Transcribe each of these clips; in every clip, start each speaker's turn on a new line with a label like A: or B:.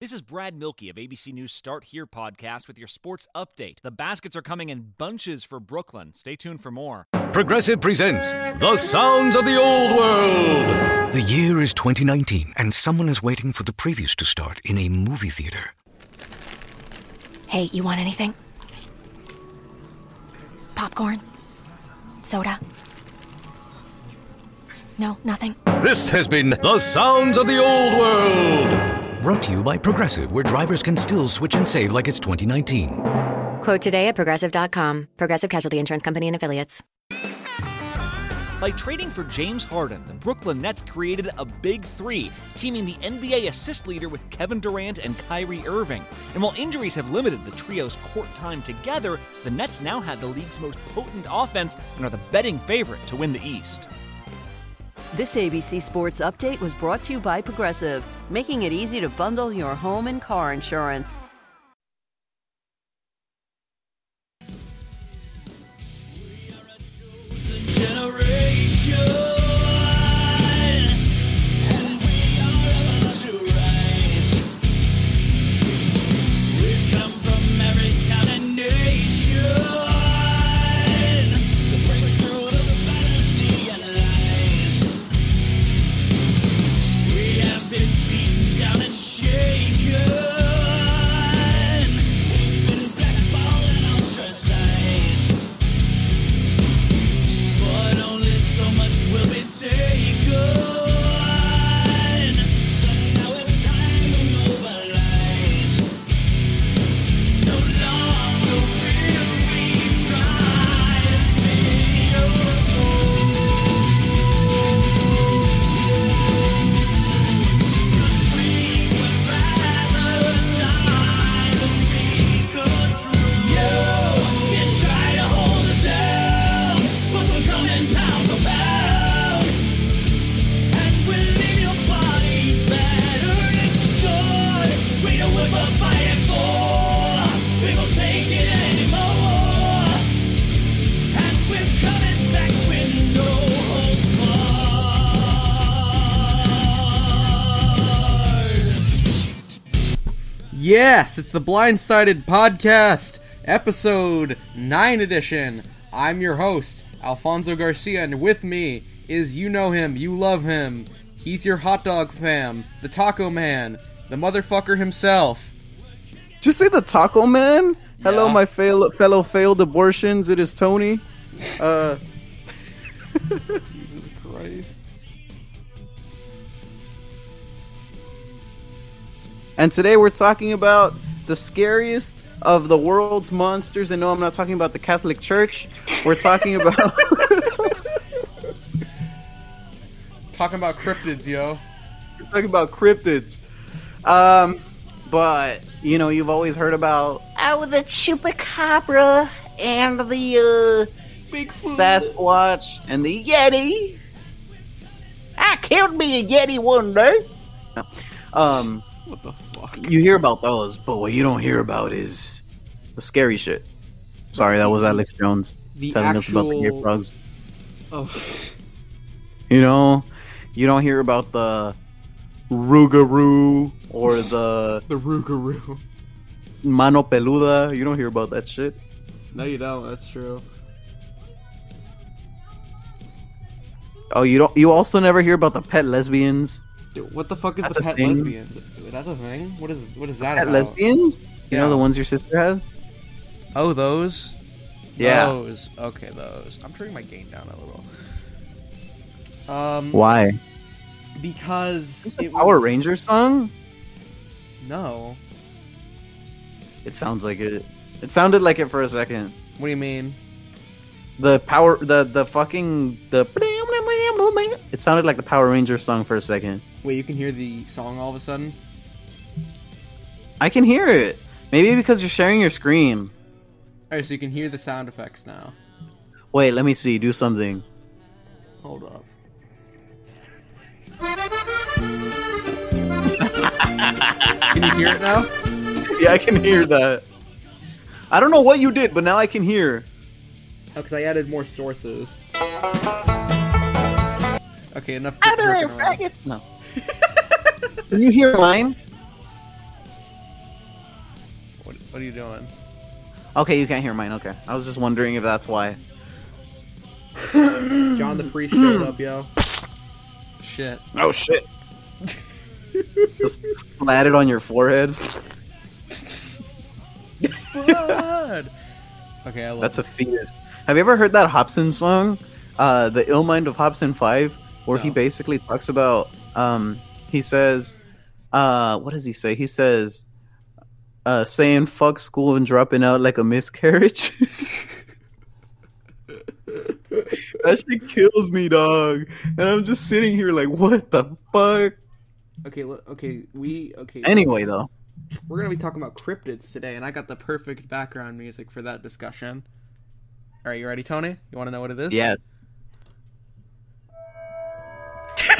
A: This is Brad Mielke of ABC News Start Here podcast with your sports update. The baskets are coming in bunches for Brooklyn. Stay tuned for more.
B: Progressive presents The Sounds of the Old World.
C: The year is 2019, and someone is waiting for the previews to start in a movie theater.
D: Hey, you want anything? Popcorn? Soda? No, nothing?
B: This has been The Sounds of the Old World.
C: Brought to you by Progressive, where drivers can still switch and save like it's 2019.
E: Quote today at progressive.com. Progressive Casualty Insurance Company and Affiliates.
A: By trading for James Harden, the Brooklyn Nets created a big three, teaming the NBA assist leader with Kevin Durant and Kyrie Irving. And while injuries have limited the trio's court time together, the Nets now have the league's most potent offense and are the betting favorite to win the East.
F: This ABC Sports Update was brought to you by Progressive, making it easy to bundle your home and car insurance.
G: Yes, it's the Blindsided Podcast, episode 9 edition. I'm your host, Alfonso Garcia, and with me is you know him, you love him. He's your hot dog fam, the Taco Man, the motherfucker himself.
H: Did you say the Taco Man? Hello,
G: Yeah.
H: my fail- fellow failed abortions. It is Tony. Uh, and today we're talking about the scariest of the world's monsters. And no, I'm not talking about the Catholic Church. We're talking about
G: Talking about cryptids, yo.
H: we're talking about cryptids. Um, but you know, you've always heard about oh the chupacabra and the uh,
G: Bigfoot.
H: Sasquatch and the Yeti. I killed me a Yeti one day. No. Um,
G: What the fuck?
H: you hear about those, but what you don't hear about is the scary shit. Sorry, that was Alex Jones
G: The
H: telling us about the ear frogs.
G: Oh,
H: You know, you don't hear about the Rougarou or the
G: the Rougarou.
H: Mano Peluda. You don't hear about that shit.
G: No, you don't. That's true.
H: Oh, you don't. You also never hear about the pet lesbians.
G: Dude, what the fuck is
H: That's
G: the pet
H: thing.
G: lesbian? That's a thing. What is what is that
H: Pet
G: about?
H: lesbians? You
G: Yeah.
H: know the ones your sister has.
G: Oh, those.
H: Yeah.
G: Those. Okay, those. I'm turning my gain down a little. Um,
H: Why?
G: because
H: Is this
G: it
H: a Power
G: was-
H: Ranger song?
G: No.
H: It sounds like it. It sounded like it for a second.
G: What do you mean?
H: The power, the the fucking the. It sounded like the Power Ranger song for a second.
G: Wait, you can hear the song all of a sudden.
H: I can hear it. Maybe because you're sharing your screen.
G: Alright, so you can hear the sound effects now.
H: Wait, let me see. Do something.
G: Hold up. can you hear it now?
H: Yeah, I can hear that. I don't know what you did, but now I can hear.
G: Oh, because I added more sources. Okay, enough.
H: Out of there,
G: jerking around.
H: faggot! No. Can you hear mine?
G: What, what are you doing?
H: Okay, you can't hear mine. Okay, I was just wondering if that's why.
G: John the priest showed up, yo. Shit.
H: Oh shit! just splat it on your forehead.
G: Blood. Okay, I love
H: That's a fetus. Have you ever heard that Hopsin song, uh, "The Ill Mind of Hopsin 5, where he basically talks about? Um, he says, uh, "What does he say?" He says, uh, "Saying fuck school and dropping out like a miscarriage." that shit kills me, dog. And I'm just sitting here like, what the fuck?
G: Okay, okay, we okay.
H: Anyway, though,
G: we're gonna be talking about cryptids today, and I got the perfect background music for that discussion. All right, you ready, Tony? You want to know what it is?
H: yes.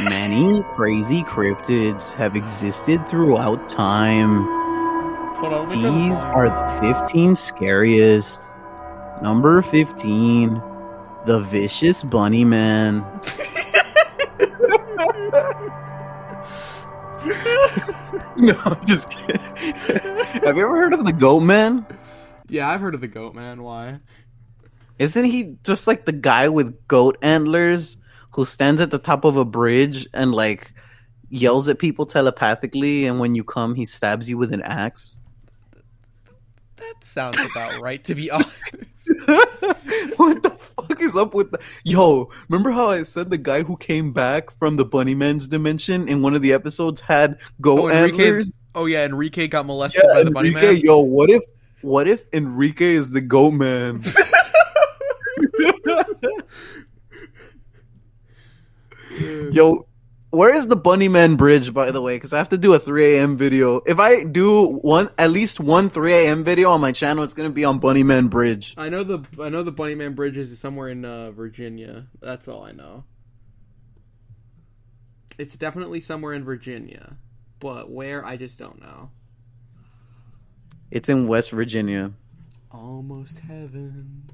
H: Many crazy cryptids have existed throughout time.
G: On. Let me turn the
H: These are the 15 scariest. Number 15, the Vicious Bunny Man. no, I'm just kidding. Have you ever heard of the Goat Man?
G: Yeah, I've heard of the goat man. Why?
H: Isn't he just like the guy with goat antlers who stands at the top of a bridge and like yells at people telepathically and when you come he stabs you with an axe?
G: That sounds about right, to be honest.
H: what the fuck is up with that? Yo, remember how I said the guy who came back from the Bunny Man's dimension in one of the episodes had goat
G: Oh, Enrique.
H: antlers?
G: Oh yeah, Enrique got molested
H: Yeah,
G: by the bunny
H: Enrique,
G: man.
H: yo, what if what if Enrique is the goat man? yo, where is the Bunny Man bridge, by the way? Because I have to do a 3 a.m. video. If I do one, at least one 3 a.m. video on my channel, it's gonna be on Bunny Man Bridge.
G: I know the I know the bunny man bridge is somewhere in uh, Virginia. That's all I know. It's definitely somewhere in Virginia, but where I just don't know.
H: It's in West Virginia.
G: Almost heaven,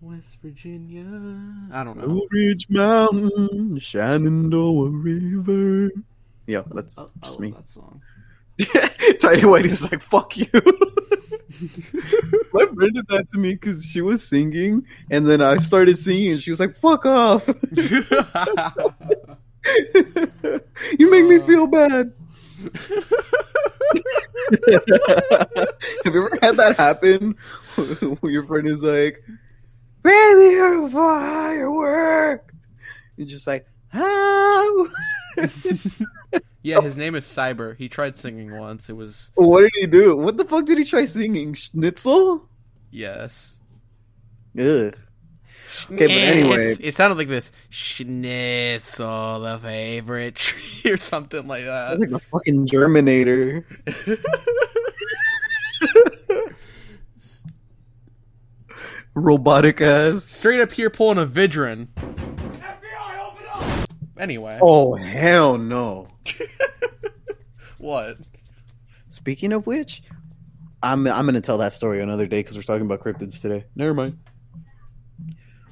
G: West Virginia. I don't know.
H: Blue Ridge Mountain, Shenandoah River. Yeah, oh, that's
G: I, I
H: just
G: love
H: me.
G: that song.
H: Tiny Whitey's like, fuck you. My friend did that to me because she was singing, and then I started singing, and she was like, fuck off. you make me uh. feel bad. Have you ever had that happen? Your friend is like, Baby, you're firework. You're just like, how?
G: yeah, his name is Cyber. He tried singing once. It was
H: what did he do? What the fuck did he try singing? Schnitzel?
G: yes.
H: Ugh. Okay, but anyway,
G: It's- it sounded like this Schnitzel, the favorite tree, or something like that.
H: that's like the fucking Germinator. Robotic ass.
G: Straight up here pulling a Vidrin. Anyway,
H: Oh hell no!
G: what?
H: Speaking of which, I'm I'm gonna tell that story another day because we're talking about cryptids today. Never mind.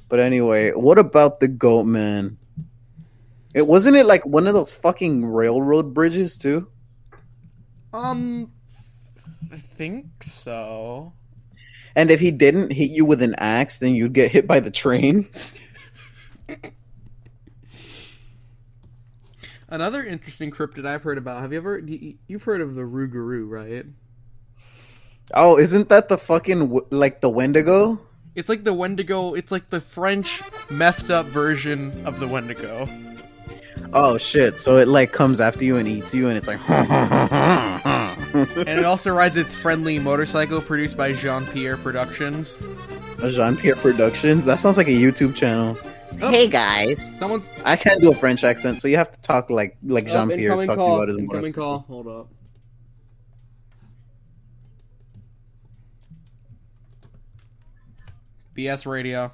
H: But anyway, what about the goat man? It wasn't it like one of those fucking railroad bridges too?
G: Um, I think so.
H: And if he didn't hit you with an axe, then you'd get hit by the train.
G: Another interesting cryptid I've heard about. Have you ever? you- You've heard of the Rougarou, right?
H: Oh, isn't that the fucking like the Wendigo?
G: It's like the Wendigo. It's like the French methed up version of the Wendigo.
H: Oh shit! So it like comes after you and eats you, and it's like.
G: and it also rides its friendly motorcycle produced by Jean Pierre Productions.
H: Jean Pierre Productions. That sounds like a YouTube channel.
G: Oh.
H: Hey guys,
G: Someone's
H: I can't do a French accent, so you have to talk like like Jean
G: oh,
H: Pierre
G: incoming
H: talking
G: call.
H: about his
G: Incoming
H: motorcycle.
G: call. Hold up. BS Radio.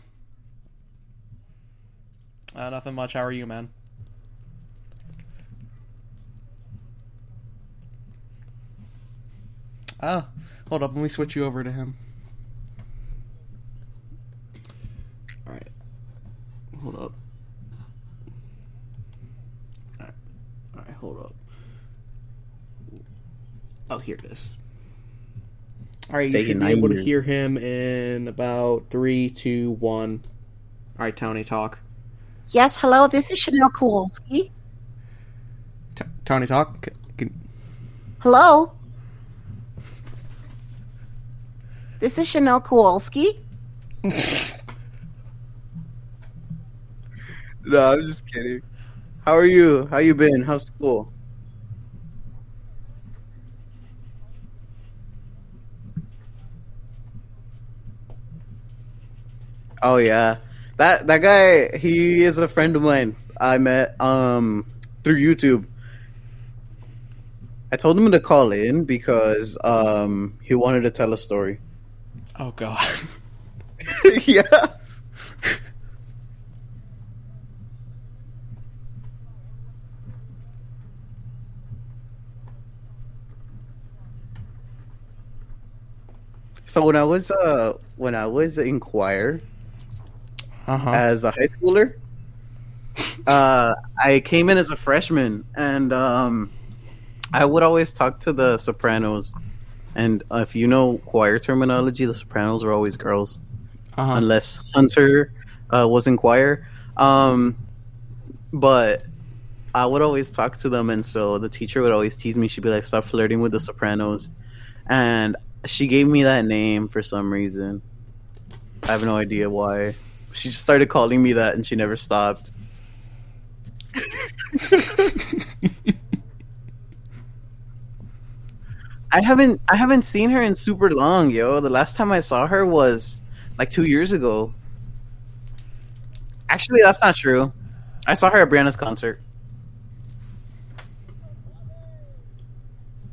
G: Uh, nothing much. How are you, man? Oh, hold up. Let me switch you over to him. All right. Hold up. All right. All right. Hold up. Oh, here it is. All right, you
H: Taking
G: should be able to hear him in about three, two, one. All right, Tony, talk.
I: Yes, hello, this is Chanel Kowalski.
G: T- Tony, talk. Can-
I: Hello? This is Chanel Kowalski.
H: No, I'm just kidding. How are you? How you been? How's school? Oh yeah, that that guy. He is a friend of mine. I met um through YouTube. I told him to call in because um he wanted to tell a story.
G: Oh God.
H: yeah. So when I was uh when I was in choir
G: Uh huh.
H: as a high schooler, uh I came in as a freshman and um I would always talk to the sopranos. And uh, if you know choir terminology, the sopranos are always girls
G: Uh-huh.
H: unless Hunter uh, was in choir. Um, but I would always talk to them, and so the teacher would always tease me. She'd be like, "Stop flirting with the Sopranos," and she gave me that name for some reason. I have no idea why. She just started calling me that, and she never stopped. I haven't I haven't seen her in super long, yo. The last time I saw her was like two years ago. Actually, that's not true. I saw her at Brianna's concert.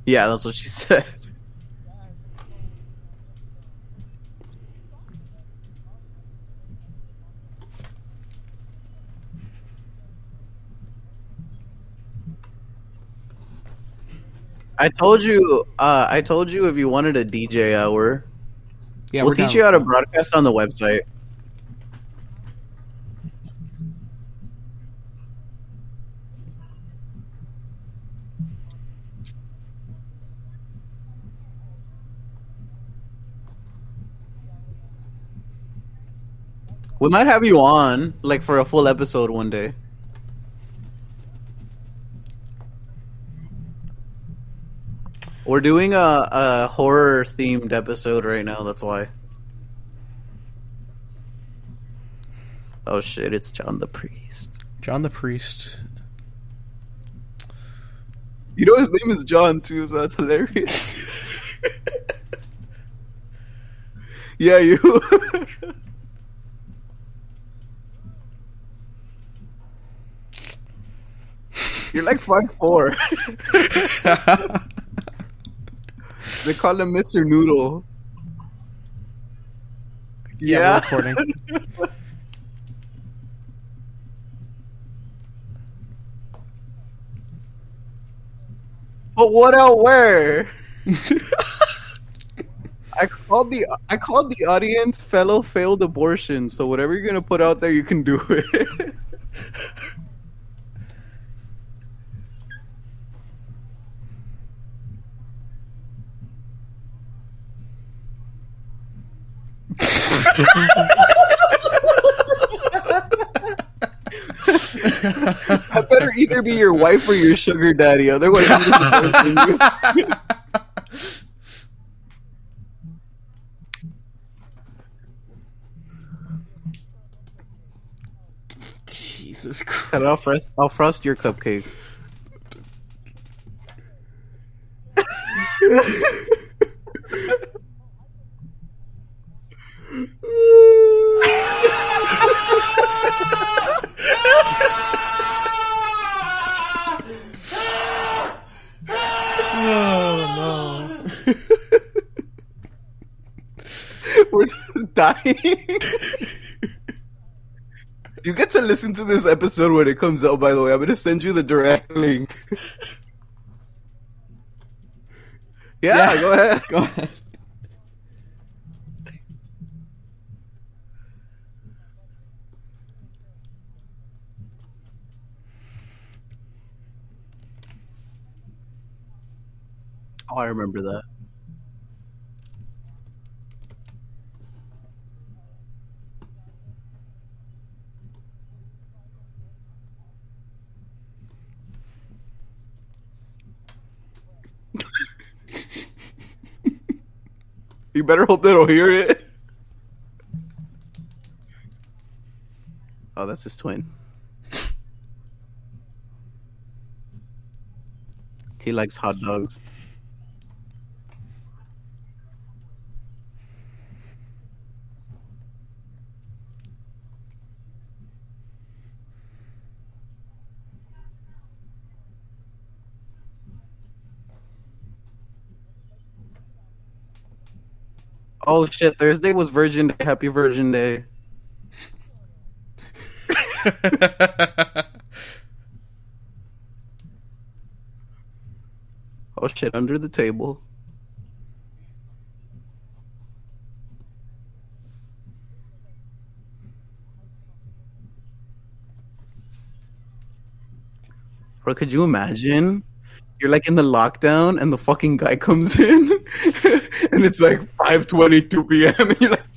H: Yeah, that's what she said. I told you. Uh, I told you if you wanted a DJ hour,
G: Yeah,
H: we'll teach
G: down
H: you how to broadcast on the website. We might have you on, like for a full episode one day. We're doing a, a horror themed episode right now. That's why. Oh shit! It's John the Priest.
G: John the Priest.
H: You know his name is John too, so that's hilarious. yeah, you. You're like five four. they call him Mr. Noodle.
G: Yeah, we're recording.
H: But what out where? I called the I called the audience fellow failed abortion. So whatever you're gonna put out there, you can do it. I better either be your wife or your sugar daddy. Otherwise, I'm just you.
G: Jesus Christ!
H: And I'll frost, I'll frost your cupcake.
G: Oh
H: We're just dying. you get to listen to this episode when it comes out, by the way. I'm going to send you the direct link. yeah,
G: Yeah.
H: go ahead.
G: Go ahead.
H: Oh, I remember that. you better hope they don't hear it. Oh, that's his twin. He likes hot dogs. Oh shit, Thursday was Virgin Day. Happy Virgin Day. oh shit, under the table. Bro, could you imagine? You're like in the lockdown and the fucking guy comes in and it's like 5:22 p.m. and you're like,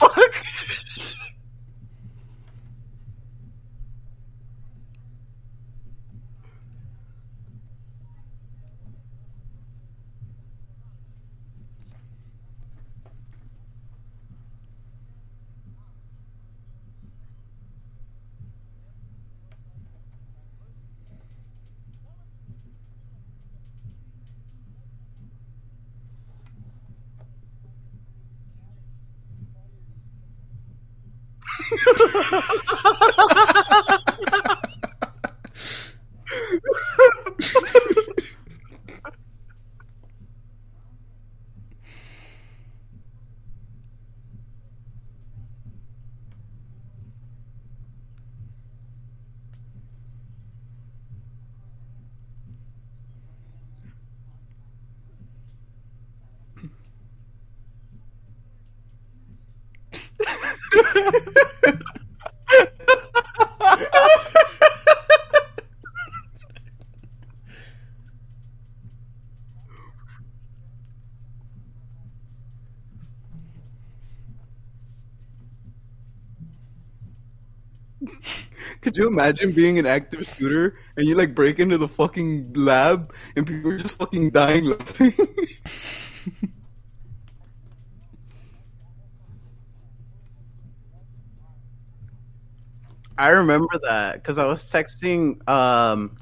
H: Could you imagine being an active shooter and you like break into the fucking lab and people are just fucking dying laughing? I remember that because I was texting um,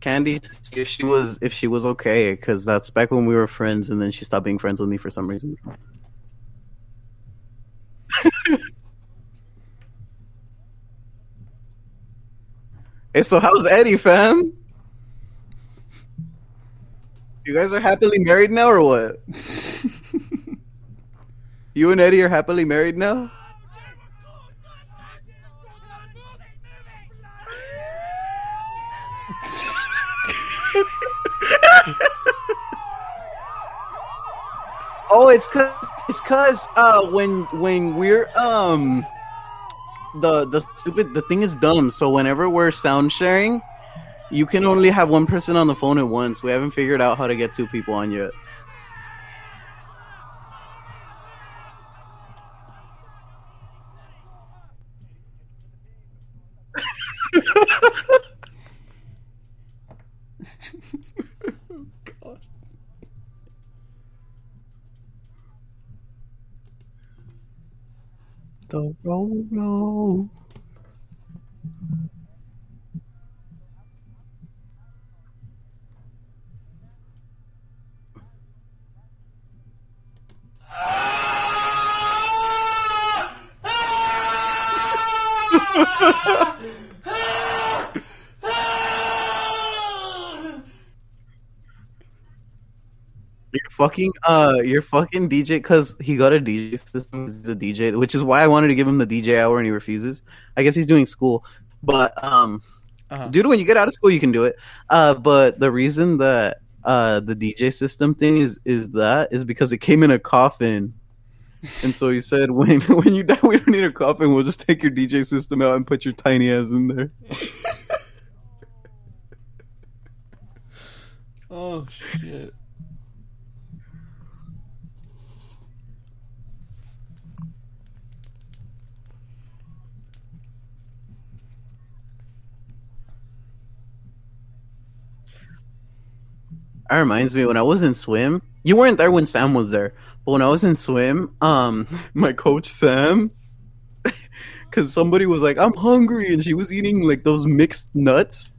H: Candy to see if she was if she was okay because that's back when we were friends and then she stopped being friends with me for some reason. Hey, so how's Eddie, fam? You guys are happily married now, or what? you and Eddie are happily married now. oh, it's cause it's cause uh when when we're um the the stupid the thing is dumb. So whenever we're sound sharing, you can only have one person on the phone at once. We haven't figured out how to get two people on yet. The roll roll. Ah! Ah! Ah! You're fucking uh you're fucking DJ because he got a DJ system. He's a DJ, which is why I wanted to give him the DJ hour and he refuses. I guess he's doing school, but um,
G: Uh-huh.
H: dude, when you get out of school, you can do it. Uh, but the reason that uh the DJ system thing is is that is because it came in a coffin, and so he said when when you die, we don't need a coffin. We'll just take your DJ system out and put your tiny ass in there.
G: Oh shit.
H: That reminds me when I was in swim. You weren't there when Sam was there, but when I was in swim, um, my coach Sam, because somebody was like, "I'm hungry," and she was eating like those mixed nuts,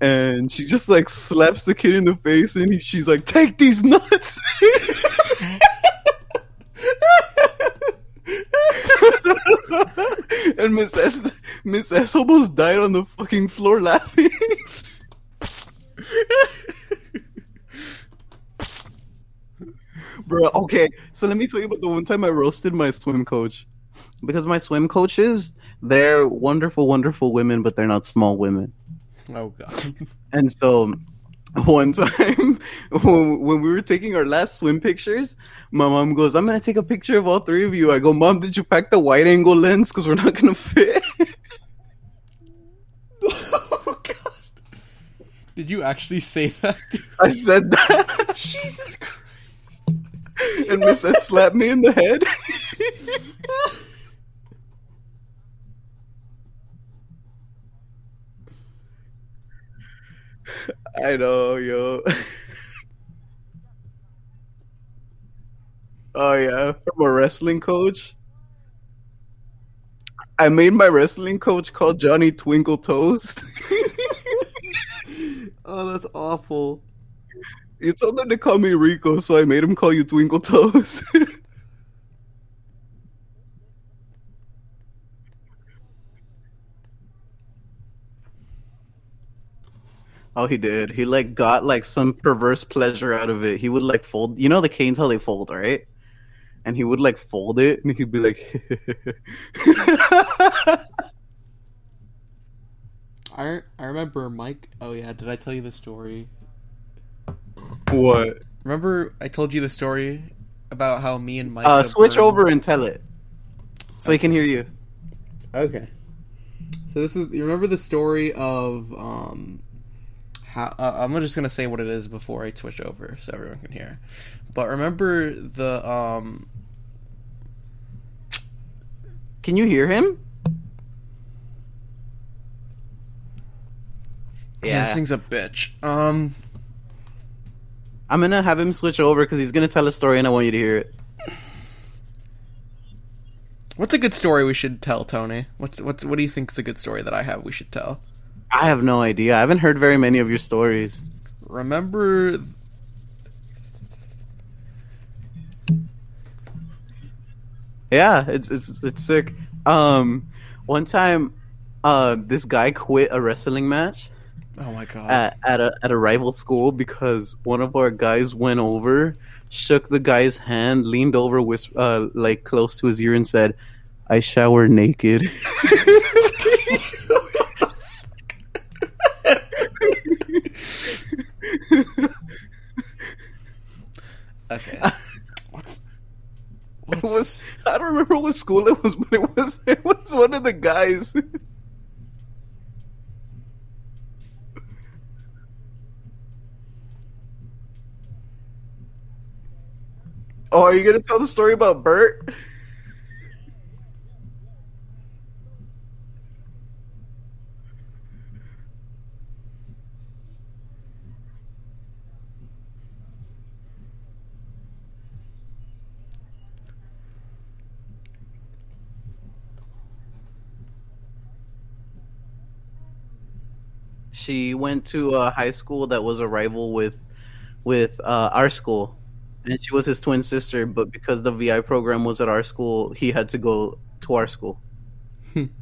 H: and she just like slaps the kid in the face, and he, she's like, "Take these nuts." and Miss S, Miss S almost died on the fucking floor laughing. Bro, okay, so let me tell you about the one time I roasted my swim coach. Because my swim coaches, they're wonderful, wonderful women, but they're not small women.
G: Oh god.
H: And so one time when, when we were taking our last swim pictures, my mom goes, I'm to take a picture of all three of you. I go, Mom, did you pack the wide angle lens? Because we're not to fit. Oh god.
G: Did you actually say that?
H: I said that.
G: Jesus Christ.
H: And Miss S slapped me in the head. I know, yo. oh yeah, from a wrestling coach. I made my wrestling coach call Johnny Twinkle Toes.
G: Oh, that's awful.
H: You told them to call me Rico, so I made him call you Twinkle Toes. Oh, he did. He like got like some perverse pleasure out of it. He would like fold. You know the canes how they fold, right? And he would like fold it, and he'd be like,
G: I I remember Mike. Oh yeah, did I tell you the story?
H: "What?
G: Remember I told you the story about how me and Mike.
H: Uh, switch
G: burned-
H: over and tell it, so he can hear you."
G: Okay. So this is you remember the story of um how uh, I'm just gonna say what it is before I switch over so everyone can hear. But remember the um
H: Can you hear him?
G: yeah, this thing's a bitch. Um
H: I'm gonna have him switch over because he's gonna tell a story, and I want you to hear it.
G: what's a good story we should tell, Tony? What's what's what do you think is a good story that I have we should tell?
H: I have no idea. I haven't heard very many of your stories.
G: Remember
H: Yeah, it's it's it's sick. Um, one time, uh, this guy quit a wrestling match
G: Oh my god.
H: at, at a at a rival school because one of our guys went over, shook the guy's hand, leaned over, whis- uh, like close to his ear, and said, "I shower naked."
G: okay. What's
H: It was I don't remember what school it was, but it was it was one of the guys. Oh, are you gonna tell the story about Bert? She went to a high school that was a rival with with uh, our school, and she was his twin sister. But because the VI program was at our school, he had to go to our school.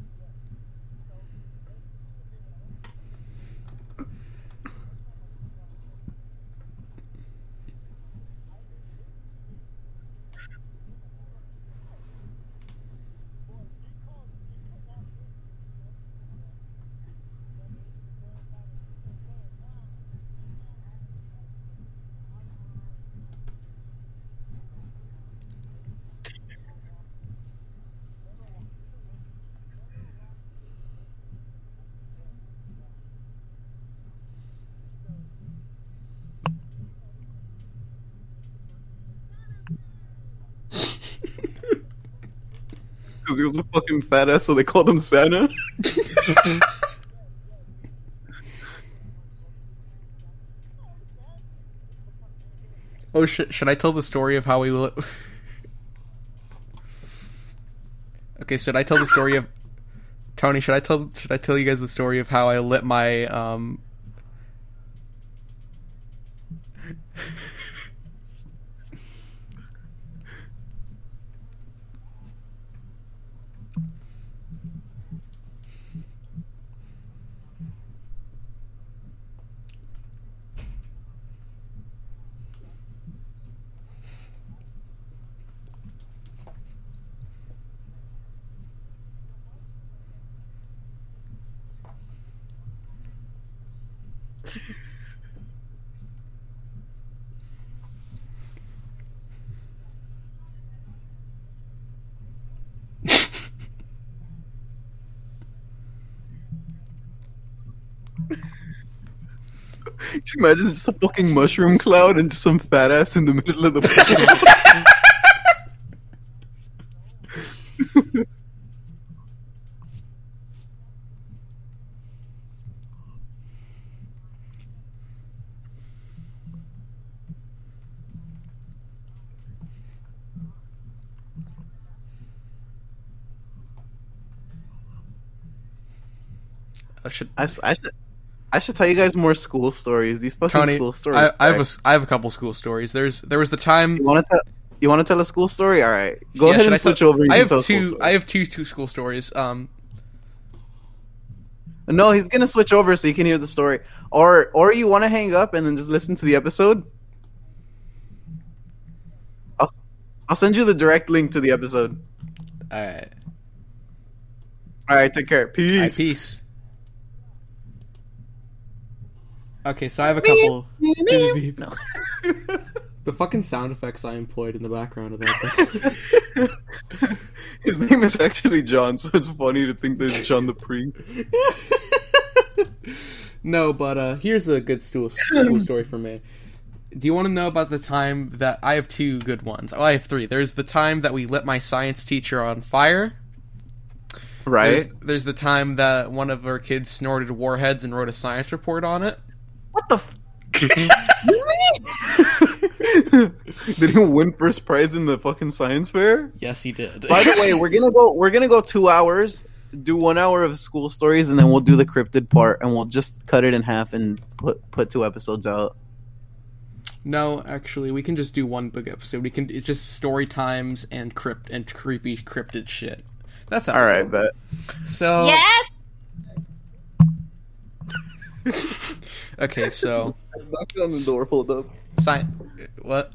H: he was a fucking fat ass, so they called him Santa.
G: oh, sh- should I tell the story of how we will? okay, should I tell the story of Tony? Should I tell Should I tell you guys the story of how I let my um
H: You imagine just a fucking mushroom cloud and just some fat ass in the middle of the fucking
G: I should
H: I, I should I should tell you guys more school stories. These fucking
G: Tony
H: school stories.
G: I, I have a
H: right?
G: I have a couple school stories. There's there was the time
H: You want to tell? You want to tell a school story? All right, go
G: Yeah,
H: ahead and
G: I tell-
H: switch over.
G: I have
H: tell
G: two. I have two two school stories. Um
H: No, he's gonna switch over so you can hear the story, or or you want to hang up and then just listen to the episode. I'll I'll send you the direct link to the episode.
G: uh,
H: All right, take care. Peace.
G: Peace. Okay, so I have a couple. Beep, beep, beep.
H: No.
G: The fucking sound effects I employed in the background of that.
H: His name is actually John, so it's funny to think that it's John the priest.
G: no, but uh, here's a good school, school story for me. Do you want to know about the time that I have two good ones? Oh, I have three. There's the time that we lit my science teacher on fire.
H: Right?
G: There's, there's the time that one of our kids snorted warheads and wrote a science report on it.
H: What the? F- Did he win first prize in the fucking science fair?
G: Yes, he did.
H: By the way, we're gonna go. We're gonna go two hours, do one hour of school stories, and then we'll do the cryptid part, and we'll just cut it in half and put put two episodes out.
G: No, actually, we can just do one big episode. We can it's just story times and crypt and creepy cryptid shit. That's
H: All right, but
G: So
D: Yes!
G: okay, so
H: Knock on the door. Hold up.
G: sci- what?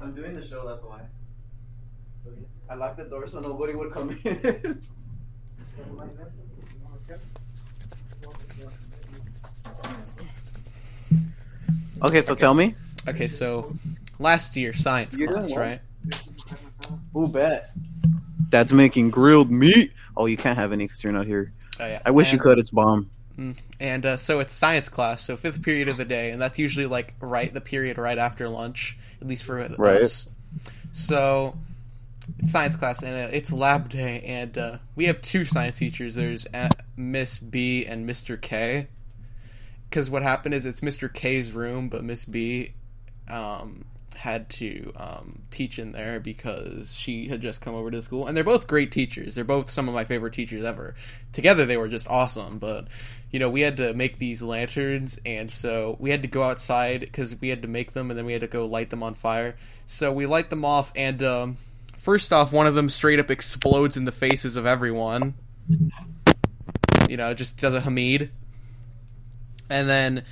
H: I'm doing the show. That's why. I locked the door so nobody would come in. okay, so tell me.
G: Okay, so last year science
H: You're
G: class, right?
H: Who bet? Dad's making grilled meat. Oh, you can't have any because you're not here.
G: Oh, yeah.
H: I wish you could. It's bomb.
G: And uh, so it's science class, so fifth period of the day, and that's usually like right the period right after lunch, at least for
H: Right.
G: us. So it's science class, and uh, it's lab day, and uh, we have two science teachers. There's uh, Miss B and Mr. K. Because what happened is it's Mr. K's room, but Miss B um, had to um, teach in there because she had just come over to school. And they're both great teachers. They're both some of my favorite teachers ever. Together, they were just awesome. But, you know, we had to make these lanterns, and so we had to go outside because we had to make them, and then we had to go light them on fire. So we light them off, and um, first off, one of them straight up explodes in the faces of everyone. You know, just does a Hamid. And then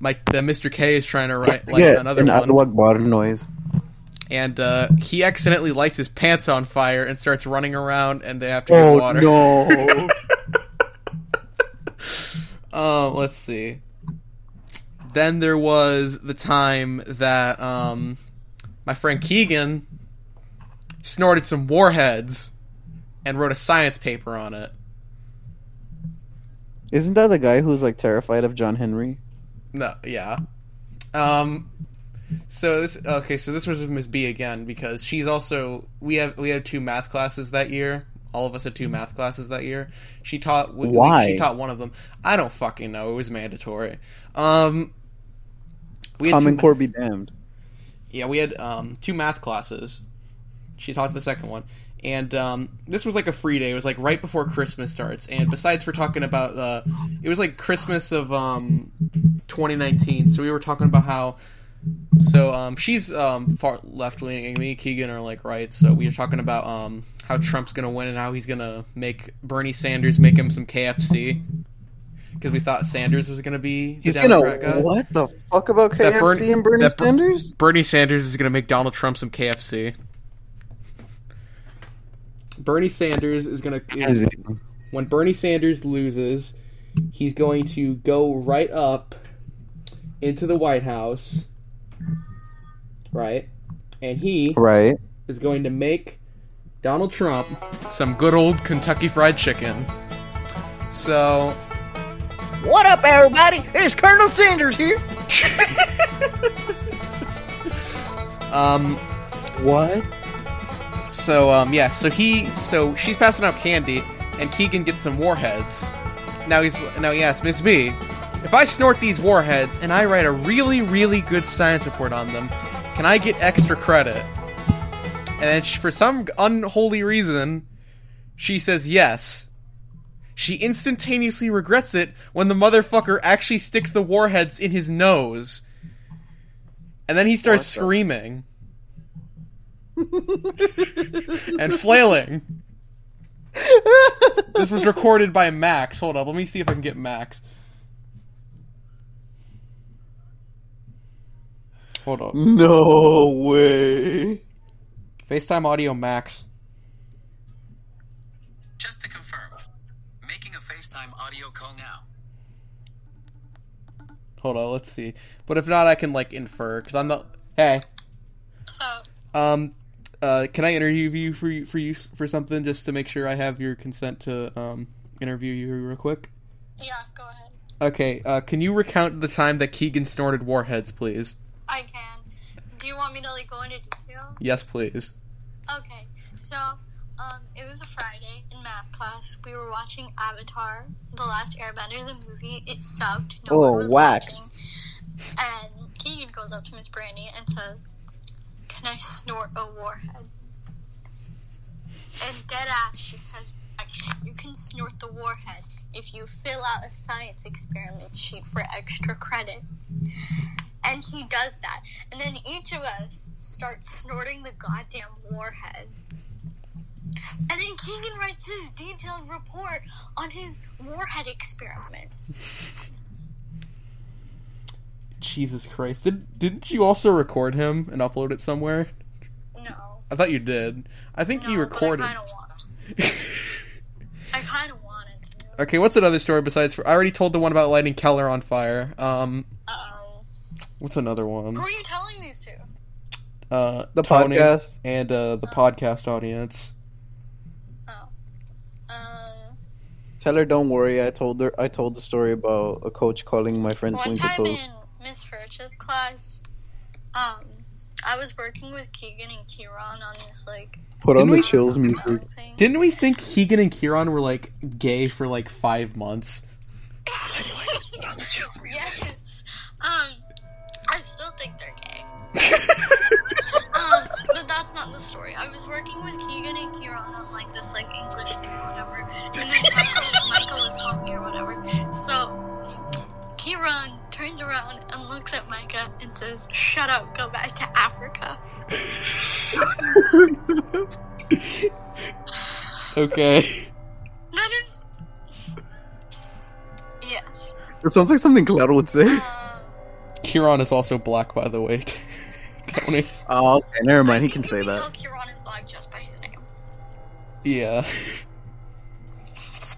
G: my the Mr. K is trying to write like
H: yeah,
G: another
H: an
G: one
H: Allahu Akbar noise.
G: and uh, he accidentally lights his pants on fire and starts running around, and they have to get water
H: Oh
G: water.
H: no!
G: Um, let's see. Then there was the time that um, my friend Keegan snorted some warheads and wrote a science paper on it.
H: Isn't that the guy who's like terrified of John Henry?
G: No, yeah. Um, so this okay. So this was with Miss B again because she's also we have we had two math classes that year. All of us had two math classes that year. She taught we- we-
H: Why?
G: she taught one of them. I don't fucking know. It was mandatory. Um, we had
H: Common
G: two,
H: Core be damned.
G: yeah, we had um two math classes. She taught the second one, and um, this was like a free day. It was like right before Christmas starts, and besides for talking about uh, it was like Christmas of um 2019. So we were talking about how. So um, she's um, far left and me and Keegan are like right. So we were talking about um, how Trump's gonna win and how he's gonna make Bernie Sanders make him some KFC because we thought Sanders was gonna be
H: He's gonna
G: guy.
H: what the fuck about KFC
G: That
H: and Bernie
G: that Ber-
H: Sanders?
G: Bernie Sanders is gonna make Donald Trump some KFC. Bernie Sanders is gonna is, when Bernie Sanders loses, he's going to go right up into the White House, right? And he
H: Right.
G: is going to make Donald Trump some good old Kentucky Fried Chicken. So
J: What up, everybody? It's Colonel Sanders here.
G: Um,
H: what?
G: So um, yeah, so he, so she's passing out candy, and Keegan gets some warheads. Now he's now he asks Miss B, if I snort these warheads and I write a really really good science report on them, can I get extra credit? And for some unholy reason, she says yes. She instantaneously regrets it when the motherfucker actually sticks the warheads in his nose. And then he starts screaming and flailing. this was recorded by Max. Hold up, let me see if I can get Max. Hold up.
H: No way.
G: FaceTime audio Max.
K: Just to confirm, making a FaceTime audio call now.
G: Hold on, let's see. But if not, I can like infer because I'm not. Hey. Um. Uh. Can I interview you for you for you for something just to make sure I have your consent to um interview you real quick?
L: Yeah, go ahead.
G: Okay. Uh. Can you recount the time that Keegan snorted warheads, please?
L: I can. Do you want me to like go into detail?
G: Yes, please.
L: Okay, so um, it was a Friday in math class. We were watching Avatar: The Last Airbender, the movie. It sucked. No
H: Oh,
L: one was
H: whack.
L: watching. And Keegan goes up to Miss Brandy and says, "Can I snort a warhead?" And dead ass, she says, "You can snort the warhead if you fill out a science experiment sheet for extra credit." And he does that. And then each of us starts snorting the goddamn warhead. And then Keegan writes his detailed report on his warhead experiment.
G: Jesus Christ! Did didn't you also record him and upload it somewhere?
L: No.
G: I thought you did. I think you recorded.
L: I kind of want I kind of wanted to.
G: Okay, what's another story besides? For, I already told the one about lighting Keller on fire. Um,
L: Uh-oh.
G: What's another one?
L: Who are you telling these to?
G: Uh,
H: The
G: Tony
H: podcast?
G: and uh, the podcast audience. Oh.
H: Tell her don't worry. I told her. I told the story about a coach calling my friend
L: One
H: Twinkle
L: time
H: Toes.
L: in Miss Furch's class, um, I was working with Keegan and Kieran on this, like,
H: Put on the chills music.
G: Didn't we think Keegan and Kieran were like gay for like five months?
L: yes. Um, I still think they're gay. um, but that's not the story. I was working with Keegan and Kieran on like this like English thing or whatever, and then Michael, Michael was helping or whatever. So Kieran turns around and looks at Micah and says, "Shut up, go back to Africa."
G: Okay.
L: That is yes.
H: It sounds like something Claro would say.
G: Kieran is also black, by the way. Tony.
H: Oh, okay. Never mind. He can say that.
L: Kieran is black just by his name.
G: Yeah.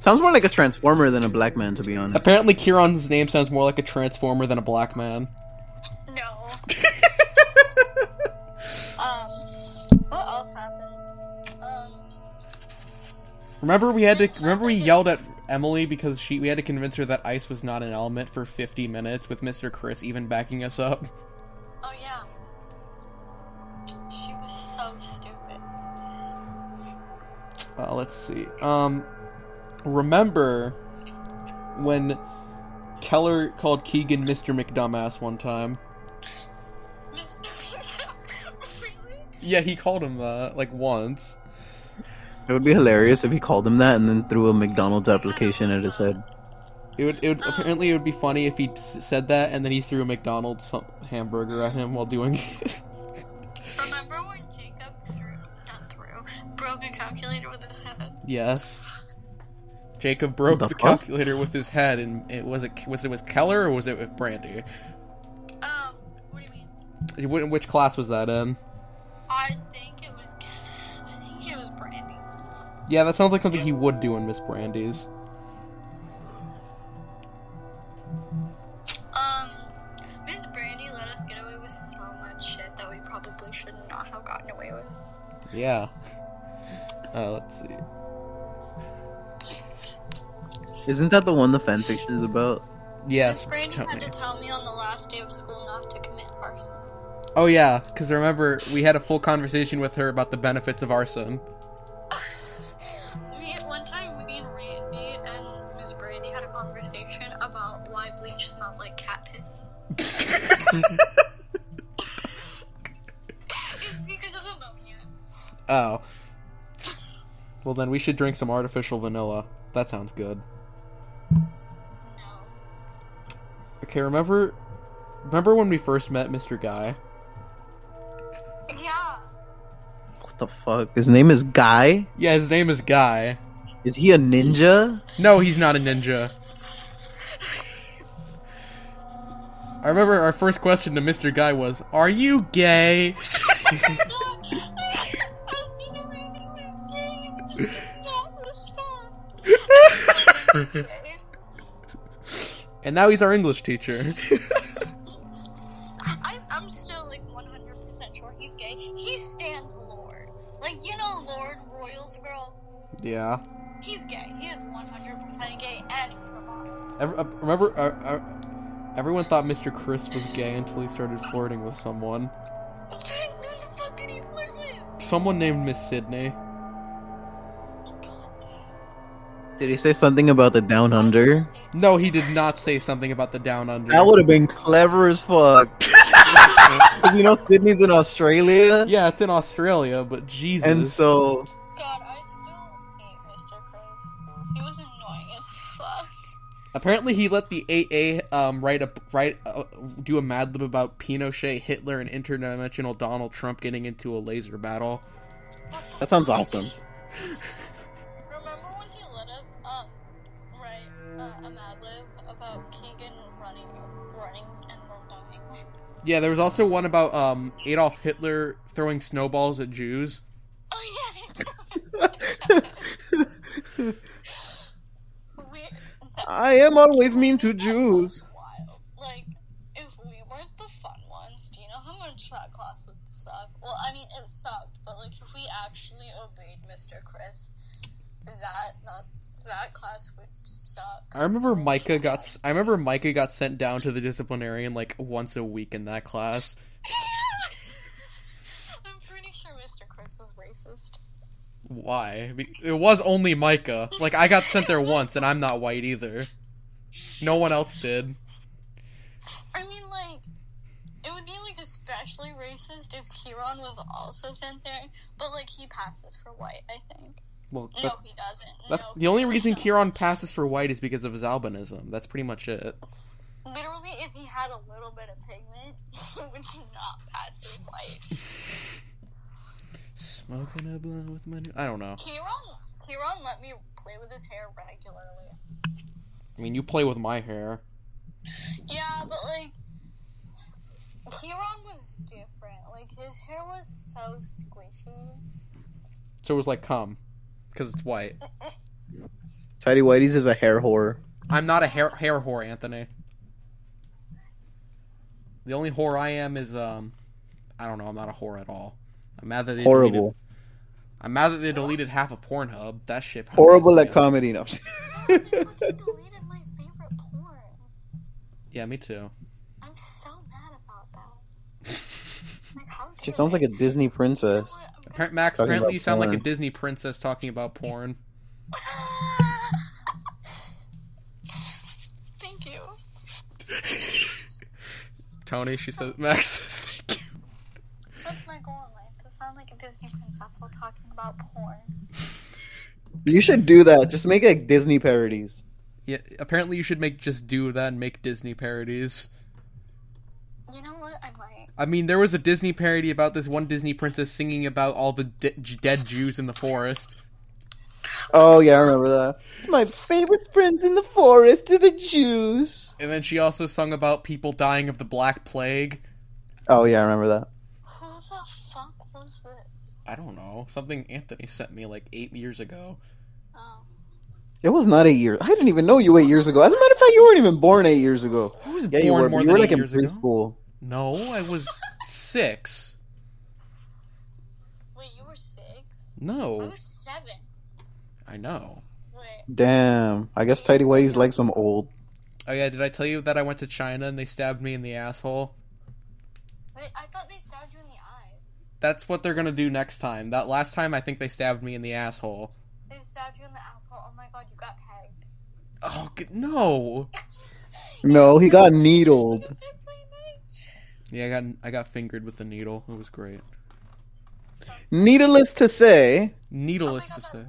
H: Sounds more like a transformer than a black man, to be honest.
G: Apparently, Kieran's name sounds more like a transformer than a black man.
L: No. um, what else happened? Um,
G: Remember, we had to. Remember, we yelled at Emily because she. We had to convince her that ice was not an element for 50 minutes, with Mr. Chris even backing us up.
L: oh yeah. She was so stupid.
G: Uh, let's see. Um, remember when Keller called Keegan Mr. McDumbass one time? Yeah, he called him that like once.
H: It would be hilarious if he called him that and then threw a McDonald's application at his head.
G: It would. It would apparently it would be funny if he said that and then he threw a McDonald's hamburger at him while doing it.
L: Remember when Jacob threw, not threw, broke a calculator with his head?
G: yes. Jacob broke
H: The
G: the, calculator with his head, and it was it was it with Keller or was it with Brandy?
L: Um, what do you mean?
G: Which class was that in?
L: I think
G: Yeah, that sounds like something he would do in Miss Brandy's.
L: Um, Miss Brandy let us get away with so much shit that we probably should not have gotten away with.
G: Yeah. Uh, let's see.
H: Isn't that the one the fanfiction is about?
G: Yes.
L: Miss
G: Brandy
L: had
G: me.
L: to tell me on the last day of school not to commit arson.
G: Oh yeah, because remember we had a full conversation with her about the benefits of arson.
L: It's because of ammonia.
G: Oh. Well then we should drink some artificial vanilla. That sounds good. Okay, remember remember when we first met Mr. Guy?
L: Yeah.
H: What the fuck? His name is Guy?
G: Yeah, his name is Guy.
H: Is he a ninja?
G: No, he's not a ninja. I remember our first question to Mr. Guy was, "Are you gay?" and now he's our English teacher.
L: I, I'm still like 100% sure he's gay. He stands Lorde. Like, you know, Lorde Royals girl?
G: yeah.
L: He's gay. He is 100% gay and he's a model.
G: Ev- uh, remember, uh, uh, everyone thought Mr. Chris was gay until he started flirting with someone.
L: Who the fuck did he flirt with?
G: Someone named Miss Sydney.
H: Did he say something about the down under?
G: No, he did not say something about the down under.
H: That would have been clever as fuck. Because you know Sydney's in Australia,
G: Yeah, it's in Australia, but Jesus.
H: and so
L: God,
G: apparently he let the AA um write a write uh, do a Mad Lib about Pinochet, Hitler, and interdimensional Donald Trump getting into a laser battle.
H: that sounds awesome.
L: Remember when he let us um write uh, a Mad Lib about Keegan running, running and then dying?
G: Yeah, there was also one about um Adolf Hitler throwing snowballs at Jews.
L: We,
H: I am always mean to Jews.
L: like, if we weren't the fun ones, do you know how much that class would suck? Well, I mean, it sucked, but like, if we actually obeyed Mr. Chris, that that that class would suck.
G: I remember Micah got I remember Micah got sent down to the disciplinarian like once a week in that class.
L: I'm pretty sure Mr. Chris was racist.
G: Why? Be- It was only Micah. Like I got sent there once, and I'm not white either. No one else did.
L: I mean, like, it would be like especially racist if Kieran was also sent there, but like he passes for white, I think.
G: Well,
L: No,
G: that-
L: he doesn't.
G: that's
L: no,
G: the only reason
L: doesn't.
G: Kieran passes for white is because of his albinism. That's pretty much it.
L: Literally, if he had a little bit of pigment, he would not pass as white.
G: Smoking a blunt with my. New- I don't know.
L: Kieran, Kieran let me play with his hair regularly.
G: I mean, you play with my hair.
L: Yeah, but like, Kieran was different. Like his hair was so squishy.
G: So it was like cum, because it's white.
H: Tidy Whitey's is a hair whore.
G: I'm not a hair hair whore, Anthony. The only whore I am is um, I don't know. I'm not a whore at all. I'm mad that they
H: Horrible.
G: Deleted, I'm mad that they deleted half of Pornhub. That shit.
H: Horrible at comedy. No.
G: Yeah, me too.
L: I'm so mad about that. Like,
H: She sounds like a Disney princess.
G: Appar- Max,
H: Talking
G: apparently you sound like a. Disney princess talking about porn.
L: Thank you.
G: Tony, she says. Max says thank you.
L: That's my goal in life to sound sound like a Disney princess while talking about porn.
H: You should do that. Just make like Disney parodies.
G: Yeah, apparently you should make just do that and make Disney parodies.
L: You know what? I might.
G: I mean, there was a Disney parody about this one Disney princess singing about all the de- dead Jews in the forest.
H: Oh yeah, I remember that. My favorite friends in the forest are the Jews.
G: And then she also sung about people dying of the Black Plague.
H: Oh yeah, I remember that.
L: Who the fuck was this?
G: I don't know. Something Anthony sent me like eight years ago. Oh.
H: It was not eight years. I didn't even know you eight years ago. As a matter of fact, you weren't even born eight years ago.
G: I was
H: yeah, you
G: born
H: were.
G: more
H: you
G: than
H: were
G: eight
H: like in
G: years ago.
H: preschool.
G: No, I was six.
L: Wait, you were six? No. I
G: No,
L: was seven.
G: I know.
H: Damn. I guess Tidy Whitey's like some old.
G: Oh yeah, did I tell you that I went to China and they stabbed me in the asshole?
L: Wait, I thought they
G: That's what they're gonna do next time. That last time, I think they stabbed me in the asshole.
L: They stabbed you in the asshole. Oh my god, you got pegged.
G: Oh no!
H: No, he got needled.
G: Yeah, I got I got fingered with the needle. It was great.
H: Needless to say,
G: Needless oh to say,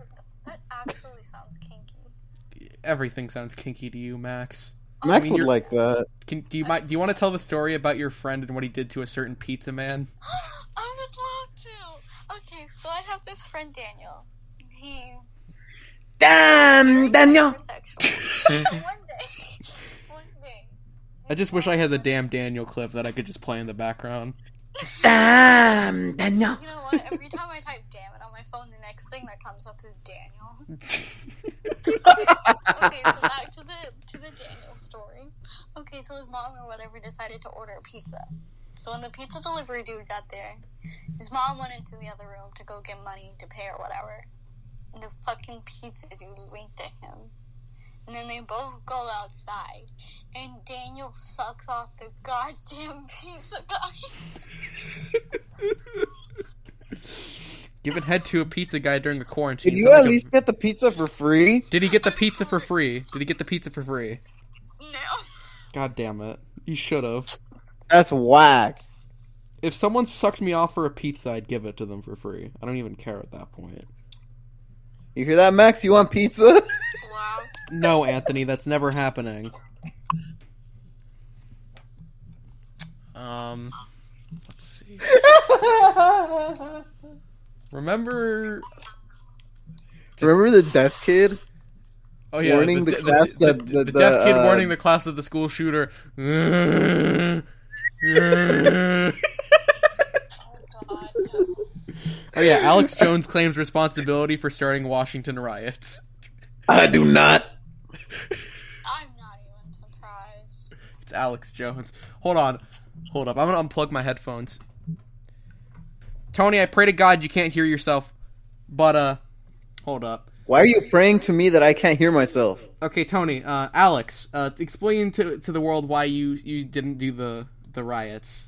L: That actually sounds kinky.
G: everything sounds kinky to you, Max.
H: Oh, Max
G: mean,
H: would like that.
G: Can, do you mind, do you want to tell the story about your friend and what he did to a certain pizza man?
L: I would love to. Okay, so I have this friend Daniel. He
J: Damn, Daniel.
L: one day, one day,
G: I just wish I had the damn Daniel clip that I could just play in the background.
J: Damn, Daniel.
L: you know what? Every time I type "damn it" on my phone, the next thing that comes up is Daniel. okay, so back to the to the Daniel story. Okay, so his mom or whatever decided to order a pizza. So when the pizza delivery dude got there, his mom went into the other room to go get money to pay or whatever. And the fucking pizza dude winked at him. And then they both go outside, and Daniel sucks off the goddamn pizza guy.
G: Giving head to a pizza guy during the quarantine.
H: Did you at
G: like a-
H: least get the pizza for free?
G: Did he get the pizza for free? Did he get the pizza for free?
L: No.
G: God damn it. You should have.
H: That's whack.
G: If someone sucked me off for a pizza, I'd give it to them for free. I don't even care at that point.
H: You hear that, Max? You want pizza?
G: No, Anthony, that's never happening. Um, let's see. Remember?
H: Remember the deaf kid?
G: Oh yeah,
H: warning the,
G: the,
H: class
G: the,
H: that
G: the,
H: the,
G: deaf kid
H: uh,
G: warning the class of the school shooter. Oh yeah, Alex Jones claims responsibility for starting Washington riots.
H: I do not.
L: I'm not even surprised.
G: It's Alex Jones. Hold on, hold up. I'm gonna unplug my headphones. Tony, I pray to God you can't hear yourself, but uh, hold up.
H: Why are you praying to me that I can't hear myself?
G: Okay, Tony, uh, Alex, uh, explain to to the world why you you didn't do the the riots.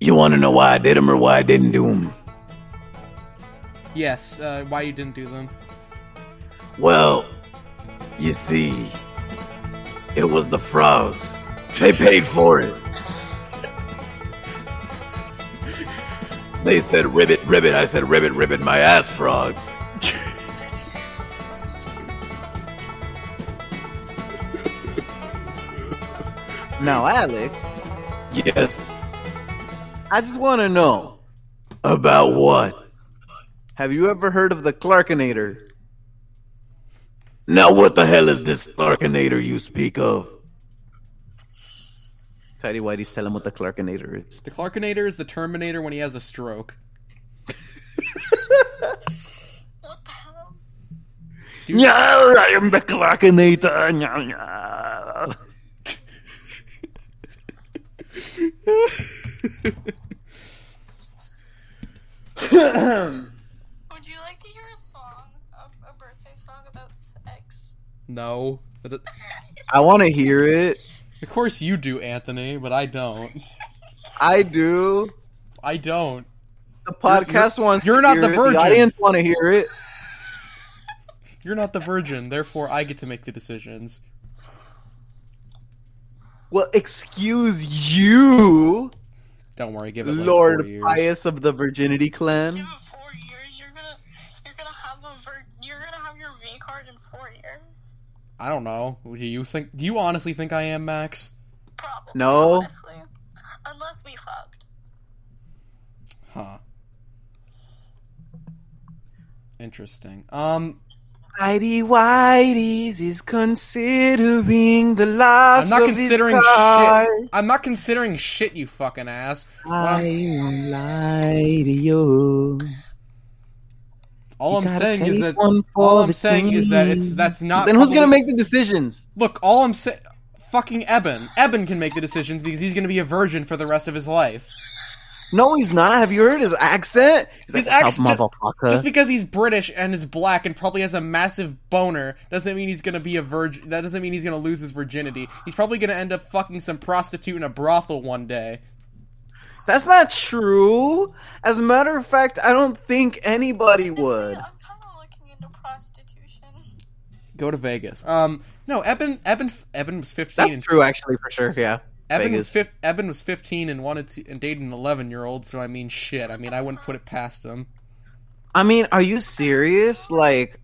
J: You want to know why I did them or why I didn't do them?
G: Yes, uh, why you didn't do them?
J: Well, you see, it was the frogs. They paid for it. They said ribbit, ribbit. I said ribbit, ribbit my ass, frogs.
H: Now, Alec,
J: Yes.
H: I just want to know:
J: About what?
H: Have you ever heard of the Clarkinator?
J: Now, what the hell is this Clarkinator you speak of?
H: Tidy Whitey's tell him what the Clarkinator is.
G: The Clarkinator is the Terminator when he has a stroke.
J: Yeah, I am the Clarkinator.
L: Would you like to hear a song, a, a birthday song about sex?
G: No,
H: I want to hear it.
G: of course you do, Anthony, but I don't.
H: I do.
G: I don't.
H: The podcast
G: you're-
H: wants.
G: you're
H: to
G: not
H: hear
G: the
H: it.
G: virgin.
H: The audience want to hear it.
G: You're not the virgin, therefore I get to make the decisions.
H: Well, excuse you.
G: Don't worry, give it like
H: Lord
G: four years.
H: Pius of the Virginity Clan.
L: Give it four years. You're gonna, you're gonna have a vir- You're gonna have your V card in four years.
G: I don't know. Do you think? Do you honestly think I am Max?
H: No.
L: Honestly, unless we fucked.
G: Huh. Interesting. Um,
M: Whitey Whitey's is considering the loss
G: I'm not
M: of his
G: considering
M: car.
G: shit. I'm not considering shit, you fucking ass.
M: I won't lie to you.
G: all
M: You
G: I'm
M: gotta
G: saying is
M: take
G: that
M: one for
G: all I'm
M: the
G: saying is that it's
M: team.
G: that's not.
H: Then who's gonna make the decisions?
G: Look, all I'm saying, fucking Eben. Eben can make the decisions because he's gonna be a virgin for the rest of his life.
H: No, he's not. Have you heard his accent? He's
G: His
H: like,
G: accent-
H: motherfucker."
G: Just because he's British and is black and probably has a massive boner doesn't mean he's gonna be a virgin. That doesn't mean he's gonna lose his virginity. He's probably gonna end up fucking some prostitute in a brothel one day.
H: That's not true. As a matter of fact, I don't think anybody would.
G: Go to Vegas. Um, no, Eben, Eben, Eben was fifteen.
H: That's true, actually, for sure. Yeah.
G: Eben
H: Vegas.
G: was fif- Eben was fifteen and wanted to and dated an eleven year old. So I mean, shit. I mean, I wouldn't put it past him.
H: I mean, are you serious? Like,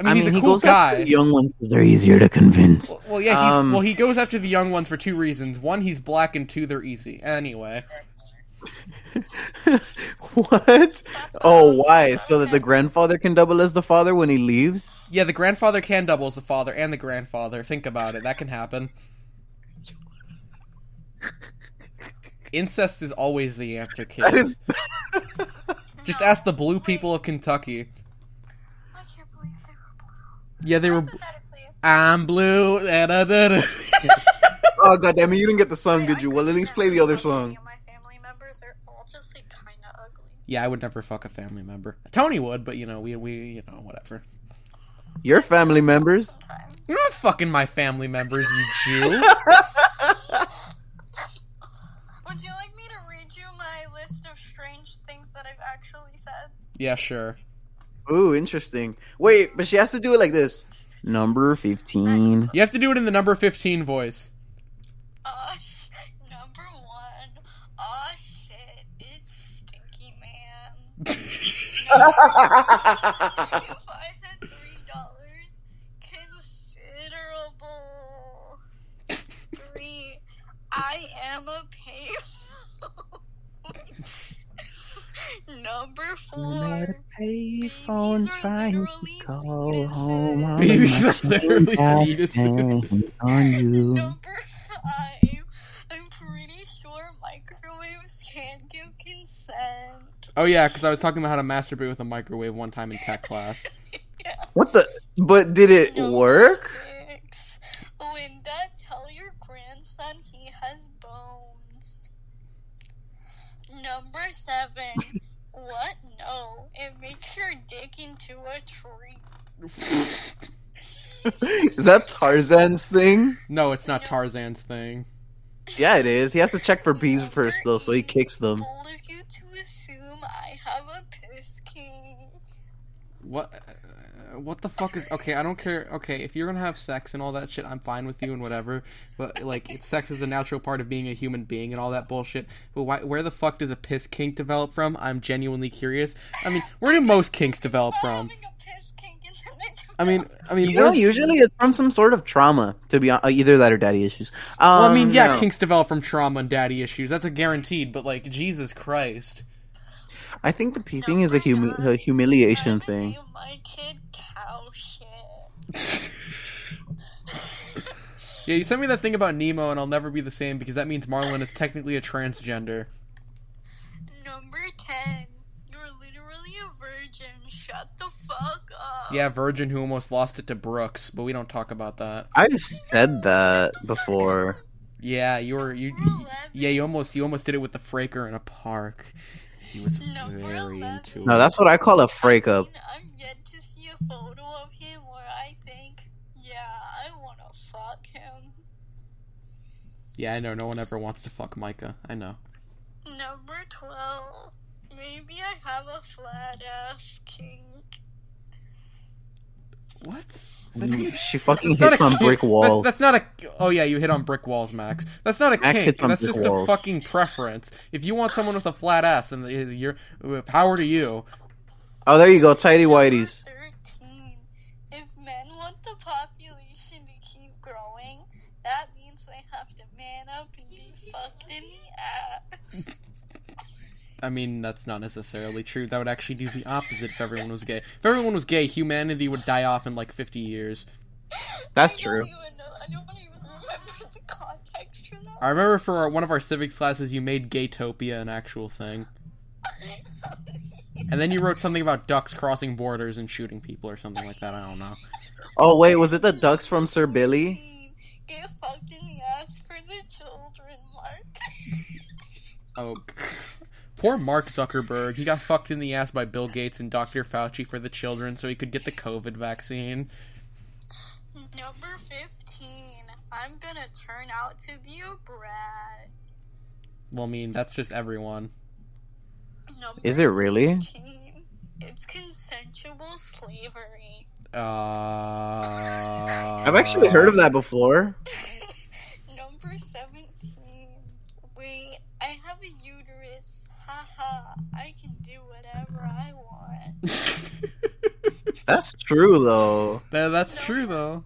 G: I mean, he's a
H: he
G: cool
H: after
G: guy.
H: the young ones because they're easier to convince.
G: Well, yeah, he's,
H: Um,
G: well, he goes after the young ones for two reasons. One, he's black, and two, they're easy. Anyway,
H: what? Oh, why? So that the grandfather can double as the father when he leaves?
G: yeah, the grandfather can double as the father and the grandfather. Think about it; that can happen. Incest is always the answer, kid.
H: That is-
G: Just ask the blue people of Kentucky. I can't believe they were blue. Yeah, they were. I'm blue. da, da, da, da.
H: oh god damn it! You didn't get the song, did you? Well, at least play the other song.
G: yeah, I would never fuck a family member. Tony would, but you know, we we you know whatever.
H: Your family members.
G: You're not fucking my family members, you Jew.
L: Would you like me to read you my list of strange things that I've actually said?
G: yeah, sure.
H: Ooh, interesting. Wait, but she has to do it like this. Number fifteen.
G: You have to do it in the number fifteen voice.
L: Uh, number one. Aw, shit. It's Stinky Man. if I had three dollars, considerable. Three. I am a payphone. Number four.
M: Payphone trying to call home. I'm
G: Babies
M: not
G: are literally fetuses.
M: on you.
L: Five. I'm pretty sure microwaves can't give consent.
G: Oh yeah, because I was talking about how to masturbate with a microwave one time in tech class.
H: What the? But did it work?
L: Six. Linda, tell your grandson he has bones. Number seven. what? No. It makes your dick into a tree.
H: Is that Tarzan's thing?
G: No, it's not Tarzan's thing.
H: Yeah, it is. He has to check for bees first, though, so he kicks them.
L: Told you to assume I have a piss king.
G: What? Uh, What the fuck is? Okay, I don't care. Okay, if you're gonna have sex and all that shit, I'm fine with you and whatever. But like, it's, sex is a natural part of being a human being and all that bullshit. But why, where the fuck does a piss kink develop from? I'm genuinely curious. I mean, where do most kinks develop from? I mean, I mean,
H: You know, usually it's from some sort of trauma. To be honest, either that or daddy issues. Um,
G: well, I mean, yeah,
H: no.
G: kinks develop from trauma and daddy issues. That's a guaranteed. But like, Jesus Christ.
H: I think the pee thing is a, humi- a humiliation thing.
L: My kid cow shit.
G: Yeah, you sent me that thing about Nemo, and I'll never be the same because that means Marlin is technically a transgender.
L: Number 10. You're literally a virgin. Shut the fuck up.
G: Yeah, virgin who almost lost it to Brooks, but we don't talk about that.
H: I've said that before.
G: Yeah, you were you. Yeah, you almost you almost did it with the Fraker in a park. He was very into it.
H: No, that's what I call a break up.
L: I'm yet to see a photo of him where I think, yeah, I wanna fuck him.
G: Yeah, I know. No one ever wants to fuck Micah. I know.
L: Number 12. Maybe I have a flat ass kink.
G: What?
H: Mm, she fucking
G: That's
H: hits on brick walls.
G: That's, not a. Oh yeah, you hit on brick walls, Max. That's not a
H: Max
G: kink.
H: hits on
G: That's
H: brick
G: just
H: walls.
G: a fucking preference. If you want someone with a flat ass, and uh, you're uh, power to you.
H: Oh, there you go, tidy whities.
L: If men want the population to keep growing, that means they have to man up and be fucked in the ass.
G: I mean, that's not necessarily true. That would actually do the opposite if everyone was gay. If everyone was gay, humanity would die off in like 50 years.
H: That's true.
G: I remember for our, one of our civics classes, you made Gaytopia an actual thing. And then you wrote something about ducks crossing borders and shooting people or something like that. I don't know.
H: Oh wait, was it the ducks from Sir Billy?
L: Get fucked in the ass for the children, Mark.
G: Oh, poor Mark Zuckerberg. He got fucked in the ass by Bill Gates and Dr. Fauci for the children so he could get the COVID vaccine.
L: Number 15. I'm gonna turn out to be a brat.
G: Well, I mean, that's just everyone.
L: Number
H: Is it really?
L: 16. It's consensual slavery.
G: Uh,
H: I've actually heard of that before.
L: Number 17. Wait, I have a uterus. Haha, I can do whatever I want.
H: That's true though.
G: That, that's true though.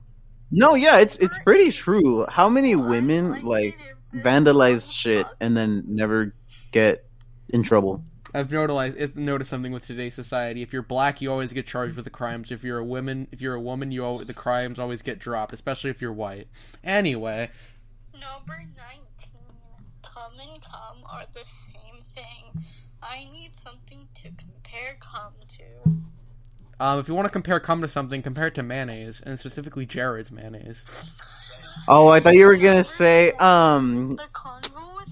H: No, yeah, it's it's pretty true. How many women like vandalize shit and then never get in trouble?
G: I've noticed I've noticed something with today's society. If you're black, you always get charged with the crimes. If you're a woman, if you're a woman, you al- the crimes always get dropped, especially if you're white. Anyway,
L: Number 19. Come and come are the same thing. I need something to compare come to.
G: um, if you want to compare cum to something, compare it to mayonnaise, and specifically Jared's mayonnaise.
H: Oh, I thought you were gonna say um,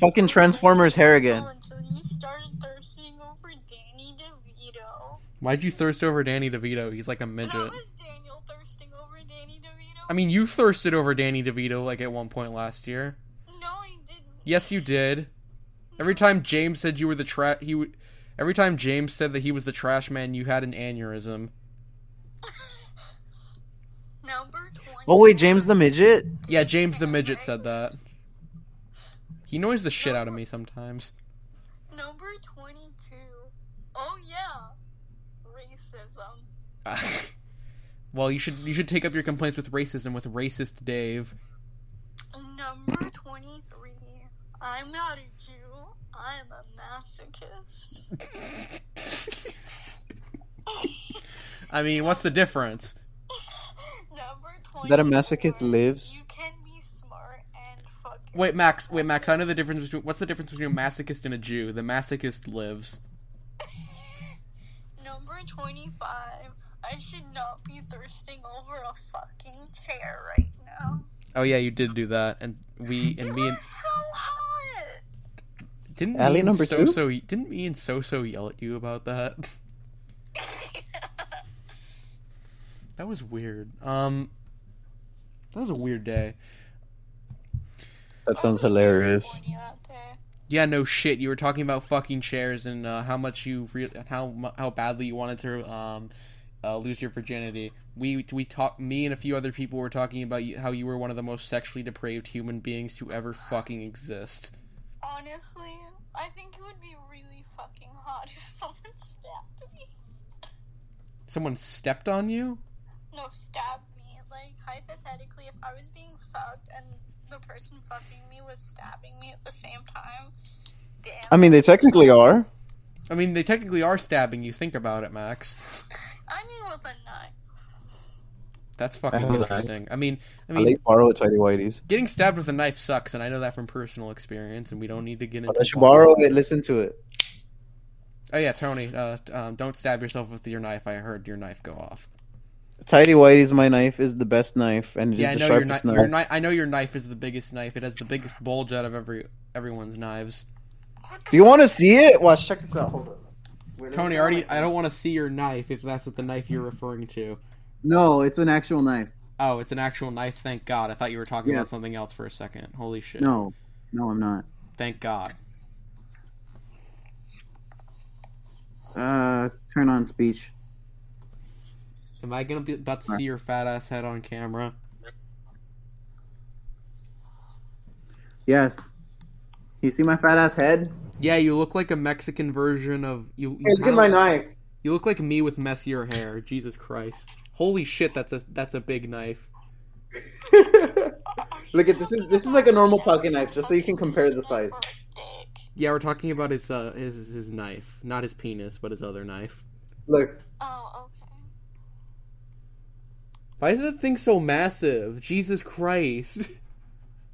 H: fucking Transformers hair again.
L: Until you started thirsting over Danny DeVito.
G: Why'd you thirst over Danny DeVito? He's like a midget.
L: was Daniel thirsting over Danny DeVito.
G: I mean, you thirsted over Danny DeVito like at one point last year.
L: No, I didn't.
G: Yes, you did. Every time James said you were the trash, he would. Every time James said that he was the trash man, you had an aneurysm.
L: Number 20.
H: Oh wait, James the midget.
G: Yeah, James the midget said that. He annoys the shit out of me sometimes.
L: Number 22. Oh, yeah. Racism.
G: well, you should you should take up your complaints with racism with racist Dave.
L: Number 23. I'm not a Jew. I'm a masochist.
G: I mean, what's the difference?
H: That a masochist lives.
G: Wait, Max. Wait, Max. I know the difference between. What's the difference between a masochist and a Jew? The masochist lives.
L: Number 25. I should not be thirsting over a fucking chair right now.
G: Oh yeah, you did do that, and we and me and didn't
H: Ally
G: me and
H: number two?
G: So didn't me and Soso yell at you about that? that was weird. Um, that was a weird day.
H: That sounds hilarious.
G: Yeah, no shit. You were talking about fucking chairs and uh, how much you re- how how badly you wanted to um, uh, lose your virginity. We we talked. Me and a few other people were talking about how you were one of the most sexually depraved human beings to ever fucking exist.
L: Honestly, I think it would be really fucking hot if someone stabbed me.
G: Someone stepped on you.
L: No, stabbed me. Like, hypothetically, if I was being fucked and the person fucking me was stabbing me at the same time, damn.
H: I mean, they technically are.
G: I mean, they technically are stabbing you. Think about it, Max.
L: I mean, with a knife.
G: That's fucking
H: I know
G: interesting. I mean, I
H: I
G: mean,
H: like borrow a tidy whities.
G: getting stabbed with a knife sucks, and I know that from personal experience. And we don't need to get into.
H: Unless you borrow it, listen to it.
G: Oh yeah, Tony. Uh, um, don't stab yourself with your knife. I heard your knife go off.
H: Tidy whities, my knife is the best knife, and it is
G: yeah, I
H: the
G: know your, kni-
H: knife.
G: your knife. I know your knife is the biggest knife. It has the biggest bulge out of every everyone's knives.
H: Do you want to see it? Watch, check this out. Hold on. Wait, let me
G: Tony, already. I don't want to see your knife if that's what the knife you're referring to.
H: No, it's an actual knife.
G: Oh, it's an actual knife. Thank God. I thought you were talking
H: Yeah.
G: about something else for a second. Holy shit.
H: No, no, I'm not.
G: Thank God.
H: Uh, turn on speech.
G: Am I gonna be about to see your fat ass head on camera?
H: Yes. You see my fat ass head?
G: Yeah, you look like a Mexican version of you. you
H: Hey, look at my knife.
G: You look like me with messier hair. Jesus Christ! Holy shit, that's a that's a big knife.
H: Look at this is this is like a normal pocket knife, just so you can compare the size.
G: Yeah, we're talking about his uh his his knife, not his penis, but his other knife.
H: Look.
L: Oh, okay.
G: Why is that thing so massive? Jesus Christ!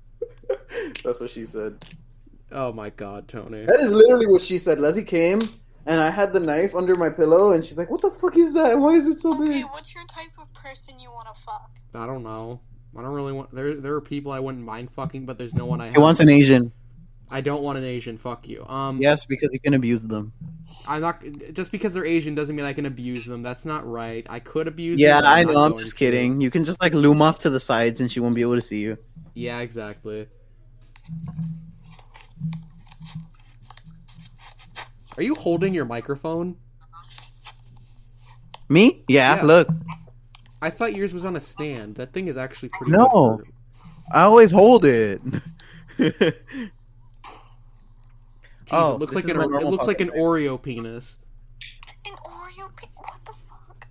H: That's what she said.
G: Oh my God, Tony.
H: That is literally what she said. Leslie came and I had the knife under my pillow, and she's like, "What the fuck is that? Why is it so
L: Okay,
H: big?"
L: what's your type of person you want to fuck?
G: I don't know. I don't really want. There, there are people I wouldn't mind fucking, but there's no one I.
H: He wants an Asian.
G: I don't want an Asian. Fuck you. Um.
H: Yes, because you can abuse them.
G: I'm not. Just because they're Asian doesn't mean I can abuse them. That's not right. I could abuse.
H: Yeah,
G: them, but
H: I
G: I'm
H: know. I'm
G: going
H: just
G: to.
H: kidding. You can just like loom off to the sides, and she won't be able to see you.
G: Yeah, exactly. Are you holding your microphone?
H: Me? Yeah.
G: Yeah.
H: Look.
G: I thought yours was on a stand. That thing is actually pretty.
H: No.
G: good for-
H: I always hold it.
G: Jeez,
H: Oh,
G: it looks like an
H: my
G: it looks like an
H: pocket
G: Oreo penis.
L: An Oreo pe- What the fuck?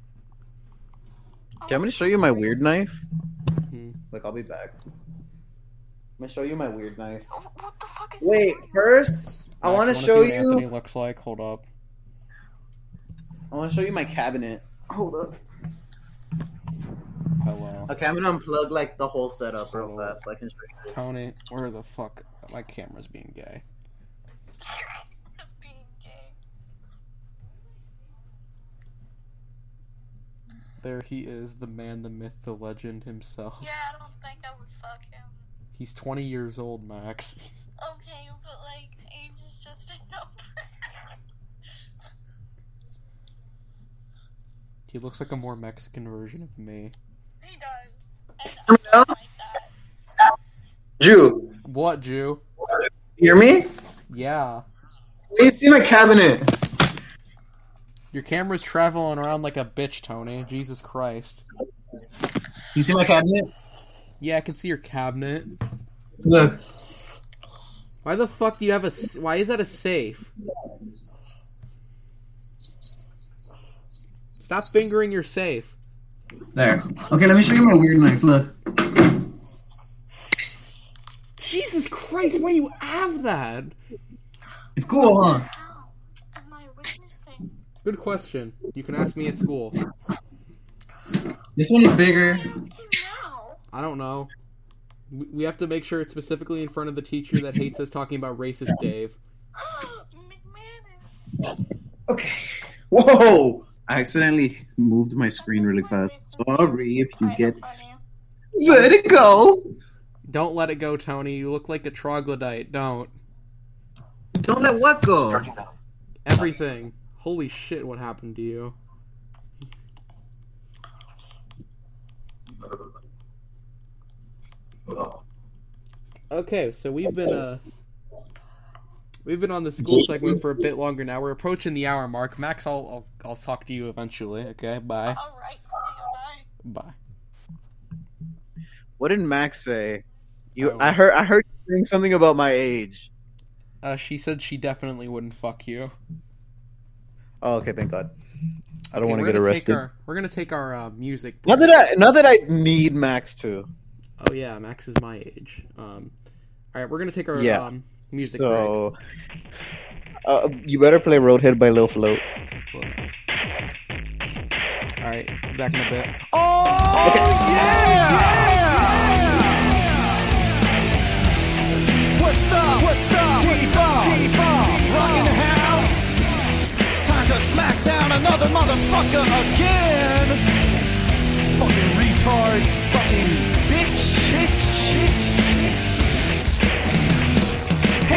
H: Okay, I'm gonna show you my weird knife.
G: Hmm.
H: Look, I'll be back. I'm gonna show you my weird knife.
L: What the fuck is
H: Wait, first, I
G: Max,
H: want to
G: wanna
H: show
G: see what Anthony
H: you.
G: looks like. Hold up.
H: I want to show you my cabinet. Hold up.
G: Hello.
H: Okay, I'm gonna unplug like the whole setup real fast so I can show you.
G: Tony, where the fuck? My camera's being gay.
L: Being gay.
G: There he is, the man, the myth, the legend himself.
L: Yeah, I don't think I would fuck him.
G: He's 20 years old, Max.
L: Okay, but like, age just a number.
G: He looks like a more Mexican version of me.
L: he does. And I don't like that.
H: Jew,
G: What, Jew?
H: hear me?
G: Yeah.
H: Wait, see my cabinet.
G: Your camera's traveling around like a bitch, Tony. Jesus Christ.
H: You see my cabinet?
G: Yeah, I can see your cabinet.
H: Look.
G: Why the fuck do you have a? Why is that a safe? Stop fingering your safe.
H: There. Okay, let me show you my weird knife. Look.
G: Jesus Christ, why do you have that?
H: It's cool, huh?
L: Am I witnessing?
G: Good question. You can ask me at school.
H: This one is bigger.
G: I don't know. We- We have to make sure it's specifically in front of the teacher that hates us talking about racist Dave.
H: Okay. Whoa! I accidentally moved my screen really fast. Sorry if you get. Let it go.
G: Don't let it go, Tony. You look like a troglodyte. Don't.
H: Don't let what go.
G: Everything. Holy shit, what happened to you? Okay, so we've been uh we've been on the school segment for a bit longer now. We're approaching the hour mark. Max, I'll I'll, I'll talk to you eventually. Okay, bye. All right. Bye. Bye.
H: What did Max say? You, I heard, I heard you saying something about my age.
G: Uh, she said she definitely wouldn't fuck you.
H: Oh, okay, thank God. I don't
G: Okay,
H: want to get arrested.
G: Our, we're gonna take our uh, music.
H: Not that I, not that I need Max to.
G: Oh yeah, Max is my age. Um, all right, we're gonna take our
H: Yeah.
G: um, music break.
H: So, uh, you better play Roadhead by Lil Float.
G: All right, back in a bit. Oh! Yeah! Yeah!
N: What's up? What's up? D-Bomb. D-Bomb. Rockin' the house. Time to smack down another motherfucker again. Fucking retard. Fucking bitch. Bitch.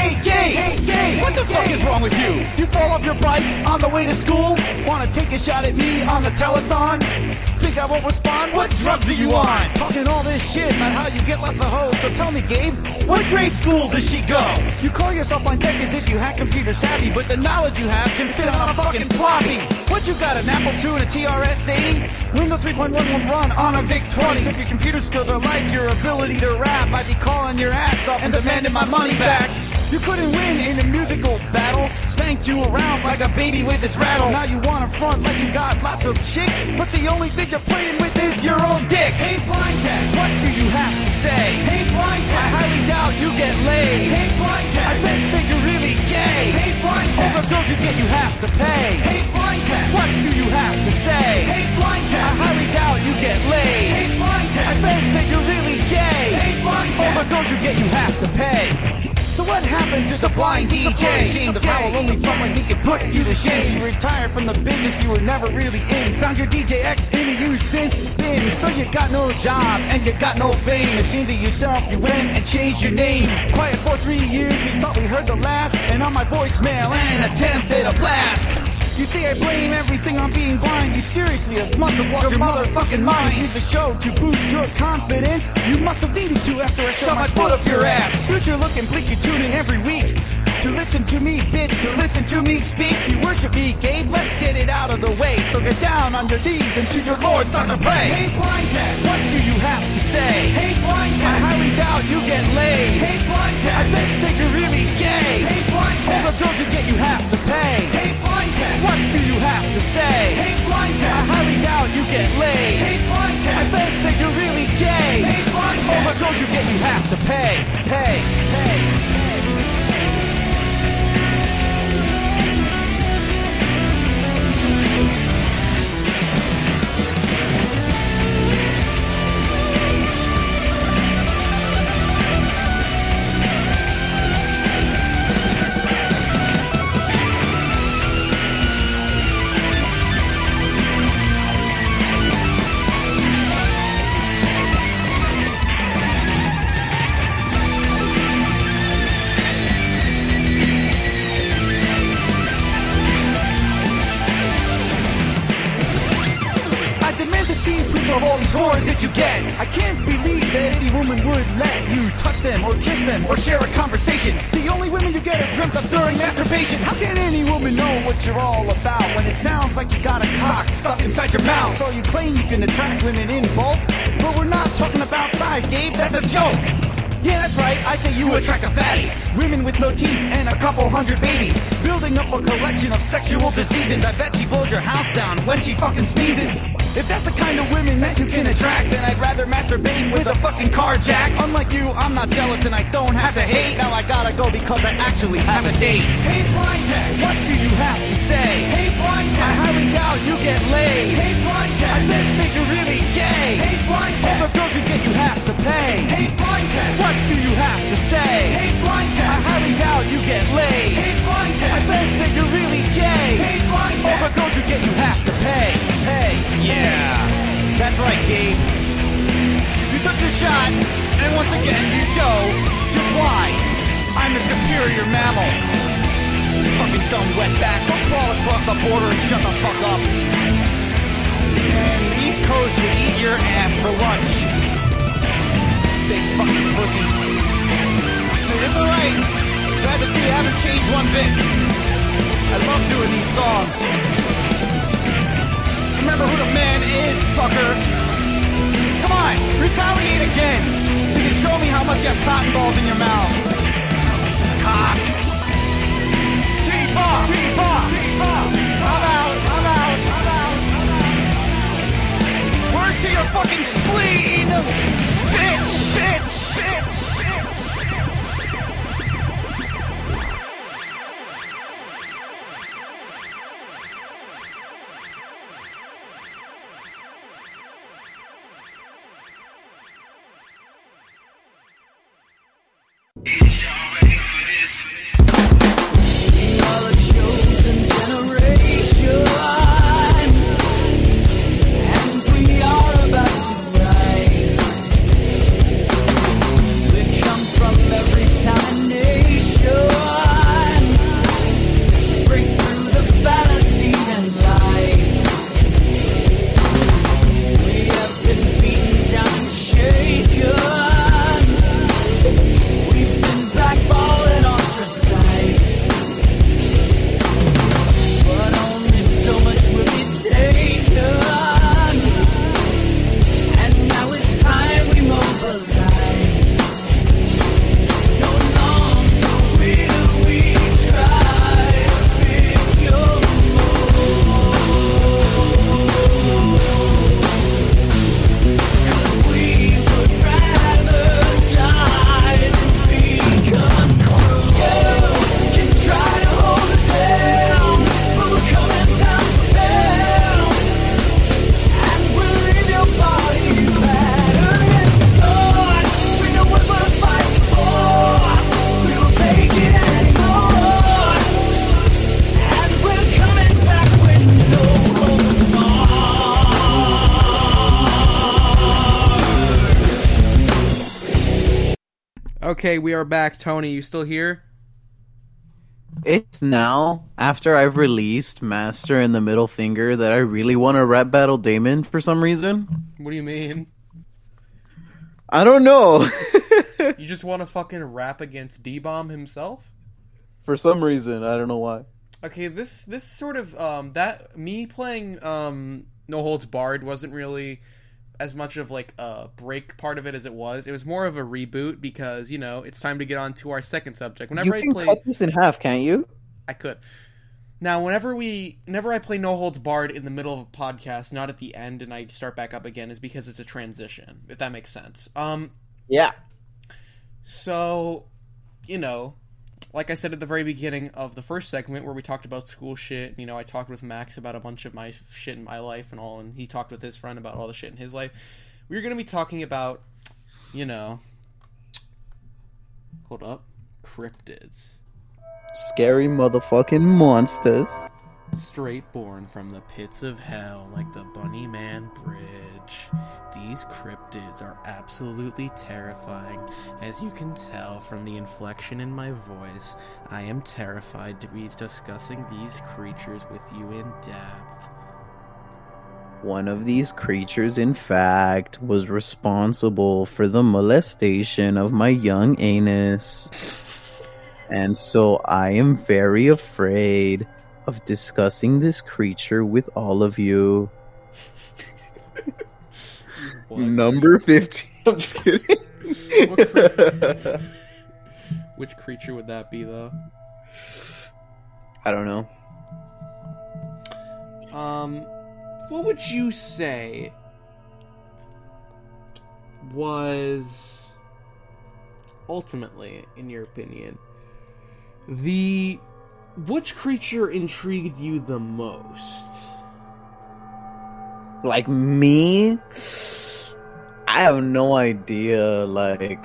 N: Hey, gay. Hey, gay. What the fuck is wrong with you? You fall off your bike on the way to school? Wanna take a shot at me on the telethon? Think I won't respond? What drugs are you on? Talking all this shit about how you get lots of hoes. So tell me, Gabe, what grade school does she go? You call yourself on tech as if you hack computer savvy, but the knowledge you have can fit on a fucking floppy. What you got, an Apple II and a TRS 80? Windows 3.11 run on a VIC 20. If your computer skills are like your ability to rap, I'd be calling your ass up and demanding my money back. You couldn't win in a musical battle. Spanked you around like a baby with its rattle. Now you wanna front like you got lots of chicks, but the only thing you're playing with is your own dick. Hey, Blind Tech, what do you have to say? Hey, Blind Tech, I highly doubt you get laid. Hey, Blind Tech, I bet that you're really gay. Hey, Blind Tech, all the girls you get you have to pay. Hey, Blind Tech, what do you have to say? Hey, Blind Tech, I highly doubt you get laid. Hey, Blind Tech, I bet that you're really gay. Hey, Blind Tech, all the girls you get you have to pay. What happened to the blind DJ? Shame the power only from when he could put you to shame. You retired from the business you were never really in. Found your DJX in used synth bin. So you got no job and you got no fame. Ashamed of yourself, you went and changed your name. Quiet for three years, we thought we heard the last. And on my voicemail, and attempted a blast. You say I blame everything on being blind. You seriously must have lost your motherfucking mind. Use the show to boost your confidence. You must have needed to after I shot my foot up your ass. Future looking bleak, you tune in every week. To listen to me, bitch, to listen to me speak. You worship me, Gabe, let's get it out of the way. So get down on your knees and to your Lord start to pray. Hey, Blind Tech, what do you have to say? Hey, Blind Tech, I highly doubt you get laid. Hey, Blind Tech, I bet think you're really gay. Hey, Blind Tech, all the girls you get you have to say? Hey, I highly doubt you get laid. Hey, I bet think you're really gay. Hey, Blind Tech, all the girls you get you have to pay. Pay, pay. Horrors that you get. I can't believe that any woman would let you touch them or kiss them or share a conversation. The only women you get are dreamt of during masturbation. How can any woman know what you're all about when it sounds like you got a cock stuck inside your mouth? So you claim you can attract women in bulk, but we're not talking about size, Gabe. That's a joke. Yeah, that's right. I say you attract the fatties. Women with no teeth and a couple hundred babies. Building up a collection of sexual diseases. I bet she blows your house down when she fucking sneezes. If that's the kind of women that you can attract, then I'd rather masturbate with a fucking car jack. Unlike you, I'm not jealous and I don't have to hate. Now I gotta go because I actually have a date. Hey, Blind Tech, what do you have to say? Hey, Blind Tech, I highly doubt you get laid. Hey, Blind Tech, I bet think you're really gay. Hey, Blind Tech, all the girls you get you have to pay. Hey, Blind Tech, what do you have to say? Hey, Blind Tech, I highly doubt you get laid. Hey, Blind Tech, I bet that you're really gay. Hey, Blind Tech, all the girls you get you have to pay. Hey, yeah, that's right, Gabe. You took your shot, and once again you show just why I'm the superior mammal. Fucking dumb wetback, go crawl across the border and shut the fuck up. And the East Coast would eat your ass for lunch. Big fucking pussy. It's alright. Glad to see you haven't changed one bit. I love doing these songs. Remember who the man is, fucker. Come on, retaliate again. So you can show me how much you have cotton balls in your mouth. Cock. Deepa, deepa, deepa. I'm out, I'm out, I'm out, I'm out. Word to your fucking spleen. Bitch, bitch, bitch.
G: Okay, we are back. Tony, you still here?
H: It's now after I've released Master and the Middle Finger that I really want to rap battle Damon for some reason.
G: What do you mean?
H: I don't know.
G: you just want to fucking rap against D Bomb himself?
H: for some reason, I don't know why.
G: Okay, this this sort of um that me playing um No Holds Barred wasn't really as much of like a break part of it as it was. It was more of a reboot because you know it's time to get on to our second subject. Whenever
H: you
G: I play,
H: cut this in half, can't you?
G: I could. Now, whenever we, whenever I play No Holds Barred in the middle of a podcast, not at the end, and I start back up again, is because it's a transition. If that makes sense. Um.
H: Yeah.
G: So, you know, like I said at the very beginning of the first segment where we talked about school shit, you know, I talked with Max about a bunch of my shit in my life and all, and he talked with his friend about all the shit in his life. We are going to be talking about, you know, hold up, cryptids.
H: Scary motherfucking monsters.
G: Straight born from the pits of hell like the Bunny Man Bridge. These cryptids are absolutely terrifying. As you can tell from the inflection in my voice, I am terrified to be discussing these creatures with you in depth.
H: One of these creatures, in fact, was responsible for the molestation of my young anus. And so I am very afraid of discussing this creature with all of you. Number 15. I'm just kidding.
G: Cre- Which creature would that be, though?
H: I don't know.
G: Um, what would you say was ultimately, in your opinion, the which creature intrigued you the most?
H: Like me? I have no idea. Like,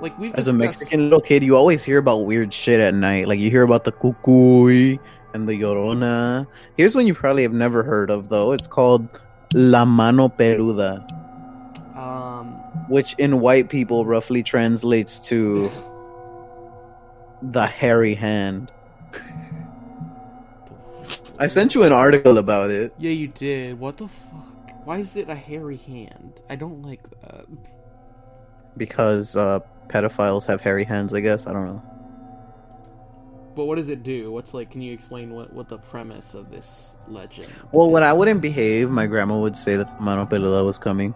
G: Like we've
H: as a Mexican little kid, you always hear about weird shit at night. Like, you hear about the cucuy and the llorona. Here's one you probably have never heard of, though. It's called La Mano Peluda,
G: Um,
H: which in white people roughly translates to the hairy hand. I sent you an article about it.
G: yeah, you did. What the fuck? Why is it a hairy hand? I don't like that.
H: Because uh, pedophiles have hairy hands, I guess. I don't know.
G: But what does it do? What's like? Can you explain what what the premise of this legend?
H: Well, when I wouldn't behave, my grandma would say that Mano Peluda was coming.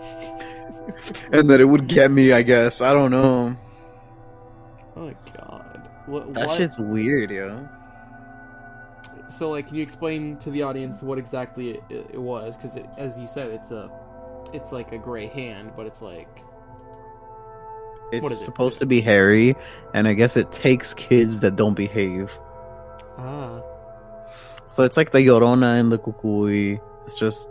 H: and that it would get me, I guess. I don't know.
G: Oh my god. What?
H: That
G: what?
H: shit's weird, yo.
G: So, like, can you explain to the audience what exactly it, it, was? Because, as you said, it's a, it's like a gray hand, but it's like,
H: It's
G: What is it?
H: supposed to be hairy, and I guess it takes kids that don't behave.
G: ah,
H: So it's like the Llorona and the Cucuy. It's just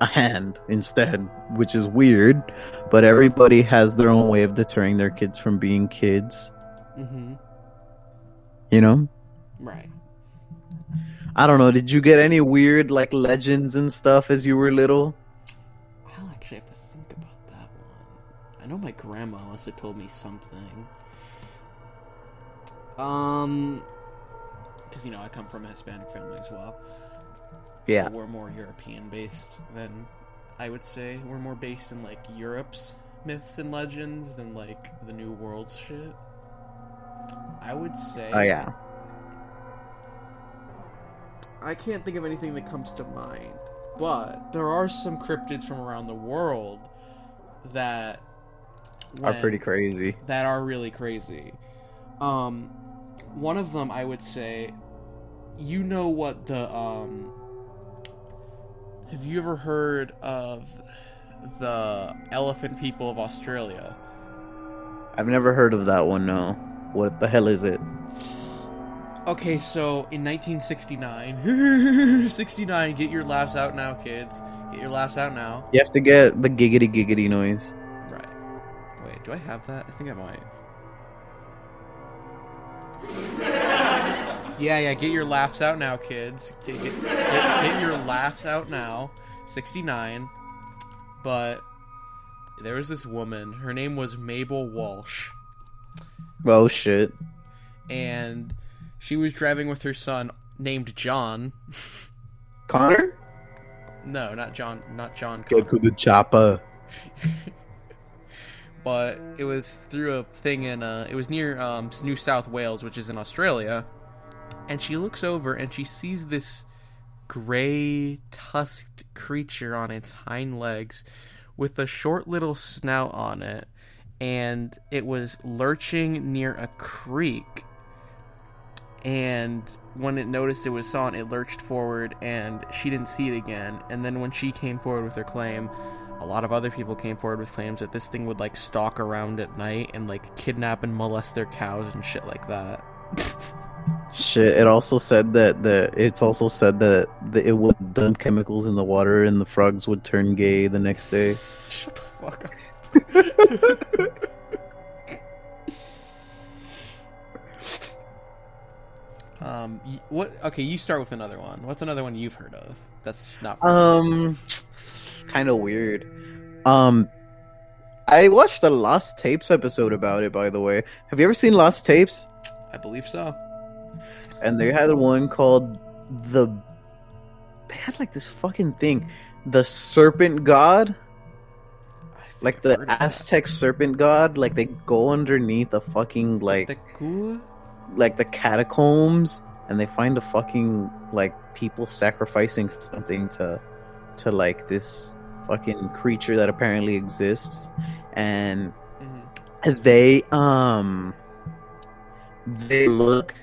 H: a hand instead, which is weird. But everybody has their own way of deterring their kids from being kids.
G: mm-hmm,
H: You know?
G: right.
H: I don't know. Did you get any weird like legends and stuff as you were little?
G: I'll actually have to think about that one. I know my grandma must have told me something. Um, because you know I come from a Hispanic family as well.
H: Yeah.
G: We're more European based than I would say. We're more based in like Europe's myths and legends than like the New World's shit. I would say.
H: Oh yeah.
G: I can't think of anything that comes to mind, but there are some cryptids from around the world that
H: Are pretty crazy.
G: That are really crazy. Um, one of them I would say, you know what the um. Have you ever heard of the elephant people of Australia?
H: I've never heard of that one. No. What the hell is it?
G: Okay, so in 1969, 69, get your laughs out now, kids. Get your laughs out now.
H: You have to get the giggity giggity noise.
G: Right. Wait, do I have that? I think I might. yeah, yeah, get your laughs out now, kids. Get, get, get, get your laughs out now. 69. But there was this woman. Her name was Mabel Walsh.
H: Oh shit.
G: and she was driving with her son named John.
H: Connor?
G: No, not John, not John.
H: Go to the chopper.
G: but it was through a thing in uh it was near um New South Wales, which is in Australia. And she looks over and she sees this gray tusked creature on its hind legs with a short little snout on it and it was lurching near a creek and when it noticed it was on it lurched forward and she didn't see it again and then when she came forward with her claim a lot of other people came forward with claims that this thing would like stalk around at night and like kidnap and molest their cows and shit like that
H: Shit. It also said that the. It's also said that the, it would dump chemicals in the water and the frogs would turn gay the next day.
G: Shut the fuck up. um, what? Okay, you start with another one. What's another one you've heard of? That's not.
H: Um, kind of weird. Um, I watched the Lost Tapes episode about it. By the way, have you ever seen Lost Tapes?
G: I believe so.
H: And they had one called the. They had like this fucking thing, the Serpent God. Like the Aztec serpent god, like they go underneath a fucking like
G: The cool.
H: Like the catacombs and they find a fucking like people sacrificing something to to like this fucking creature that apparently exists and they um they look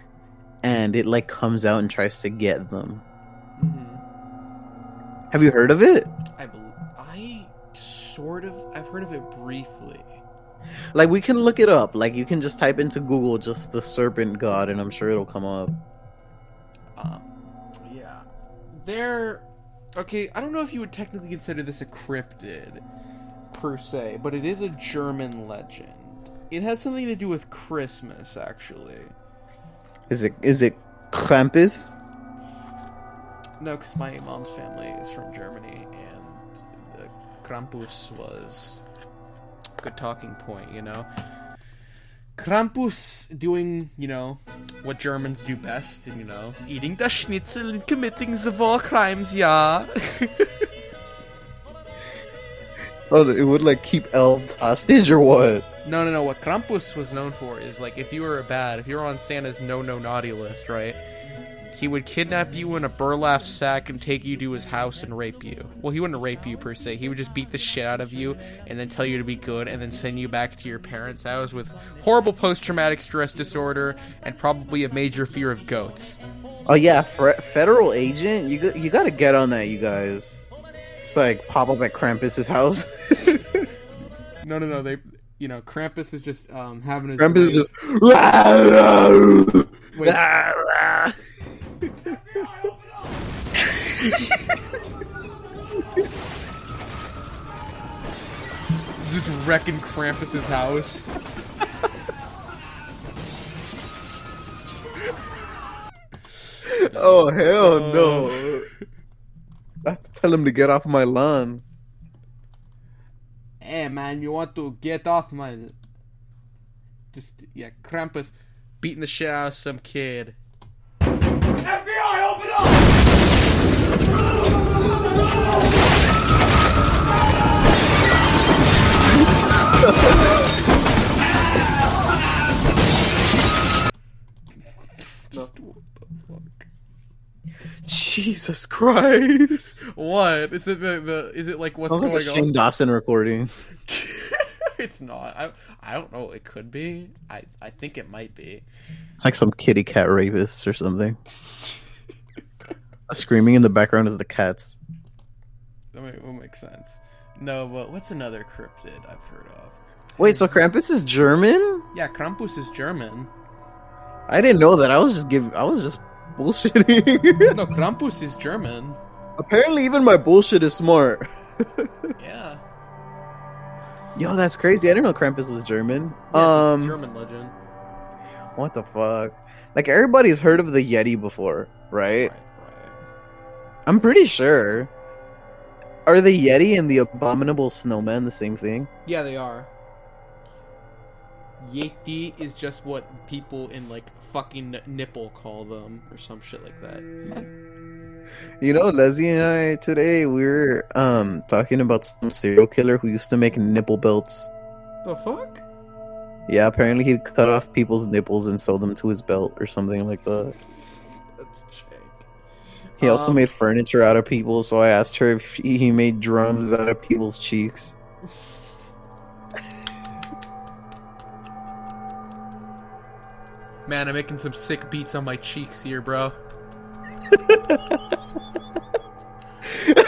H: and it like comes out and tries to get them mm-hmm. have you heard of it
G: I bel I sort of. I've heard of it briefly.
H: Like we can look it up like you can just type into google just the serpent god and i'm sure it'll come up
G: Um, yeah, they're okay. I don't know if you would technically consider this a cryptid per se, but it is a German legend. It has something to do with Christmas, actually.
H: is it is it krampus
G: No, because my mom's family is from Germany, and the Krampus was good talking point, you know? Krampus doing, you know, what Germans do best, and, you know, eating the schnitzel and committing the war crimes, yeah.
H: oh it would like keep elves hostage or what
G: no, no, no, what Krampus was known for is, like, if you were bad, if you were on Santa's no, no, naughty list, right? He would kidnap you in a burlap sack and take you to his house and rape you. Well, he wouldn't rape you per se. He would just beat the shit out of you and then tell you to be good and then send you back to your parents' house with horrible post traumatic stress disorder and probably a major fear of goats.
H: Oh yeah, federal agent. You go- you got to get on that, you guys. Just like pop up at Krampus's house.
G: No, no, no. They, you know, Krampus is just um, having his.
H: Krampus is just.
G: Wait. just wrecking Krampus's house.
H: oh hell no! I have to tell him to get off my lawn.
G: Hey man, you want to get off my? Just yeah, Krampus beating the shit out of some kid.
N: FBI, open up!
G: Just what the fuck?
H: Jesus Christ!
G: What is it? The, the is it like what's
H: Sounds like a
G: going
H: Shane
G: on?
H: Dawson recording.
G: it's not. I I don't know. It could be. I I think it might be.
H: It's like some kitty cat rapist or something. Screaming in the background is the cats.
G: That may, will make sense. No, but what's another cryptid I've heard of?
H: Wait, so Krampus is German?
G: Yeah, Krampus is German.
H: I didn't know that. I was just giving. I was just bullshitting.
G: No, Krampus is German.
H: Apparently, even my bullshit is smart.
G: Yeah.
H: Yo, that's crazy. I didn't know Krampus was German.
G: Yeah,
H: um,
G: German legend.
H: what the fuck? Like everybody's heard of the Yeti before, right? I'm pretty sure. Are the Yeti and the Abominable Snowman the same thing?
G: Yeah, they are. Yeti is just what people in like fucking nipple call them or some shit like that.
H: You know, Leslie and I today we were um talking about some serial killer who used to make nipple belts.
G: The fuck?
H: Yeah, apparently he'd cut off people's nipples and sew them to his belt or something like that. He also
G: Um,
H: made furniture out of people, so I asked her if he he made drums out of people's cheeks.
G: Man, I'm making some sick beats on my cheeks here, bro.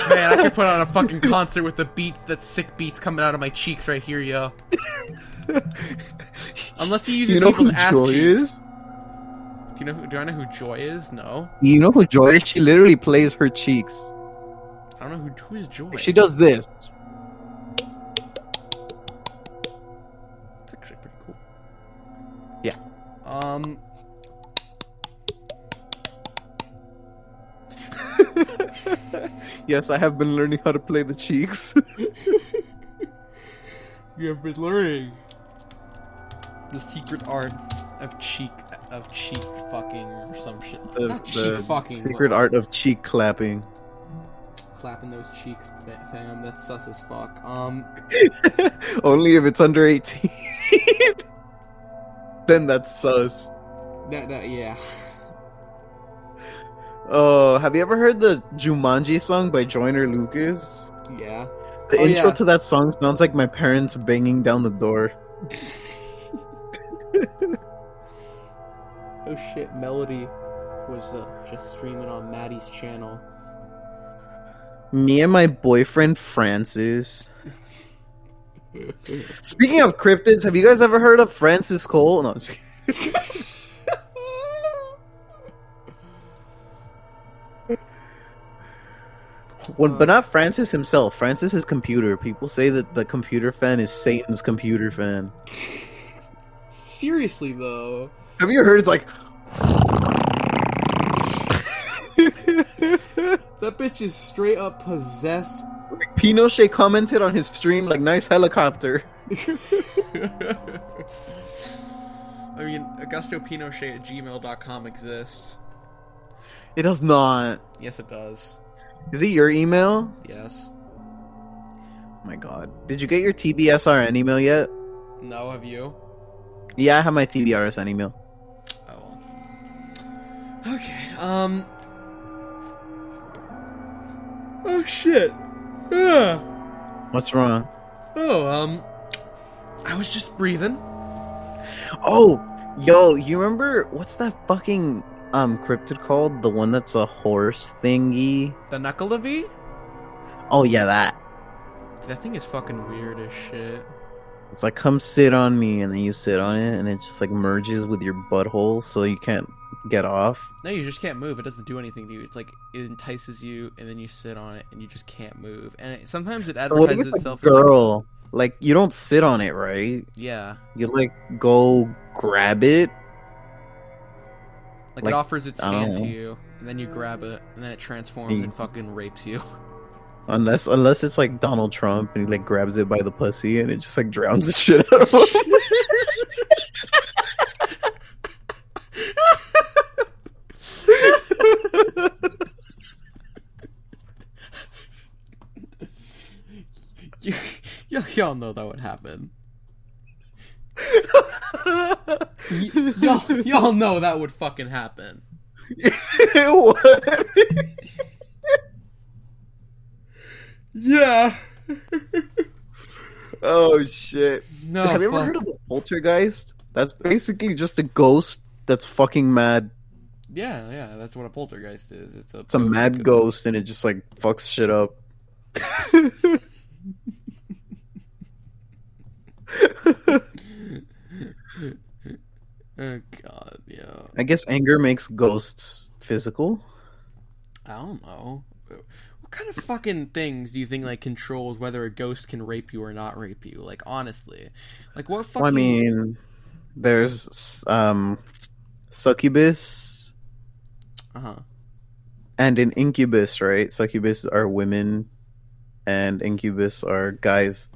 G: Man, I could put on a fucking concert with the beats, that sick beats coming out of my cheeks right here, yo. Unless he uses
H: You know
G: people's ass cheeks.
H: is?
G: Do you know who? Do I know who Joy is? No,
H: You know who Joy is? She literally plays her cheeks.
G: I don't know who. Who is Joy?
H: She does this.
G: It's actually pretty cool.
H: Yeah.
G: Um.
H: Yes, I have been learning how to play the cheeks.
G: You have been learning the secret art of cheek of cheek fucking or some shit.
H: the,
G: Not cheek fucking.
H: secret art of cheek clapping.
G: clapping those cheeks, fam. That's sus as fuck. Um.
H: Only if it's under 18. then that's sus.
G: That that yeah.
H: Oh, have you ever heard the Jumanji song by Joyner Lucas?
G: Yeah.
H: The
G: Oh,
H: intro
G: yeah.
H: to that song sounds like my parents banging down the door.
G: Oh shit, Melody was uh, just streaming on Maddie's channel.
H: Me and my boyfriend Francis. Speaking of cryptids, have you guys ever heard of Francis Cole? No, I'm just kidding. Well, but not Francis himself. Francis's computer. People say that the computer fan is Satan's computer fan.
G: Seriously though.
H: Have you heard? It's like
G: That bitch is straight up possessed.
H: Pinochet commented on his stream like, "Nice helicopter."
G: I mean, AugustoPinochet at gmail.com exists.
H: It does not.
G: Yes, it does.
H: Is it your email?
G: Yes.
H: Oh my god. Did you get your TBSRN email yet?
G: No, have you?
H: Yeah, I have my TBRSN email.
G: Okay. Um. Oh shit. Yeah.
H: What's wrong?
G: Oh, um. I was just breathing.
H: Oh, yo, you remember what's that fucking um cryptid called? The one that's a horse thingy?
G: The Nuckelavee?
H: Oh yeah, that.
G: That thing is fucking weird as shit.
H: It's like come sit on me, and then you sit on it, and it just like merges with your butthole, so you can't get off.
G: No, you just can't move. It doesn't do anything to you. It's like it entices you, and then you sit on it, and you just can't move. And it, sometimes it advertises
H: a
G: itself. as, like-
H: girl? Like you don't sit on it, right?
G: yeah,
H: You like go grab it.
G: like,
H: Like,
G: it offers its hand to you, and then you grab it, and then it transforms and fucking rapes you.
H: Unless unless it's like Donald Trump and he like grabs it by the pussy and it just like drowns the shit out of him.
G: y- y'all know that would happen. Y- y'all, y'all know that would fucking happen.
H: what?
G: Yeah.
H: oh shit.
G: No,
H: Have you ever
G: fuck.
H: heard of the poltergeist? That's basically just a ghost that's fucking mad.
G: Yeah, yeah, that's what a poltergeist is. It's a
H: It's a mad ghost and it just like fucks shit up.
G: Oh god, yeah.
H: I guess anger makes ghosts physical.
G: I don't know. What kind of fucking things do you think like controls whether a ghost can rape you or not rape you? Like honestly, like what fucking?
H: Well, I mean, there's um succubus
G: uh huh.
H: and an incubus, right? Succubus are women and incubus are guys.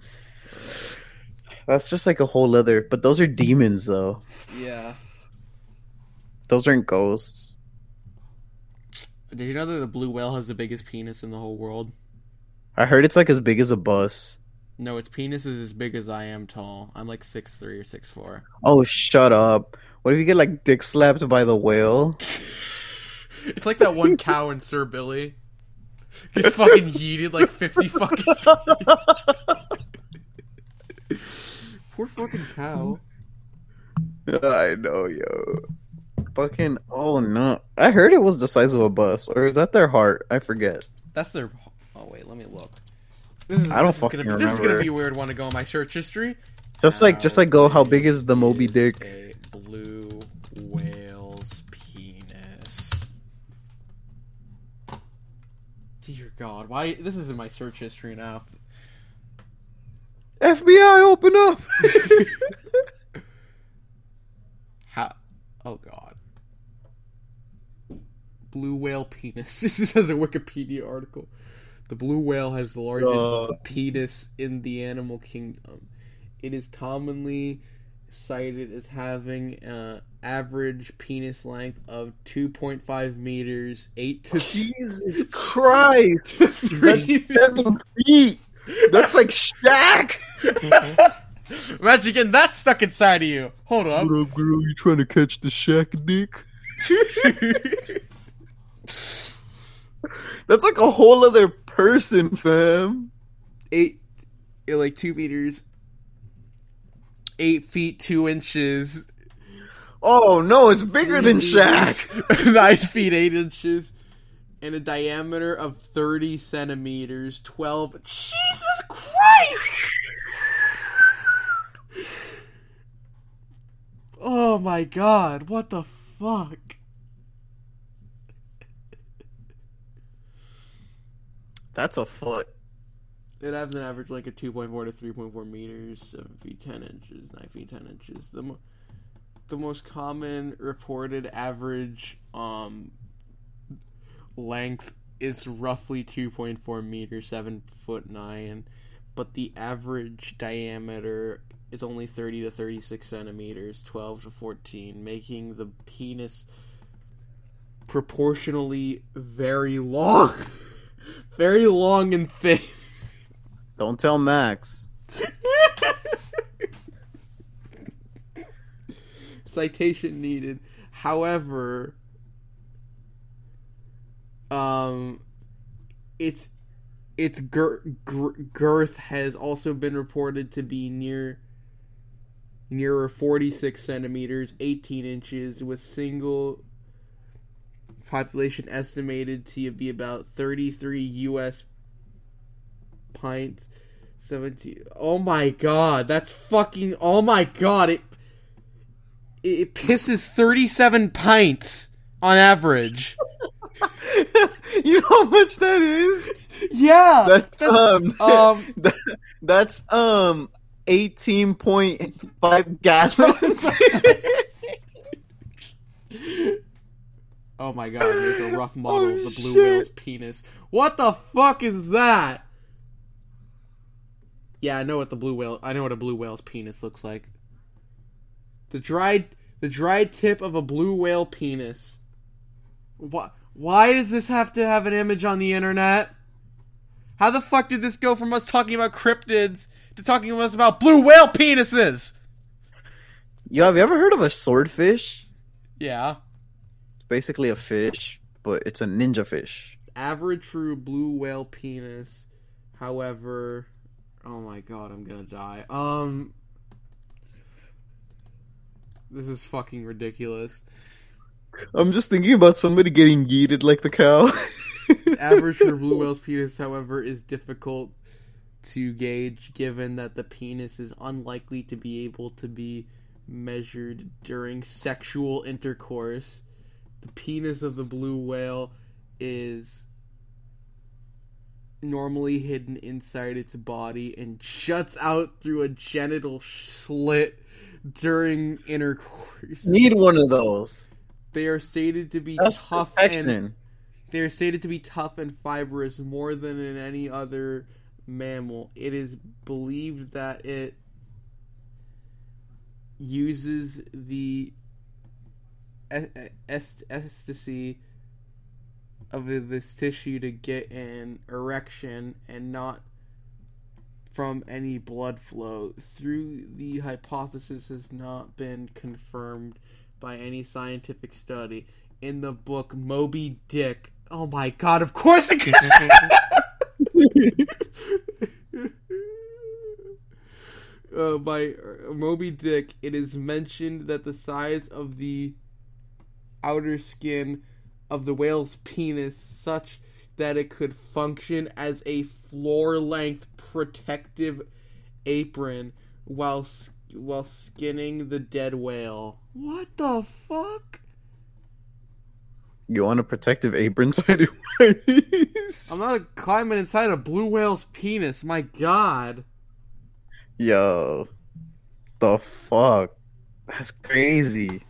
H: That's just like a whole other. But those are demons, though.
G: Yeah.
H: Those aren't ghosts.
G: Did you know that the blue whale has the biggest penis in the whole world?
H: I heard it's like as big as a bus.
G: No, its penis is as big as I am tall. I'm like six three or six four.
H: Oh, shut up! What if you get like dick slapped by the whale?
G: It's like that one cow in Sir Billy. Gets fucking yeeted like fifty fucking. Poor fucking cow.
H: I know, yo. Fucking oh no! I heard it was the size of a bus, or is that their heart? I forget.
G: That's their. Oh wait, let me look. This is,
H: I don't
G: this is
H: fucking
G: gonna be, This is gonna be a weird one to go in my search history.
H: Just like, just like, go. Uh, how big is the Moby Dick?
G: A blue whale's penis. Dear God, why? This is in my search history now.
H: FBI, open up!
G: How? Oh God. Blue whale penis. This is a Wikipedia article. The blue whale has the largest
H: Stop.
G: penis in the animal kingdom. It is commonly cited as having uh, average penis length of 2.5 meters, 8 to
H: Jesus Christ!
G: Three-
H: That's seven feet. That's like Shaq.
G: Imagine getting that stuck inside of you. Hold up.
H: What up, girl? You trying to catch the Shaq dick? That's like a whole other person, fam.
G: Eight, like two meters, eight feet two inches.
H: Oh no, it's bigger than Shaq.
G: Nine feet eight inches, and a diameter of thirty centimeters. Twelve. Jesus Christ! Oh my God! What the fuck?
H: That's a foot.
G: It has an average like a 2.4 to 3.4 meters, 7 feet 10 inches, 9 feet 10 inches. The, mo- the most common reported average um, length is roughly 2.4 meters, 7 foot 9, but the average diameter is only 30 to 36 centimeters, 12 to 14, making the penis proportionally very long. very long and thin.
H: Don't tell Max.
G: citation needed. However, um, its its gir- gir- girth has also been reported to be near nearer 46 centimeters, 18 inches, with single population estimated to be about 33 U.S. pints. 17. Oh my god, that's fucking. Oh my god, it it pisses 37 pints on average.
H: you know how much that is?
G: Yeah.
H: That's um
G: um
H: that, that's um eighteen point five gallons.
G: Oh my god, there's a rough model of the blue
H: shit.
G: whale's penis. What the fuck is that? Yeah, I know what the blue whale I know what a blue whale's penis looks like. The dried the dried tip of a blue whale penis. Why why does this have to have an image on the internet? How the fuck did this go from us talking about cryptids to talking to us about blue whale penises?
H: Yo, have you ever heard of a swordfish?
G: Yeah.
H: It's basically a fish, but it's a ninja fish.
G: average true blue whale penis. However, oh my god, I'm gonna die. Um, this is fucking ridiculous.
H: I'm just thinking about somebody getting yeeted like the cow.
G: average for blue whale's penis, however, is difficult to gauge given that the penis is unlikely to be able to be measured during sexual intercourse. The penis of the blue whale is normally hidden inside its body and shuts out through a genital slit during intercourse.
H: Need one of those.
G: They are stated to be
H: That's
G: tough and they are stated to be tough and fibrous more than in any other mammal. It is believed that it uses the ecstasy of this tissue to get an erection and not from any blood flow through the hypothesis has not been confirmed by any scientific study in the book Moby Dick. Oh my god of course it uh, by uh, Moby Dick, it is mentioned that the size of the outer skin of the whale's penis such that it could function as a floor-length protective apron while while skinning the dead whale. What the fuck?
H: You want a protective apron sideways?
G: I'm not climbing inside a blue whale's penis. My god.
H: Yo, the fuck? That's crazy.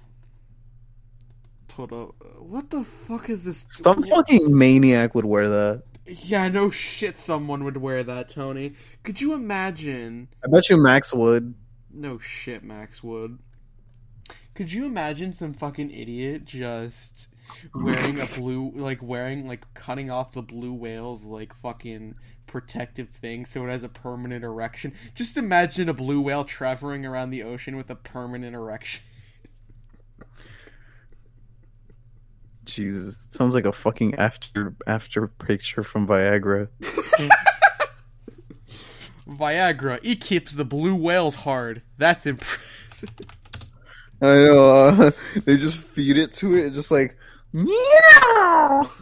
G: Toto, what the fuck is this?
H: Some fucking maniac would wear that.
G: Yeah, no shit someone would wear that, Tony. Could you imagine?
H: I bet you Max would.
G: No shit, Max would. Could you imagine some fucking idiot just wearing a blue, like wearing, like cutting off the blue whale's, like fucking protective thing so it has a permanent erection? Just imagine a blue whale traveling around the ocean with a permanent erection.
H: Jesus, sounds like a fucking after after picture from Viagra.
G: Viagra, it keeps the blue whales hard. That's impressive.
H: I know. Uh, they just feed it to it, just like meow.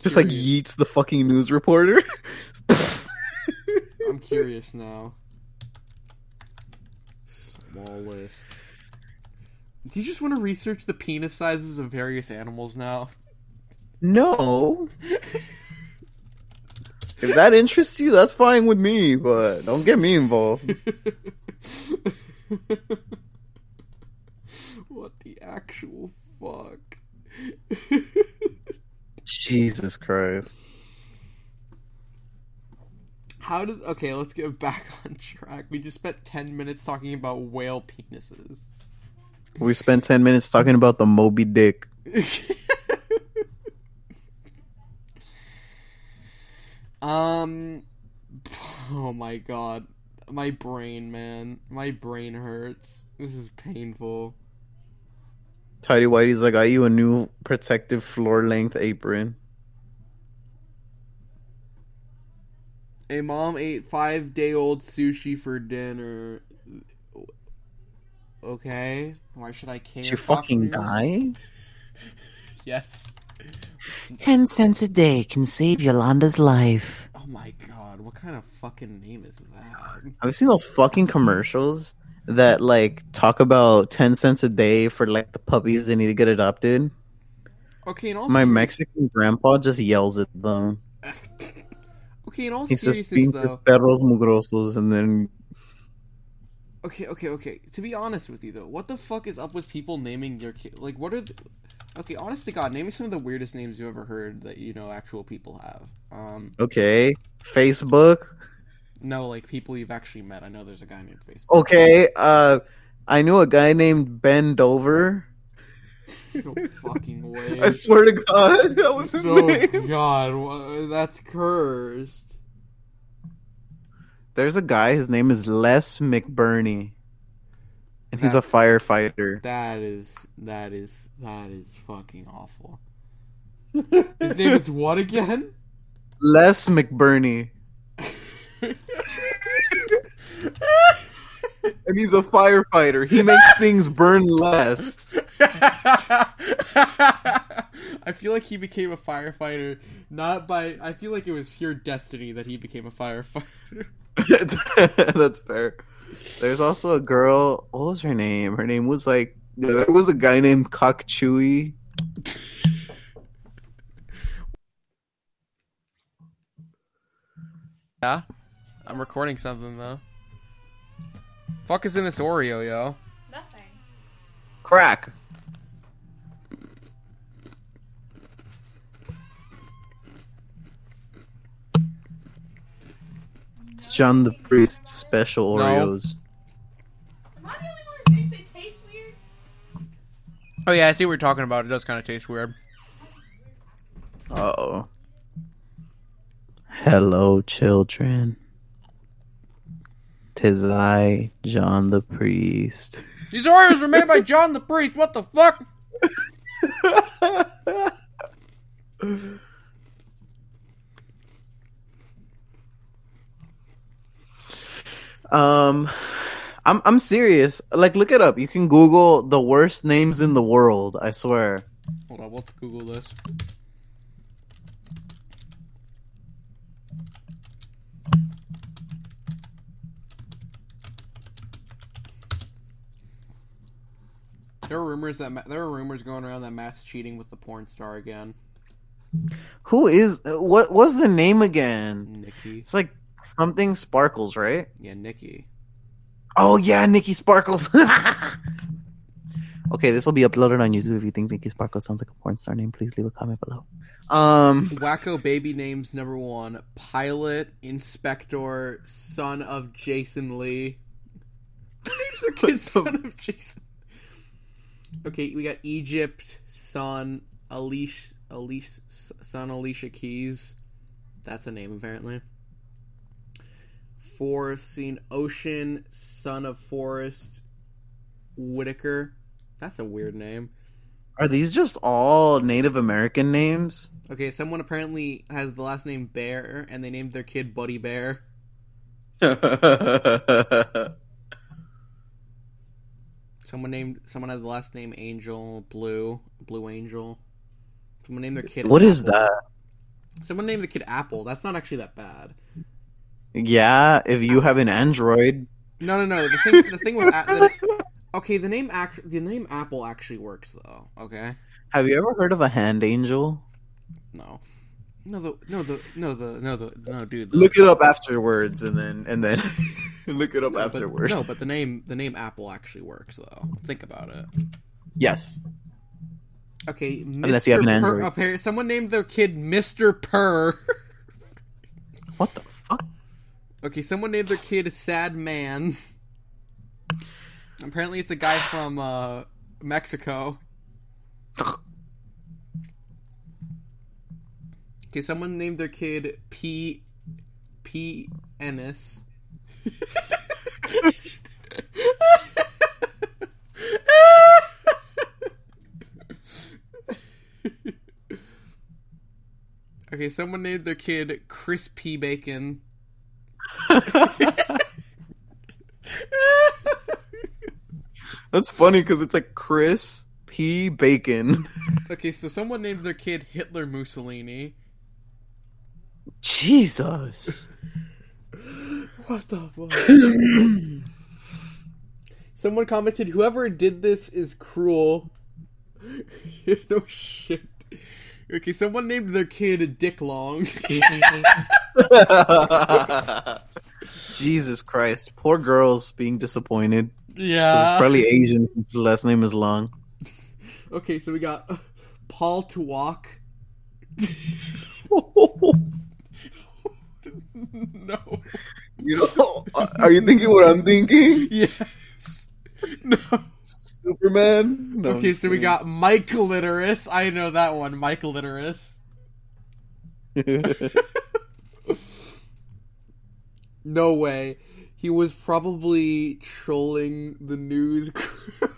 H: Just like yeets the fucking news reporter.
G: I'm curious now. Smallest. Do you just want to research the penis sizes of various animals now?
H: No. if that interests you, that's fine with me, but don't get me involved.
G: what the actual fuck?
H: Jesus Christ.
G: How did. Okay, let's get back on track. We just spent 10 minutes talking about whale penises.
H: We spent 10 minutes talking about the Moby Dick.
G: Um. Oh my god. My brain, man. My brain hurts. This is painful.
H: Tidy Whitey's like, I you a new protective floor length apron.
G: A mom ate five day old sushi for dinner. Okay. Why should I care?
H: Did you fucking die?
G: Yes.
M: Ten cents a day can save Yolanda's life.
G: Oh my god. What kind of fucking name is that?
H: I've seen those fucking commercials that like talk about 10 cents a day for like the puppies they need to get adopted?
G: Okay, in all
H: My Mexican grandpa just yells at them.
G: Okay, in all
H: He says,
G: seriousness
H: pinches
G: though.
H: perros mugrosos, and then
G: Okay, okay, okay. To be honest with you though, what the fuck is up with people naming their kid? Like, what are? The... Okay, honest to God, name me some of the weirdest names you ever heard that you know actual people have. Um,
H: okay, Facebook.
G: no, like people you've actually met. I know there's a guy named Facebook.
H: Okay, uh, I knew a guy named Ben Dover.
G: No fucking way.
H: I swear to God, that was his name.
G: God, that's cursed.
H: There's a guy. His name is Les McBurney, and he's a firefighter.
G: That is that is that is fucking awful. His name is what again?
H: Les McBurney, and he's a firefighter. He makes things burn less.
G: I feel like he became a firefighter not by. I feel like it was pure destiny that he became a firefighter.
H: That's fair. There's also a girl. What was her name? Her name was like there was a guy named Cock Chewy.
G: Yeah, I'm recording something though. Fuck is in this Oreo, yo?
L: Nothing.
H: Crack. John the Priest special
G: No.
H: Oreos.
G: Oh yeah, I see what you're talking about. It does kind of taste weird.
H: Uh oh. Hello, children. Tis I, John the Priest.
G: These Oreos were made by John the Priest. What the fuck?
H: Um, I'm I'm serious. Like, look it up. You can Google the worst names in the world. I swear.
G: Hold on, let's Google this. There are rumors that Ma- there are rumors going around that Matt's cheating with the porn star again.
H: Who is what? What's the name again?
G: Nikki.
H: It's like something Sparkles, right?
G: Yeah, Nikki.
H: Oh yeah, Nikki Sparkles. okay, this will be uploaded on YouTube. If you think Nikki Sparkles sounds like a porn star name, please leave a comment below. Um,
G: Wacko baby names number one: Pilot, Inspector, son of Jason Lee. Names their kid son of Jason. Okay, we got Egypt, son Alicia, Alicia, son Alicia Keys. That's a name apparently. Fourth scene: Ocean, son of Forest Whitaker. That's a weird name.
H: are these just all Native American names?
G: Okay, someone apparently has the last name Bear, and they named their kid Buddy Bear. Someone named someone had the last name Angel Blue Blue Angel. Someone named their kid.
H: What is
G: Apple.
H: that?
G: Someone named the kid Apple. That's not actually that bad.
H: Yeah, if you have an Android.
G: No, no, no. The thing, the thing with the, okay, the name act, the name Apple actually works though. Okay,
H: Have you ever heard of a hand angel?
G: no, no, the no, the no, the no, the no, dude. The,
H: Look it up afterwards, and then and then look it up
G: no, but-
H: afterwards.
G: no, but the name the name Apple actually works though. Think about it.
H: Yes.
G: Okay,
H: Unless you have an
G: Mr. Purr-
H: Android.
G: okay, someone named their kid Mister Purr.
H: What the?
G: Okay, someone named their kid Sad Man. Apparently, it's a guy from uh, Mexico. Okay, someone named their kid P. P. Ennis. okay, someone named their kid Chris P. Bacon.
H: That's funny because it's like Chris P. Bacon.
G: Okay, so someone named their kid Hitler Mussolini.
H: Jesus.
G: What the fuck? Someone commented, "Whoever did this is cruel." no shit. Okay, someone named their kid Dick Long.
H: Jesus Christ. Poor girls being disappointed.
G: Yeah.
H: It's probably Asian since his last name is long.
G: okay, so we got Paul to walk. no.
H: You know, are you thinking what I'm thinking?
G: Yes. No.
H: Superman? No,
G: okay, so we got Mike Litteris. I know that one, Mike Litteris. No way. He was probably trolling the news crew.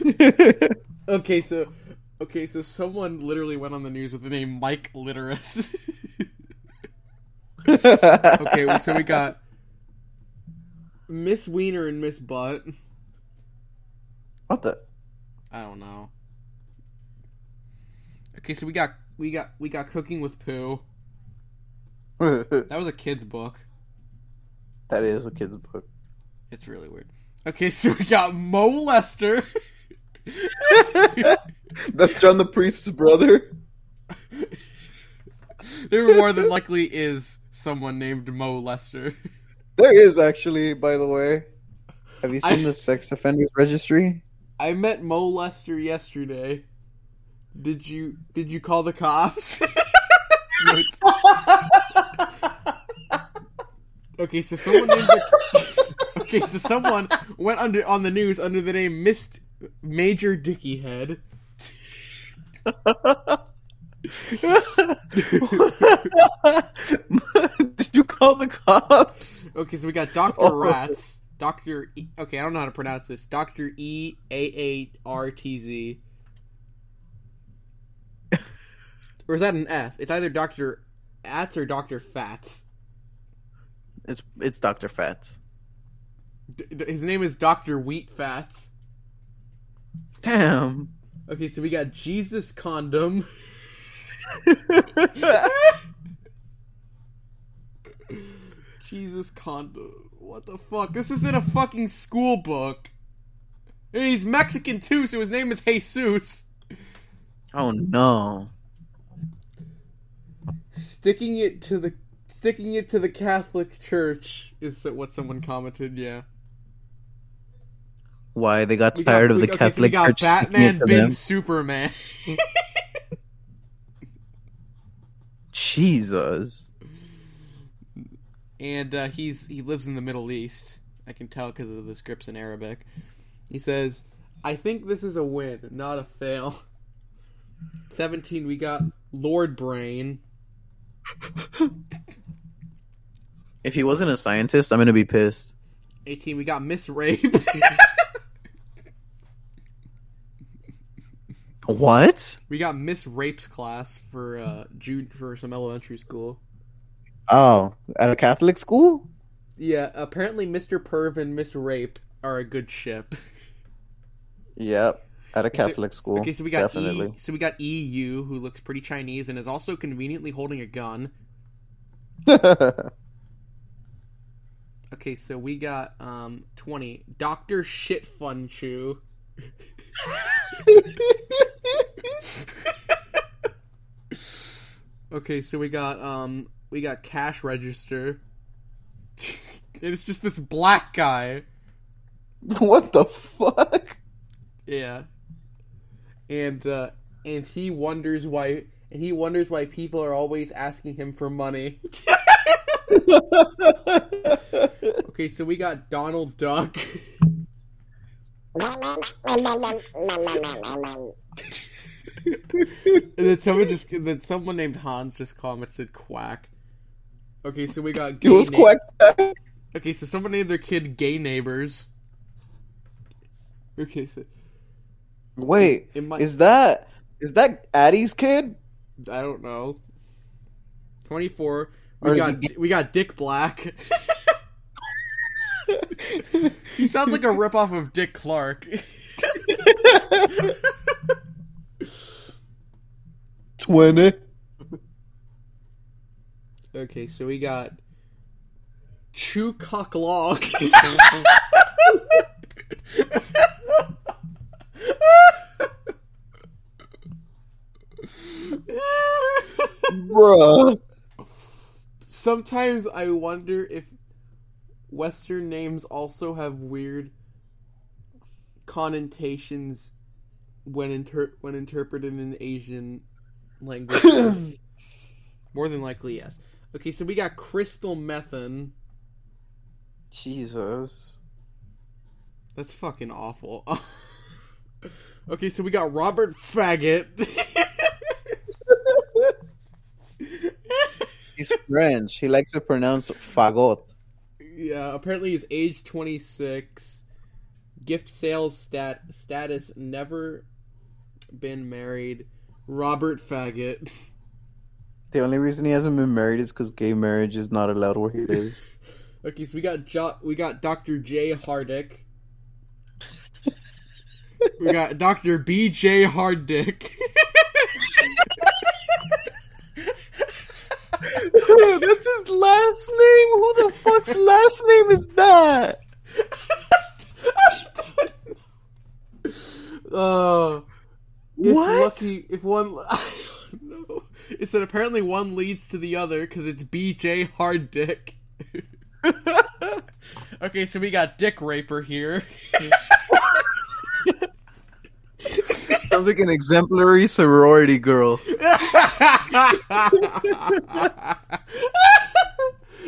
G: okay, so okay, so someone literally went on the news with the name Mike Litteris. okay, so we got Miss Wiener and Miss Butt.
H: What the?
G: I don't know. Okay, so we got we got we got Cooking with poo. That was a kid's book.
H: That is a kid's book.
G: It's really weird. Okay, so we got Mo Lester.
H: That's John the Priest's brother.
G: there more than likely is someone named Mo Lester.
H: There is actually, by the way. Have you seen
G: I-
H: the sex offenders registry?
G: I met Mo Lester yesterday. Did you did you call the cops? Okay, so someone named the, Okay, so someone went under on the news under the name Mist Major Dicky Head.
H: Did you call the cops?
G: Okay, so we got Doctor
H: Oh.
G: Rats, Doctor. E- okay, I don't know how to pronounce this. Doctor E A A R T Z. Or is that an F? It's either Doctor Ats or Doctor Fats.
H: It's it's Doctor Fats.
G: D- d- his name is Doctor Wheat Fats.
H: Damn.
G: Okay, so we got Jesus Condom. Jesus Condom. What the fuck? This is in a fucking school book. And he's Mexican too, so his name is Jesus.
H: Oh no.
G: Sticking it to the sticking it to the Catholic Church is what someone commented. Yeah.
H: Why they got
G: We
H: tired
G: got-
H: of
G: we-
H: the
G: okay, so we
H: Catholic
G: got
H: Church
G: Batman
H: it to
G: bin
H: them?
G: Superman.
H: Jesus.
G: And uh, he's he lives in the Middle East. I can tell because of the scripts in Arabic. He says, "I think this is a win, not a fail." Seventeen, we got Lord Brain.
H: If he wasn't a scientist, I'm gonna be pissed.
G: Eighteen, we got Miss Rape.
H: What?
G: we got Miss Rape's class for uh Jude for some elementary school.
H: Oh, at a Catholic school?
G: Yeah, apparently Mr. Perv and Miss Rape are a good ship.
H: Yep. At a
G: Okay, so-
H: Catholic school.
G: Okay, so we got
H: definitely.
G: E, so we got EU who looks pretty Chinese and is also conveniently holding a gun. Okay, so we got um 20 Dr. Shit Fun Chew. okay, so we got um we got cash register. it's just this black guy.
H: what the fuck?
G: Yeah. And uh and he wonders why and he wonders why people are always asking him for money. okay, so we got Donald Duck. and then someone just then someone named Hans just commented quack. Okay, so we got
H: It was
G: neigh-
H: quack.
G: Okay, so someone named their kid gay neighbors. Okay, so
H: Wait,
G: It might-
H: is that is that Addie's kid?
G: I don't know. Twenty four. We got we got Dick Black. he sounds like a ripoff of Dick Clark.
H: Twenty.
G: Okay, so we got Chew Cock Log.
H: Bruh.
G: Sometimes I wonder if Western names also have weird connotations when inter- when interpreted in Asian languages. More than likely, yes. Okay, so we got crystal methane.
H: Jesus.
G: That's fucking awful. okay, so we got Robert Faggot.
H: He's French. He likes to pronounce fagot.
G: yeah, apparently he's age 26. Gift sales stat status never been married. Robert Faggot.
H: The only reason he hasn't been married is because gay marriage is not allowed where he lives.
G: Okay, so we got jo- we got Dr. J Hardick. we got Dr. B.J. Harddick.
H: That's his last name. Who the fuck's last name is that?
G: Uh, if
H: What?
G: Lucky, if one, I don't. It said apparently one leads to the other because it's B.J. Hard Dick. okay, so we got Dick Raper here.
H: Sounds like an exemplary sorority girl.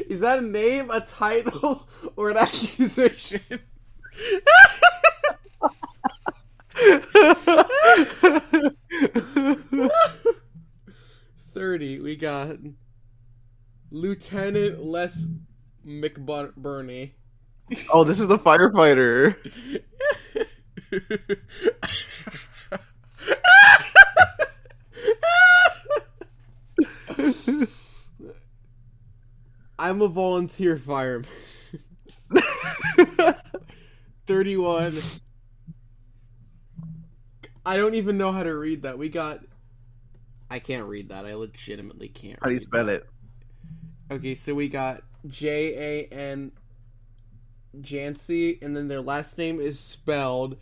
G: Is that a name, a title, or an accusation? Thirty. We got Lieutenant Les McBurney.
H: Oh, this is the firefighter.
G: I'm a volunteer fireman. 31. I don't even know how to read that. We got. I can't read that. I legitimately can't.
H: How do you spell it?
G: Okay, so we got J A N Jancy, and then their last name is spelled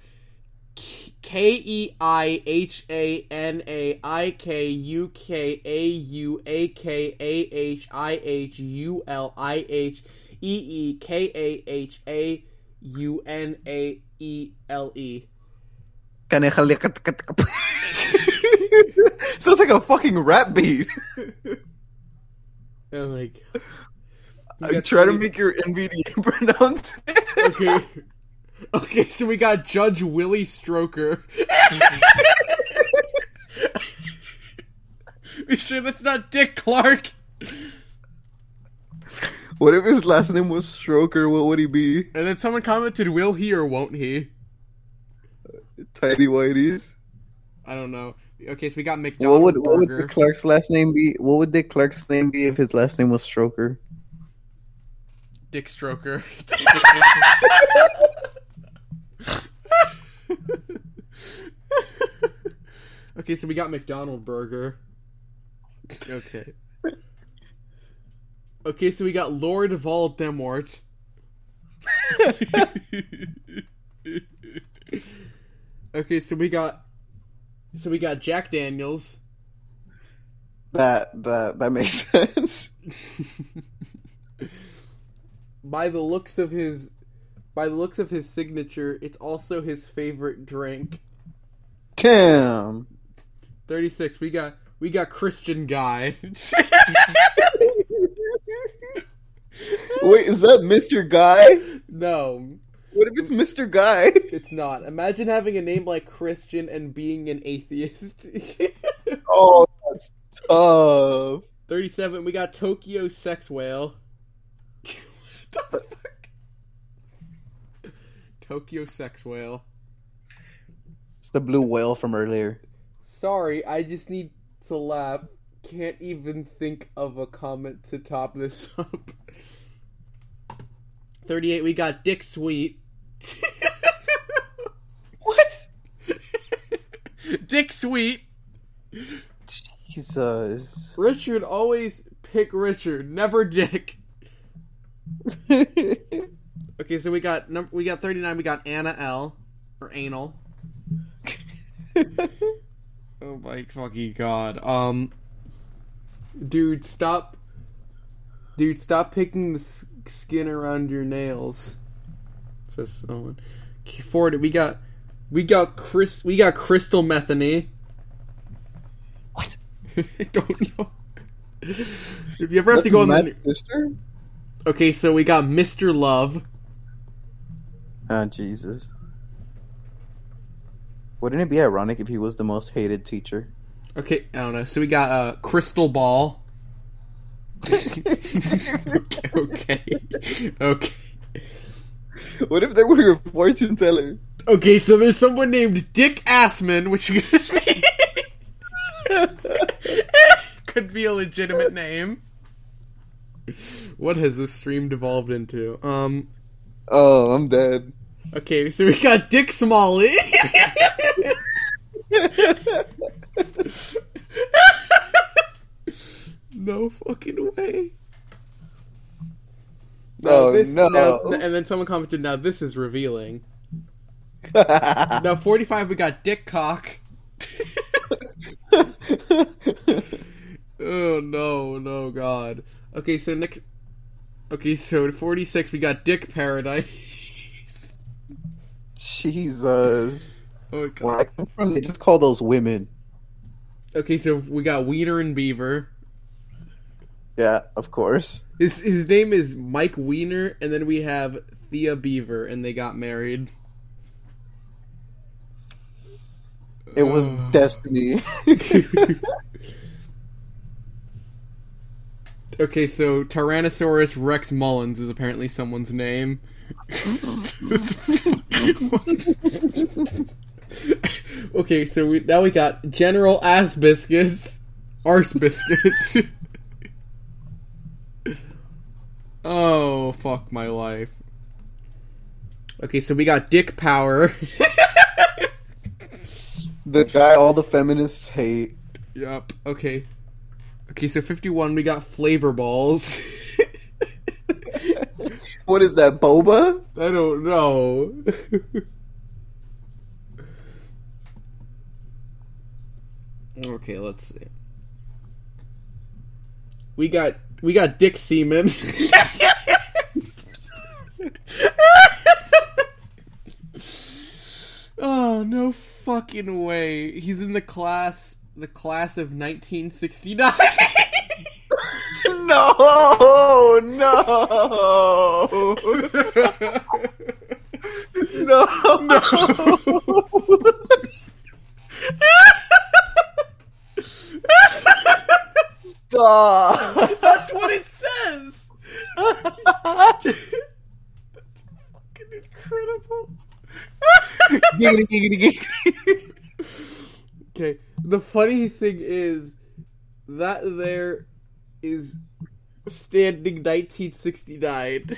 G: K E I H A N A I K U K A U A K A H I H U L I H E E K A H A U N A E L E.
H: Sounds like a fucking rap beat.
G: Oh my god.
H: I'm trying to make your NVDA pronounce.
G: Okay. Okay, so we got Judge Willie Stroker. we sure that's not Dick Clark?
H: What if his last name was Stroker? What would he be?
G: And then someone commented, "Will he or won't he?"
H: Tidy Whiteys.
G: I don't know. Okay, so we got
H: What
G: McDonald
H: would what would the clerk's last name be? What would Dick Clerk's name be if his last name was Stroker?
G: Dick Stroker. okay, so we got McDonald Burger. Okay. Okay, so we got Lord Voldemort. okay, so we got so we got Jack Daniels.
H: That that that makes sense.
G: By the looks of his by the looks of his signature, it's also his favorite drink.
H: Damn.
G: 36. We got we got Christian Guy.
H: Wait, is that Mr. Guy?
G: no.
H: What if it's Mr. Guy?
G: It's not. Imagine having a name like Christian and being an atheist.
H: Oh, that's tough.
G: 37. We got Tokyo Sex Whale. What the fuck? Tokyo Sex Whale.
H: It's the blue whale from earlier.
G: Sorry, I just need to laugh. Can't even think of a comment to top this up. 38, we got Dick Sweet.
H: What?
G: Dick Sweet.
H: Jesus.
G: Richard always pick Richard, never Dick. Okay, so we got num- we got 39, we got Anna L or Anal. oh my fucking god. Um dude, stop Dude, stop picking the skin around your nails. Says someone. Okay, Forward, we got we got Chris we got Crystal Metheny.
H: What?
G: I don't know. If you ever have to go on the
H: Matt's sister?
G: Okay, so we got Mr. Love.
H: Oh, Jesus. Wouldn't it be ironic if he was the most hated teacher?
G: Okay, I don't know. So we got uh Crystal Ball. okay, okay. Okay.
H: What if they were a fortune teller?
G: Okay, so there's someone named Dick Assman, which could be a legitimate name. What has this stream devolved into? Um
H: Oh, I'm dead.
G: Okay, so we got Dick Smalley. no fucking way. Now
H: Oh,
G: this-
H: no.
G: now- and then someone commented, "Now this is revealing." now forty-five, we got Dick Cock. oh no, no, God. Okay, so next. Okay, so forty-six, we got Dick Paradise.
H: Jesus.
G: Oh my God.
H: Where I come from, they just call those women.
G: Okay, so we got Wiener and Beaver.
H: Yeah, of course.
G: His his name is Mike Weiner, and then we have Thea Beaver, and they got married.
H: It was uh. destiny.
G: Okay, so Tyrannosaurus Rex Mullins is apparently someone's name. okay, so we now we got General Ass Biscuits, Arse Biscuits. oh fuck my life. Okay, so we got Dick Power.
H: the guy all the feminists hate.
G: Yup. Okay. Okay, so fifty-one. We got Flavor Balls.
H: What is that, boba?
G: I don't know. okay, let's see. We got we got Dick Seaman. oh no fucking way! He's in the class the class of 1969.
H: No, no, no, Stop.
G: That's what it says. That's fucking incredible.
H: Giggity, giggity, giggity.
G: Okay, the funny thing is that there is standing 1969.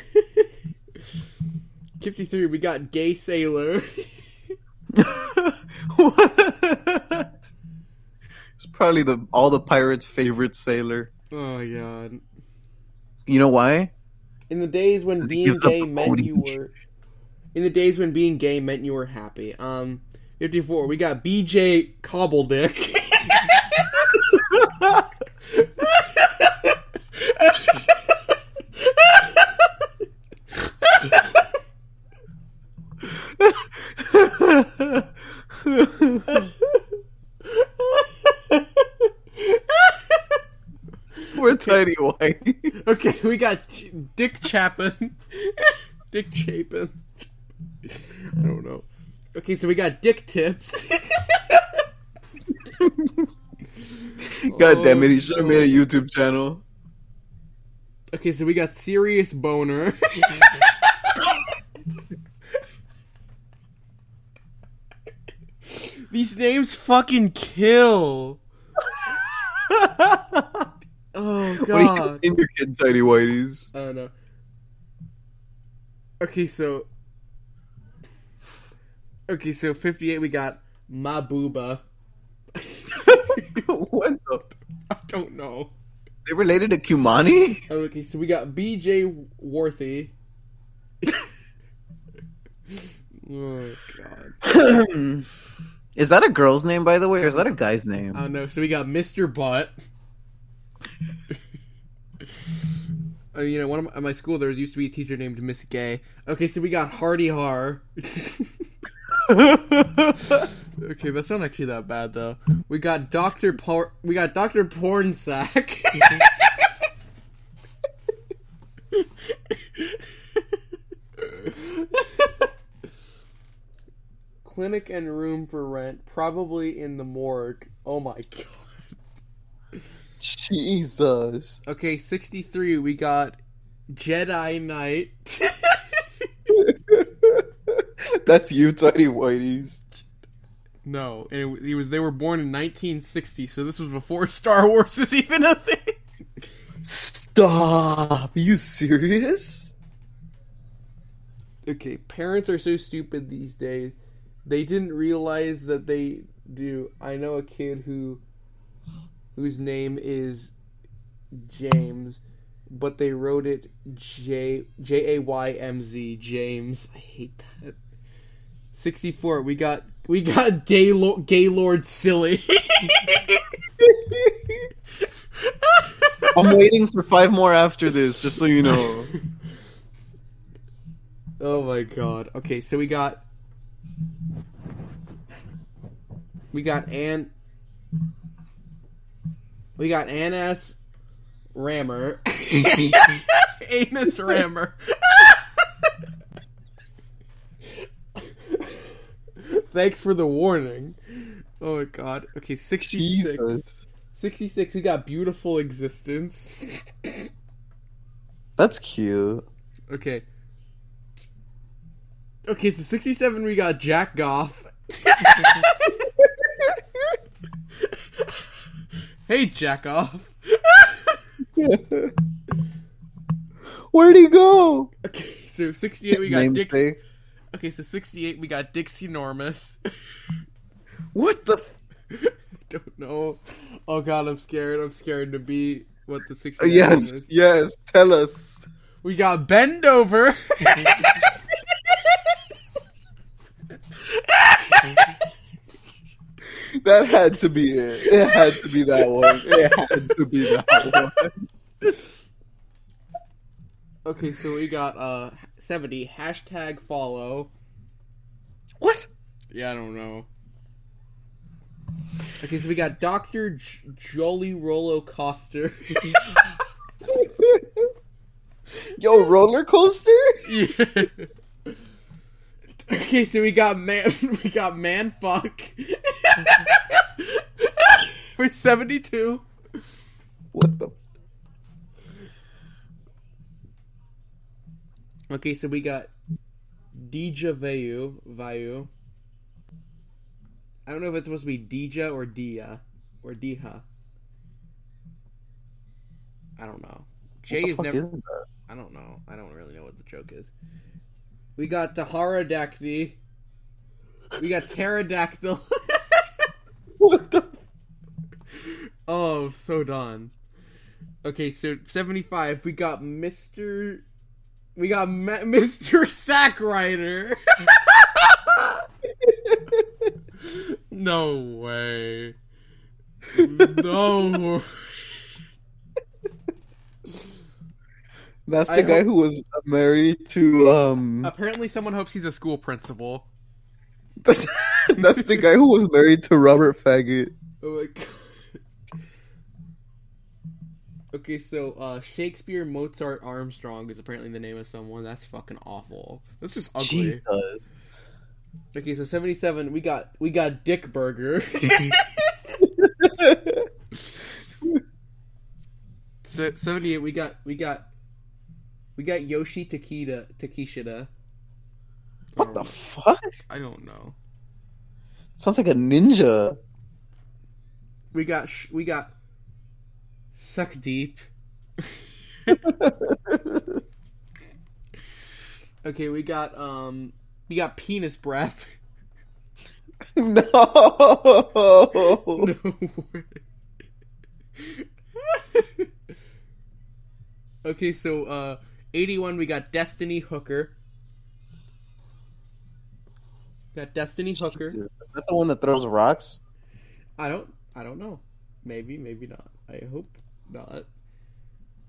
G: 53, we got Gay Sailor.
H: It's probably the all the pirates' favorite sailor.
G: Oh my god.
H: You know why?
G: In the days when being gay meant you were In the days when being gay meant you were happy. Um 54, we got BJ Cobbledick. Okay, we got Dick Chapin. Dick Chapin. I don't know. Okay, so we got Dick Tips.
H: God damn it! He
G: Oh,
H: should have made a YouTube channel.
G: Okay, so we got Serious Boner. These names fucking kill. Oh
H: What do you
G: god.
H: name your kid, tiny whiteys?
G: I don't know. Okay, so Okay, so 58 we got Mabuba.
H: what the?
G: I don't know.
H: They related to Kumani?
G: Okay, so we got BJ Worthy. oh god.
H: Is that a girl's name, by the way, or is that a guy's name?
G: I don't know. So we got Mr. Butt. Uh, you know, one of my, my school there used to be a teacher named Miss Gay. Okay, so we got Hardy Har. okay, that's not actually that bad though. We got Doctor Por- we got Doctor Pornsack. Clinic and room for rent, probably in the morgue. Oh my god.
H: Jesus.
G: Okay, 63, we got Jedi Knight.
H: That's you, tiny whiteys.
G: no, and it, was they were born in 1960, so this was before Star Wars was even a thing.
H: Stop. Are you serious?
G: Okay, parents are so stupid these days. They didn't realize that they do. I know a kid who whose name is James, but they wrote it J J A Y M Z James. I hate that. Sixty four. We got we got Gaylord, Gaylord Silly.
H: I'm waiting for five more after this, just so you know.
G: oh my god. Okay, so we got we got Ann we got Annas Rammer. Anus Rammer. Thanks for the warning. Oh my god. Okay, 66.
H: Jesus.
G: 66, we got Beautiful Existence.
H: That's cute.
G: Okay. Okay, so 67, we got Jack Goff. hey, Jack Off.
H: Where'd he go?
G: Okay, so 68, we got Dix-
H: Namesake.
G: Okay, so 68, we got Dixie Normus.
H: What the? F-
G: Don't know. Oh god, I'm scared. I'm scared to be what the uh, 69
H: yes,
G: is.
H: yes. Tell us.
G: We got Bend Over.
H: That had to be it. It had to be that one. It had to be that one.
G: okay, so we got uh 70 hashtag follow.
H: What?
G: Yeah, I don't know. Okay, so we got Doctor J- Jolly Rolo Coster.
H: Yo, roller coaster?
G: yeah. Okay, so we got man, we got man fuck for seventy two.
H: What the?
G: Okay, so we got Dija Vayu Vayu. I don't know if it's supposed to be Dija or Dia or Diha. I don't know. Jay is never.
H: is?
G: I don't know. I don't really know what the joke is. We got Taharadacty. We got Pterodactyl.
H: what the?
G: Oh, so done. Okay, so 75. We got Mr. We got Ma- Mr. Sackrider. no way. No.
H: That's the
G: I
H: guy
G: hope-
H: who was married to um.
G: Apparently, someone hopes he's a school principal.
H: That's the guy who was married to Robert Faggot.
G: Oh my god. Okay, so uh, Shakespeare Mozart Armstrong is apparently the name of someone. That's fucking awful. That's just ugly.
H: Jesus.
G: Okay, so seventy seven. We got we got Dick Burger. so, seventy eight. We got we got we got Yoshi Takeda Takeshita.
H: What the fuck?
G: I don't know.
H: Sounds like a ninja.
G: We got sh- we got Suck Deep. okay, we got um we got Penis Breath.
H: no.
G: No okay, so uh 81 we got Destiny Hooker. Got Destiny Hooker.
H: Is that the one that throws rocks?
G: I don't I don't know. Maybe, maybe not. I hope not. Uh,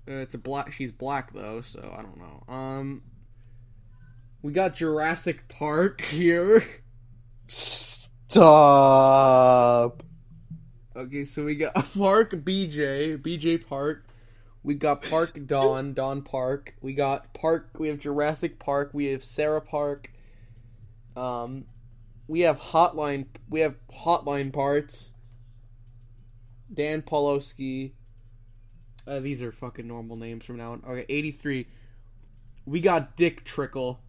G: it's a black she's black though, so I don't know. Um we got Jurassic Park here.
H: Stop.
G: Okay, so we got Park BJ, BJ Park. We got Park Don, Don Park. We got Park. We have Jurassic Park. We have Sarah Park. Um, we have Hotline. We have Hotline parts. Dan Polowski. Uh, these are fucking normal names from now on. Okay, eighty three. We got Dick Trickle.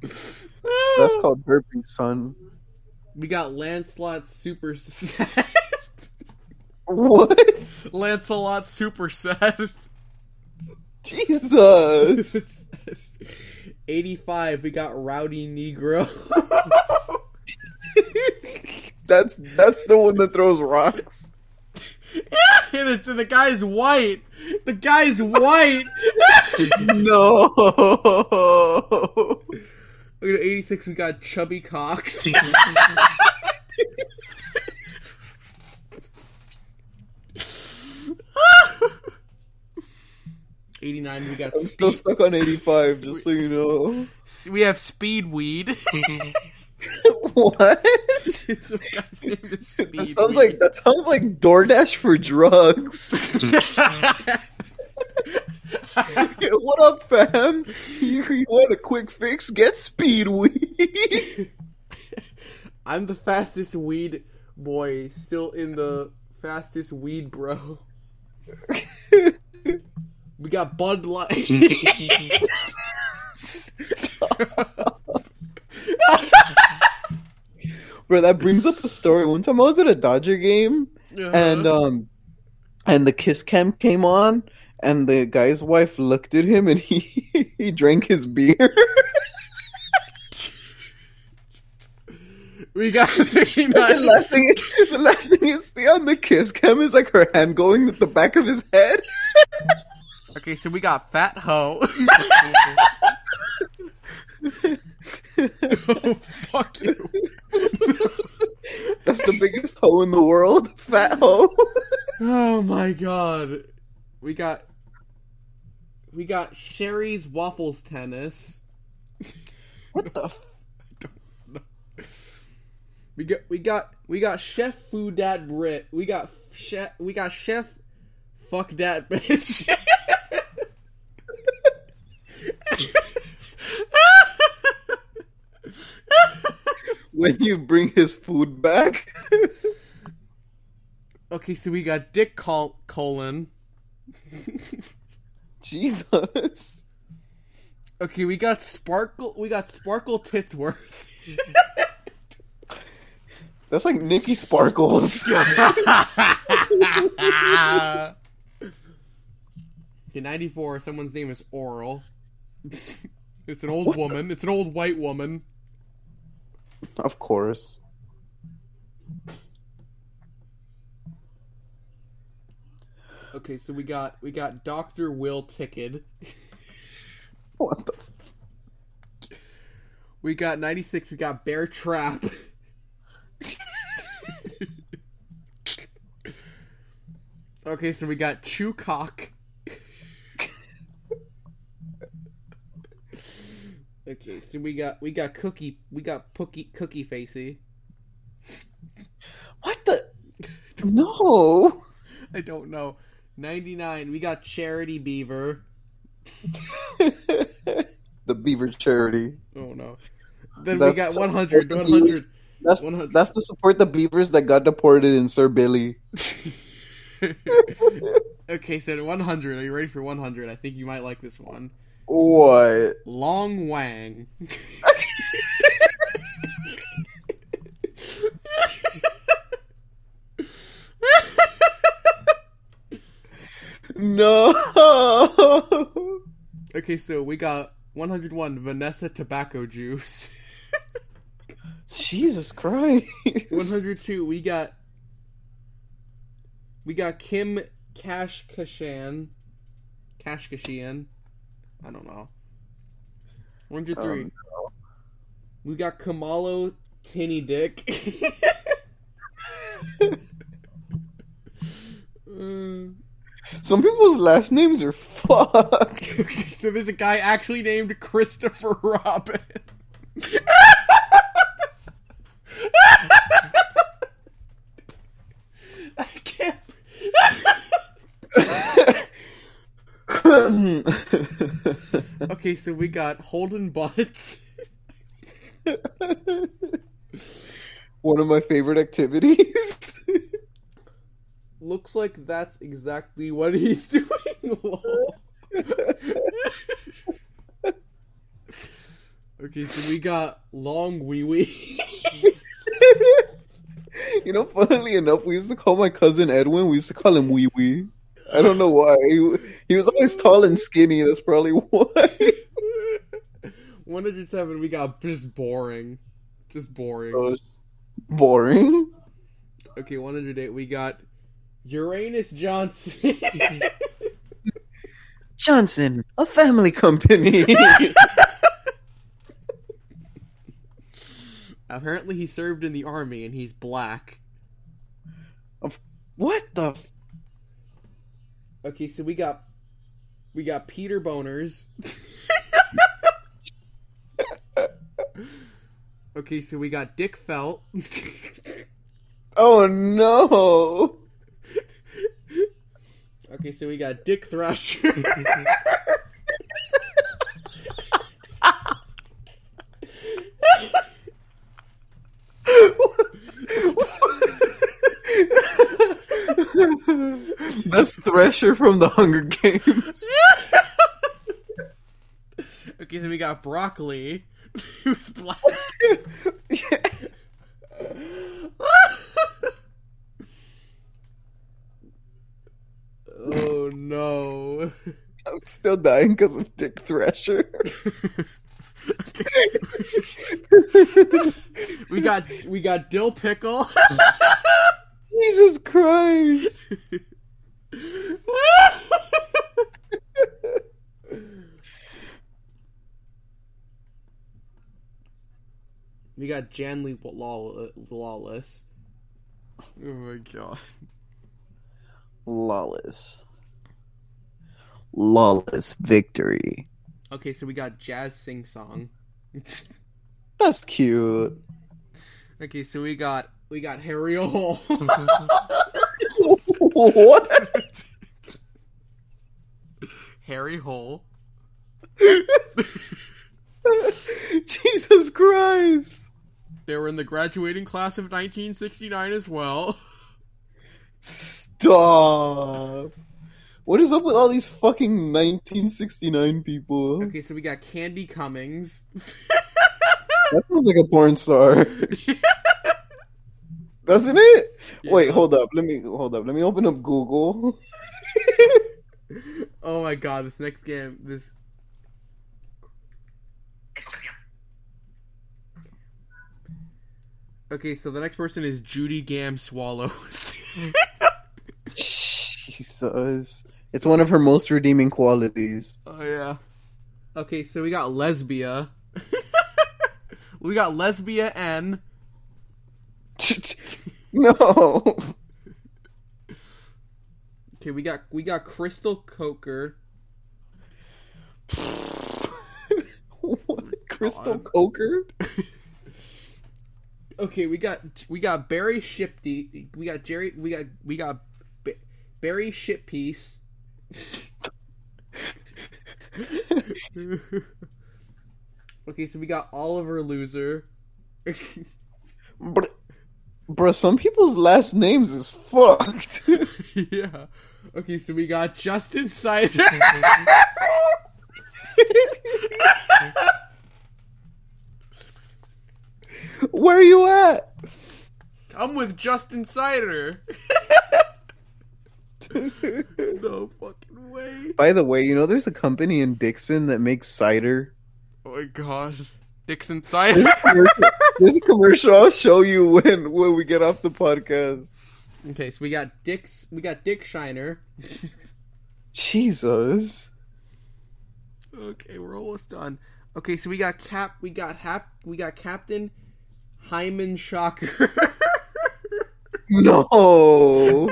H: That's called burping, son.
G: We got Lancelot Super.
H: What?
G: Lancelot Super Set.
H: Jesus.
G: 85, we got Rowdy Negro.
H: That's that's the one that throws rocks.
G: and it's and the guy's white. The guy's white.
H: no.
G: Look at 86, we got Chubby Cox. Eighty-nine. We got.
H: I'm still stuck on 85, just so you know.
G: We have Speed Weed.
H: What?
G: Some guy's name is Speed.
H: That sounds like that sounds like DoorDash for drugs. What up, fam? You, you want a quick fix? Get speed weed.
G: I'm the fastest weed boy, still in the fastest weed bro. We got Bud Light.
H: Bro, that brings up a story. One time I was at a Dodger game and um and the kiss cam came on and the guy's wife looked at him and he he drank his beer.
G: we got
H: the last thing the last thing you see on the kiss cam is like her hand going at the back of his head.
G: Okay, so we got Fat Ho. oh, fuck you.
H: That's the biggest hoe in the world. Fat hoe.
G: Oh my god. We got we got Sherry's Waffles Tennis.
H: What the
G: We got we got we got Chef Food Dad Brit. We got chef we got Chef Fuck that bitch.
H: When you bring his food back.
G: okay, so we got Dick Col- Colon.
H: Jesus.
G: Okay, we got Sparkle. We got Sparkle Titsworth.
H: That's like Nikki Sparkles.
G: Okay, 94, someone's name is Oral. it's an old woman. It's an old white woman.
H: Of course.
G: Okay, so we got we got Doctor Will Ticked.
H: What the?
G: We got 96. We got Bear Trap. okay, so we got Chew Cock. Okay, so we got we got Cookie. We got Pookie Cookie Facey.
H: What the? No.
G: I don't know. 99. We got Charity Beaver.
H: The Beaver Charity.
G: Oh no. Then we got
H: to
G: 100.
H: support the
G: 100.
H: That's,
G: 100.
H: that's to support the beavers that got deported in Sir Billy.
G: okay, so 100. Are you ready for 100? I think you might like this one.
H: What?
G: Long Wang.
H: No.
G: Okay, so we got 101 Vanessa Tobacco Juice.
H: Jesus Christ.
G: 102 we got we got Kim Cash Kashan. I don't know. 103.
H: Um,
G: We got Kamalo Tinny Dick. Uh,
H: Some people's last names are fucked.
G: so there's a guy actually named Christopher Robin. I can't. okay, so we got Holden Butts.
H: One of my favorite activities.
G: Looks like that's exactly what he's doing. Okay, so we got Long Wee Wee.
H: you know, funnily enough, we used to call my cousin Edwin. We used to call him Wee Wee. I don't know why. He, he was always tall and skinny. That's probably why.
G: 107, we got just boring. Just boring.
H: Oh, boring.
G: Okay, 108, we got Uranus Johnson.
H: Johnson, a family company.
G: Apparently, he served in the army and he's black.
H: what the?
G: Okay, so we got we got Peter Boners. Okay, so we got Dick Felt.
H: Oh no!
G: okay, so we got Dick Thrasher.
H: That's Thresher from the Hunger Games.
G: okay, so we got Broccoli. Who's black? oh no.
H: I'm still dying because of Dick Thresher.
G: we got we got Dill Pickle.
H: Jesus Christ!
G: we got Janley Law- Lawless. Oh my god.
H: Lawless. Lawless victory.
G: Okay, so we got Jazz Sing Song.
H: That's cute.
G: Okay, so we got we got Harry Hole.
H: what?
G: Harry Hole.
H: Jesus Christ!
G: They were in the graduating class of 1969 as well.
H: Stop. What is up with all these fucking 1969 people?
G: Okay, so we got Candy Cummings.
H: That sounds like a porn star. Doesn't it?
G: Yeah.
H: Wait, hold up. Let me hold up. Let me open up Google.
G: Oh my god, this next game, this. Okay, so the next person is Judy Gam Swallows.
H: Jesus. It's one of her most redeeming qualities.
G: oh yeah. Okay, so we got Lesbia. we got Lesbia N.
H: no.
G: Okay, we got we got Crystal Coker.
H: what? Crystal Coker?
G: Okay, we got we got Barry Shipty. We got Jerry. We got we got Ba- Barry Shitpiece. okay, so we got Oliver Loser.
H: But, bro, some people's last names is fucked.
G: yeah. Okay, so we got Justin Sider.
H: Where are you at?
G: I'm with Justin Sider. no fucking way.
H: By the way, you know there's a company in Dixon that makes cider.
G: Oh my god. Dixon
H: There's
G: Sider.
H: a commercial, there's a commercial I'll show you when when we get off the podcast.
G: Okay, so we got Dick's we got Dick Shiner.
H: Jesus.
G: Okay, we're almost done. Okay, so we got Cap we got Hap we got Captain Hyman Shocker.
H: No.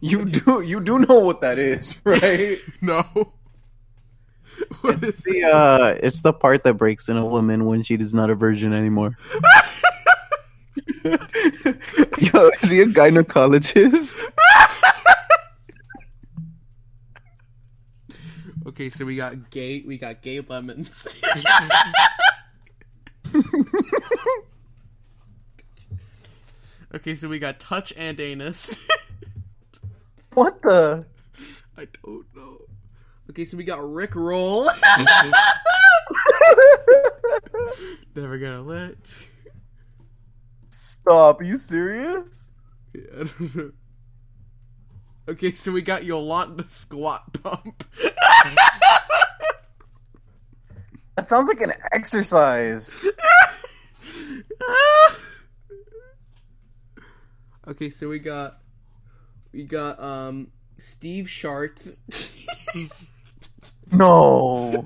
H: you do you do know what that is, right?
G: no. What is
M: The, uh, it's the part that breaks in a woman when she is not a virgin anymore.
H: Yo, is he a gynecologist?
G: Okay, so we got gay we got gay lemons. okay, so we got touch and anus.
H: What the?
G: I don't know. Okay, so we got Rick Roll. Never gonna let.
H: Stop. Are you serious?
G: Yeah, I don't know. Okay, so we got Yolanda Squat Pump.
H: That sounds like an exercise.
G: okay, so we got we got um Steve Shart.
H: No.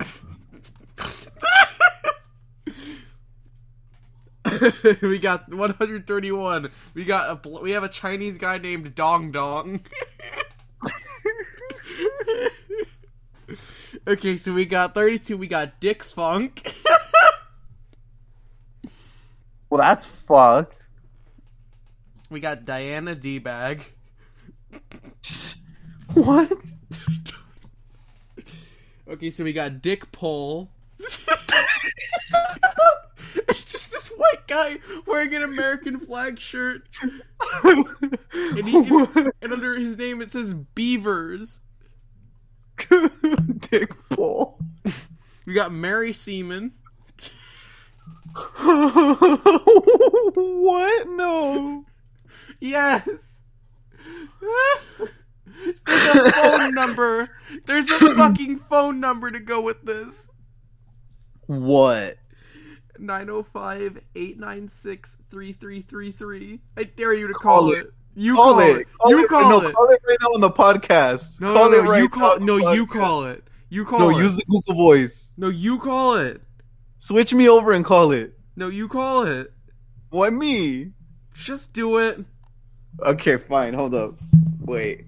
G: we got 131. We got a we have a Chinese guy named Dong Dong. okay, so we got 32. We got Dick Funk.
H: Well, that's fucked.
G: We got Diana D bag.
H: What?
G: Okay, so we got Dick Pole. Guy wearing an American flag shirt. and, he, and under his name it says Beavers.
H: Dick Pole.
G: We got Mary Seaman.
H: what? No.
G: Yes. There's a phone number. There's a fucking phone number to go with this.
H: What?
G: 905-896-3333. I dare you to
H: Call
G: call,
H: it.
G: it. You
H: Call
G: call,
H: it.
G: it.
H: Call
G: You
H: it-
G: call
H: no,
G: it.
H: call it right now on the podcast.
G: No,
H: Call
G: no,
H: it right
G: you call No, you call it. You call
H: No,
G: it.
H: use the Google voice.
G: No, you call it.
H: Switch me over and call it.
G: No, you call it.
H: Why me?
G: Just do it.
H: Okay, fine. Hold up. Wait.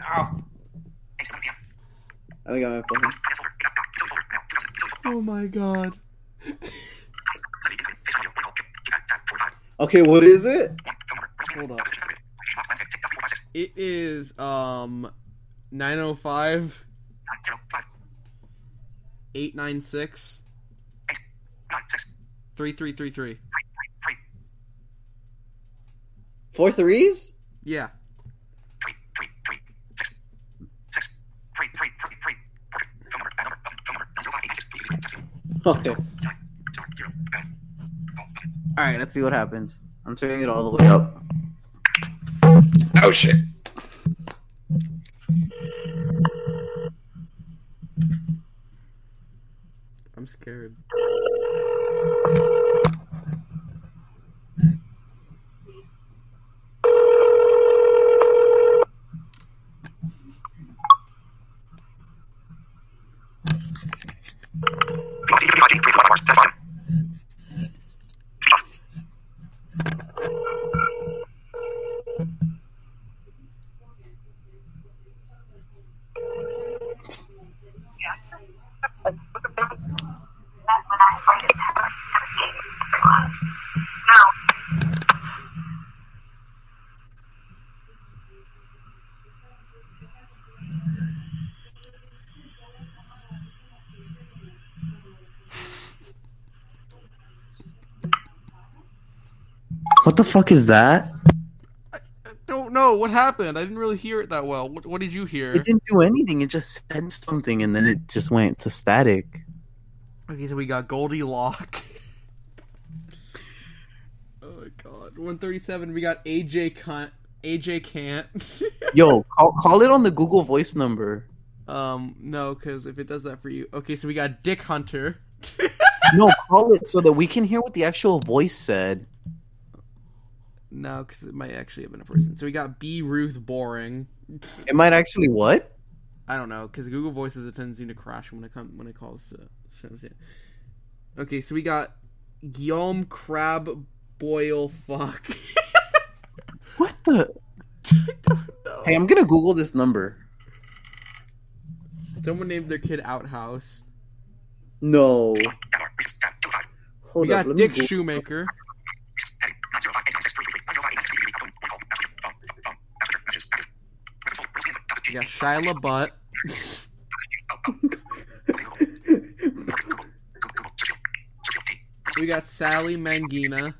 H: Ow. I think I might fucking.
G: Oh my god.
H: Okay, what is it?
G: Hold up. It is um 905 896 3333.
H: Four threes?
G: Yeah.
H: Okay. Alright, let's see what happens. I'm turning it all the way up. Oh shit.
G: I'm scared.
H: What the fuck is that?
G: I don't know what happened. I didn't really hear it that well. What, what did you hear?
H: It didn't do anything. It just said something and then it just went to static.
G: Okay, so we got Goldie Lock. oh my god. 137, we got AJ Cunt. AJ Can't.
H: Yo, call, call it on the Google Voice number.
G: um, no, because if it does that for you. Okay, so we got Dick Hunter.
H: No, call it so that we can hear what the actual voice said.
G: No, because it might actually have been a person. So we got B Ruth Boring.
H: It might actually what?
G: I don't know, because Google Voice has a tendency to crash when it comes when it calls to shit. Okay, so we got Guillaume Crab Boil Fuck.
H: What the? Hey, I'm gonna Google this number.
G: Someone named their kid Outhouse.
H: No.
G: we
H: Hold
G: got
H: up, let
G: Dick
H: Google-
G: Shoemaker. We got Shia LaBeouf. we got Sally Mangina.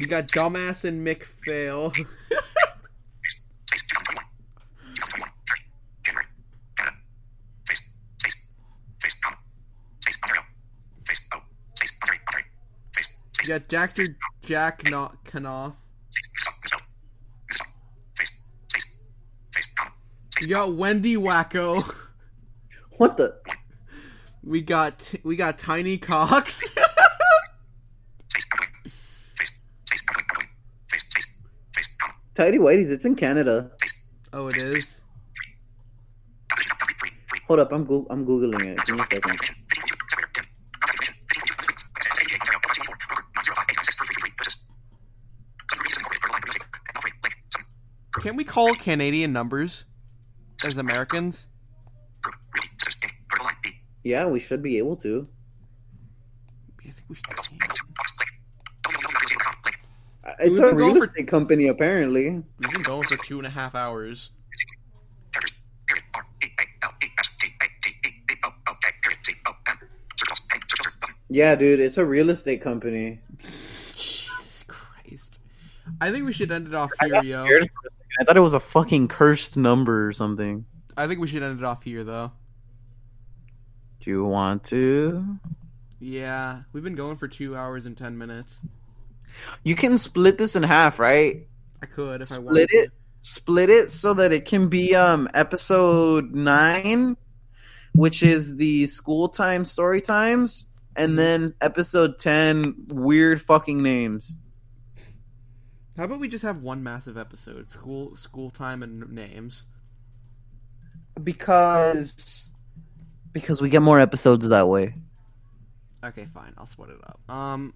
G: We got Dumbass and Mick Fail. We got. Jack Not Knopf. We got Wendy Wacko.
H: What the?
G: We got we got Tiny Cox.
H: Tiny Whitey's, it's in Canada.
G: oh, it is.
H: Hold up, I'm go- I'm googling it. Give me a second.
G: Can we call Canadian numbers as Americans?
H: Yeah, we should be able to. Uh, It's
G: We've
H: a
G: been going
H: real
G: for-
H: estate company, apparently.
G: We've been going for two and a half hours.
H: Yeah, dude, it's a real estate company.
G: Jesus Christ. I think we should end it off
H: I
G: here,
H: got
G: yo.
H: Scared for a second. I thought it was a fucking cursed number or something.
G: I think we should end it off here, though.
H: Do you want to?
G: Yeah, we've been going for two hours and ten minutes.
H: You can split this in half, right?
G: I could if I wanted
H: Split it. Split it so that it can be um episode nine, which is the school time story times, and then episode ten weird fucking names.
G: How about we just have one massive episode? School school time and names.
H: Because because we get more episodes that way.
G: Okay, fine. I'll split it up. Um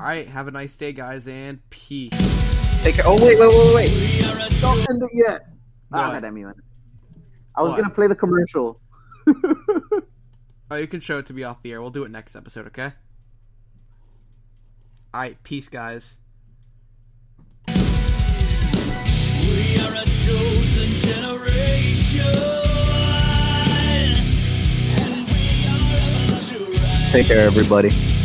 G: Alright, have a nice day guys and peace.
H: Take care. Oh wait, wait, wait, wait! Don't end it yet. Ah,
G: What?
H: goddamn you, man. I was
G: What?
H: gonna play the commercial.
G: Oh, you can show it to me off the air. We'll do it next episode, okay? Alright, peace guys.
H: Take care, everybody.
F: Taken. So now it's time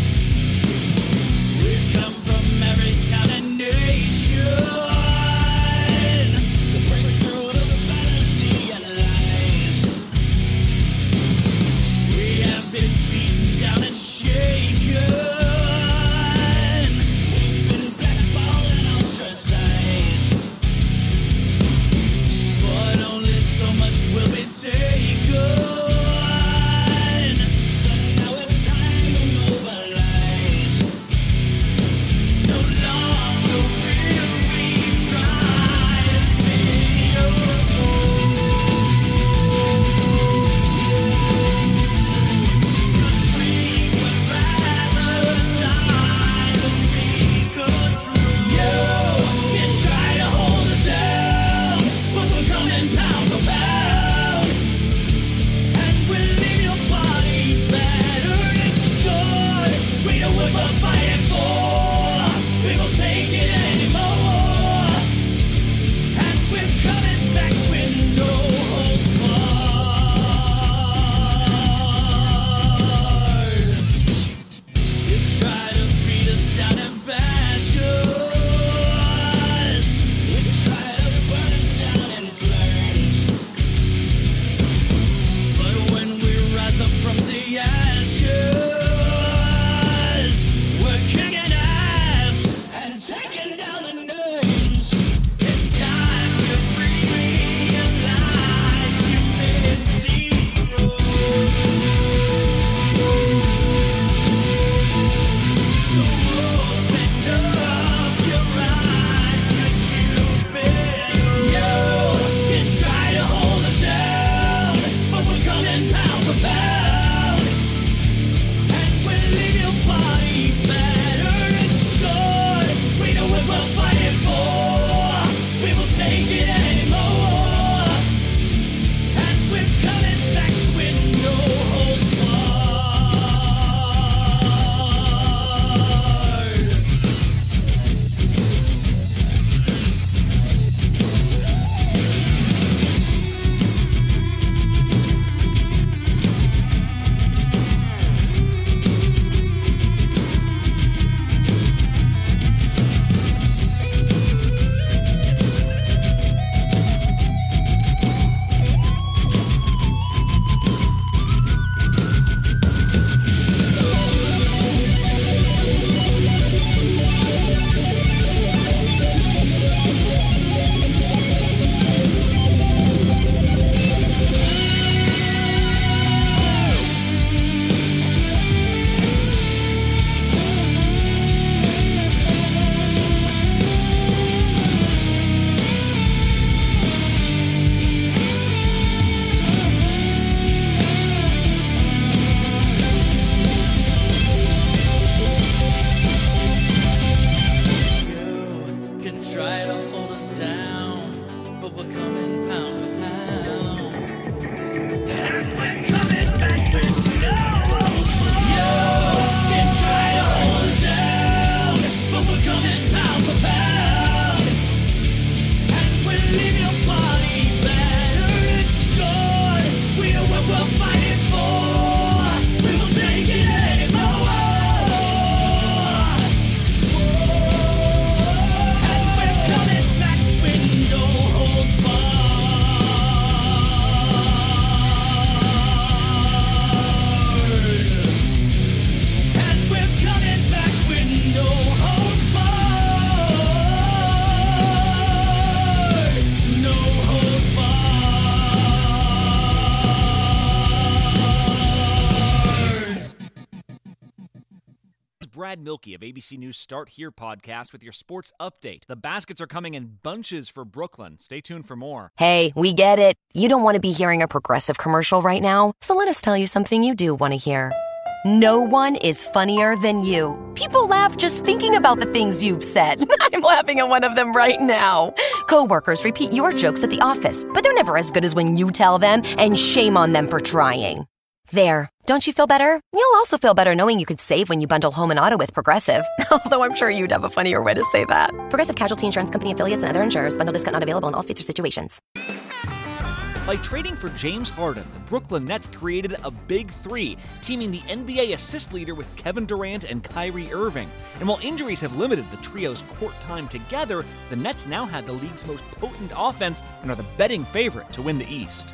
A: Of ABC News Start Here podcast with your sports update. The baskets are coming in bunches for Brooklyn. Stay tuned for more.
O: Hey, we get it. You don't want to be hearing a progressive commercial right now, so let us tell you something you do want to hear. No one is funnier than you. People laugh just thinking about the things you've said. I'm laughing at one of them right now. Coworkers repeat your jokes at the office, but they're never as good as when you tell them, and shame on them for trying. There. Don't you feel better? You'll also feel better knowing you could save when you bundle home and auto with Progressive. Although I'm sure you'd have a funnier way to say that. Progressive Casualty Insurance Company affiliates and other insurers. Bundle discount not available in all states or situations.
A: By trading for James Harden, the Brooklyn Nets created a big three, teaming the NBA assist leader with Kevin Durant and Kyrie Irving. And while injuries have limited the trio's court time together, the Nets now have the league's most potent offense and are the betting favorite to win the East.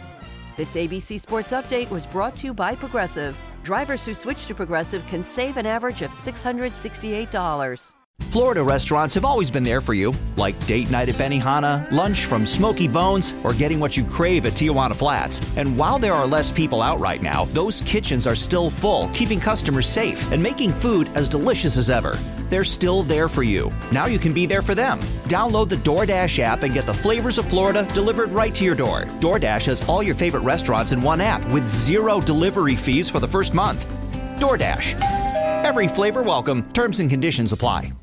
P: This ABC Sports Update was brought to you by Progressive. Drivers who switch to Progressive can save an average of $668.
N: Florida restaurants have always been there for you, like date night at Benihana, lunch from Smokey Bones, or getting what you crave at Tijuana Flats. And while there are less people out right now, those kitchens are still full, keeping customers safe and making food as delicious as ever. They're still there for you. Now you can be there for them. Download the DoorDash app and get the flavors of Florida delivered right to your door. DoorDash has all your favorite restaurants in one app with zero delivery fees for the first month. DoorDash. Every flavor welcome. Terms and conditions apply.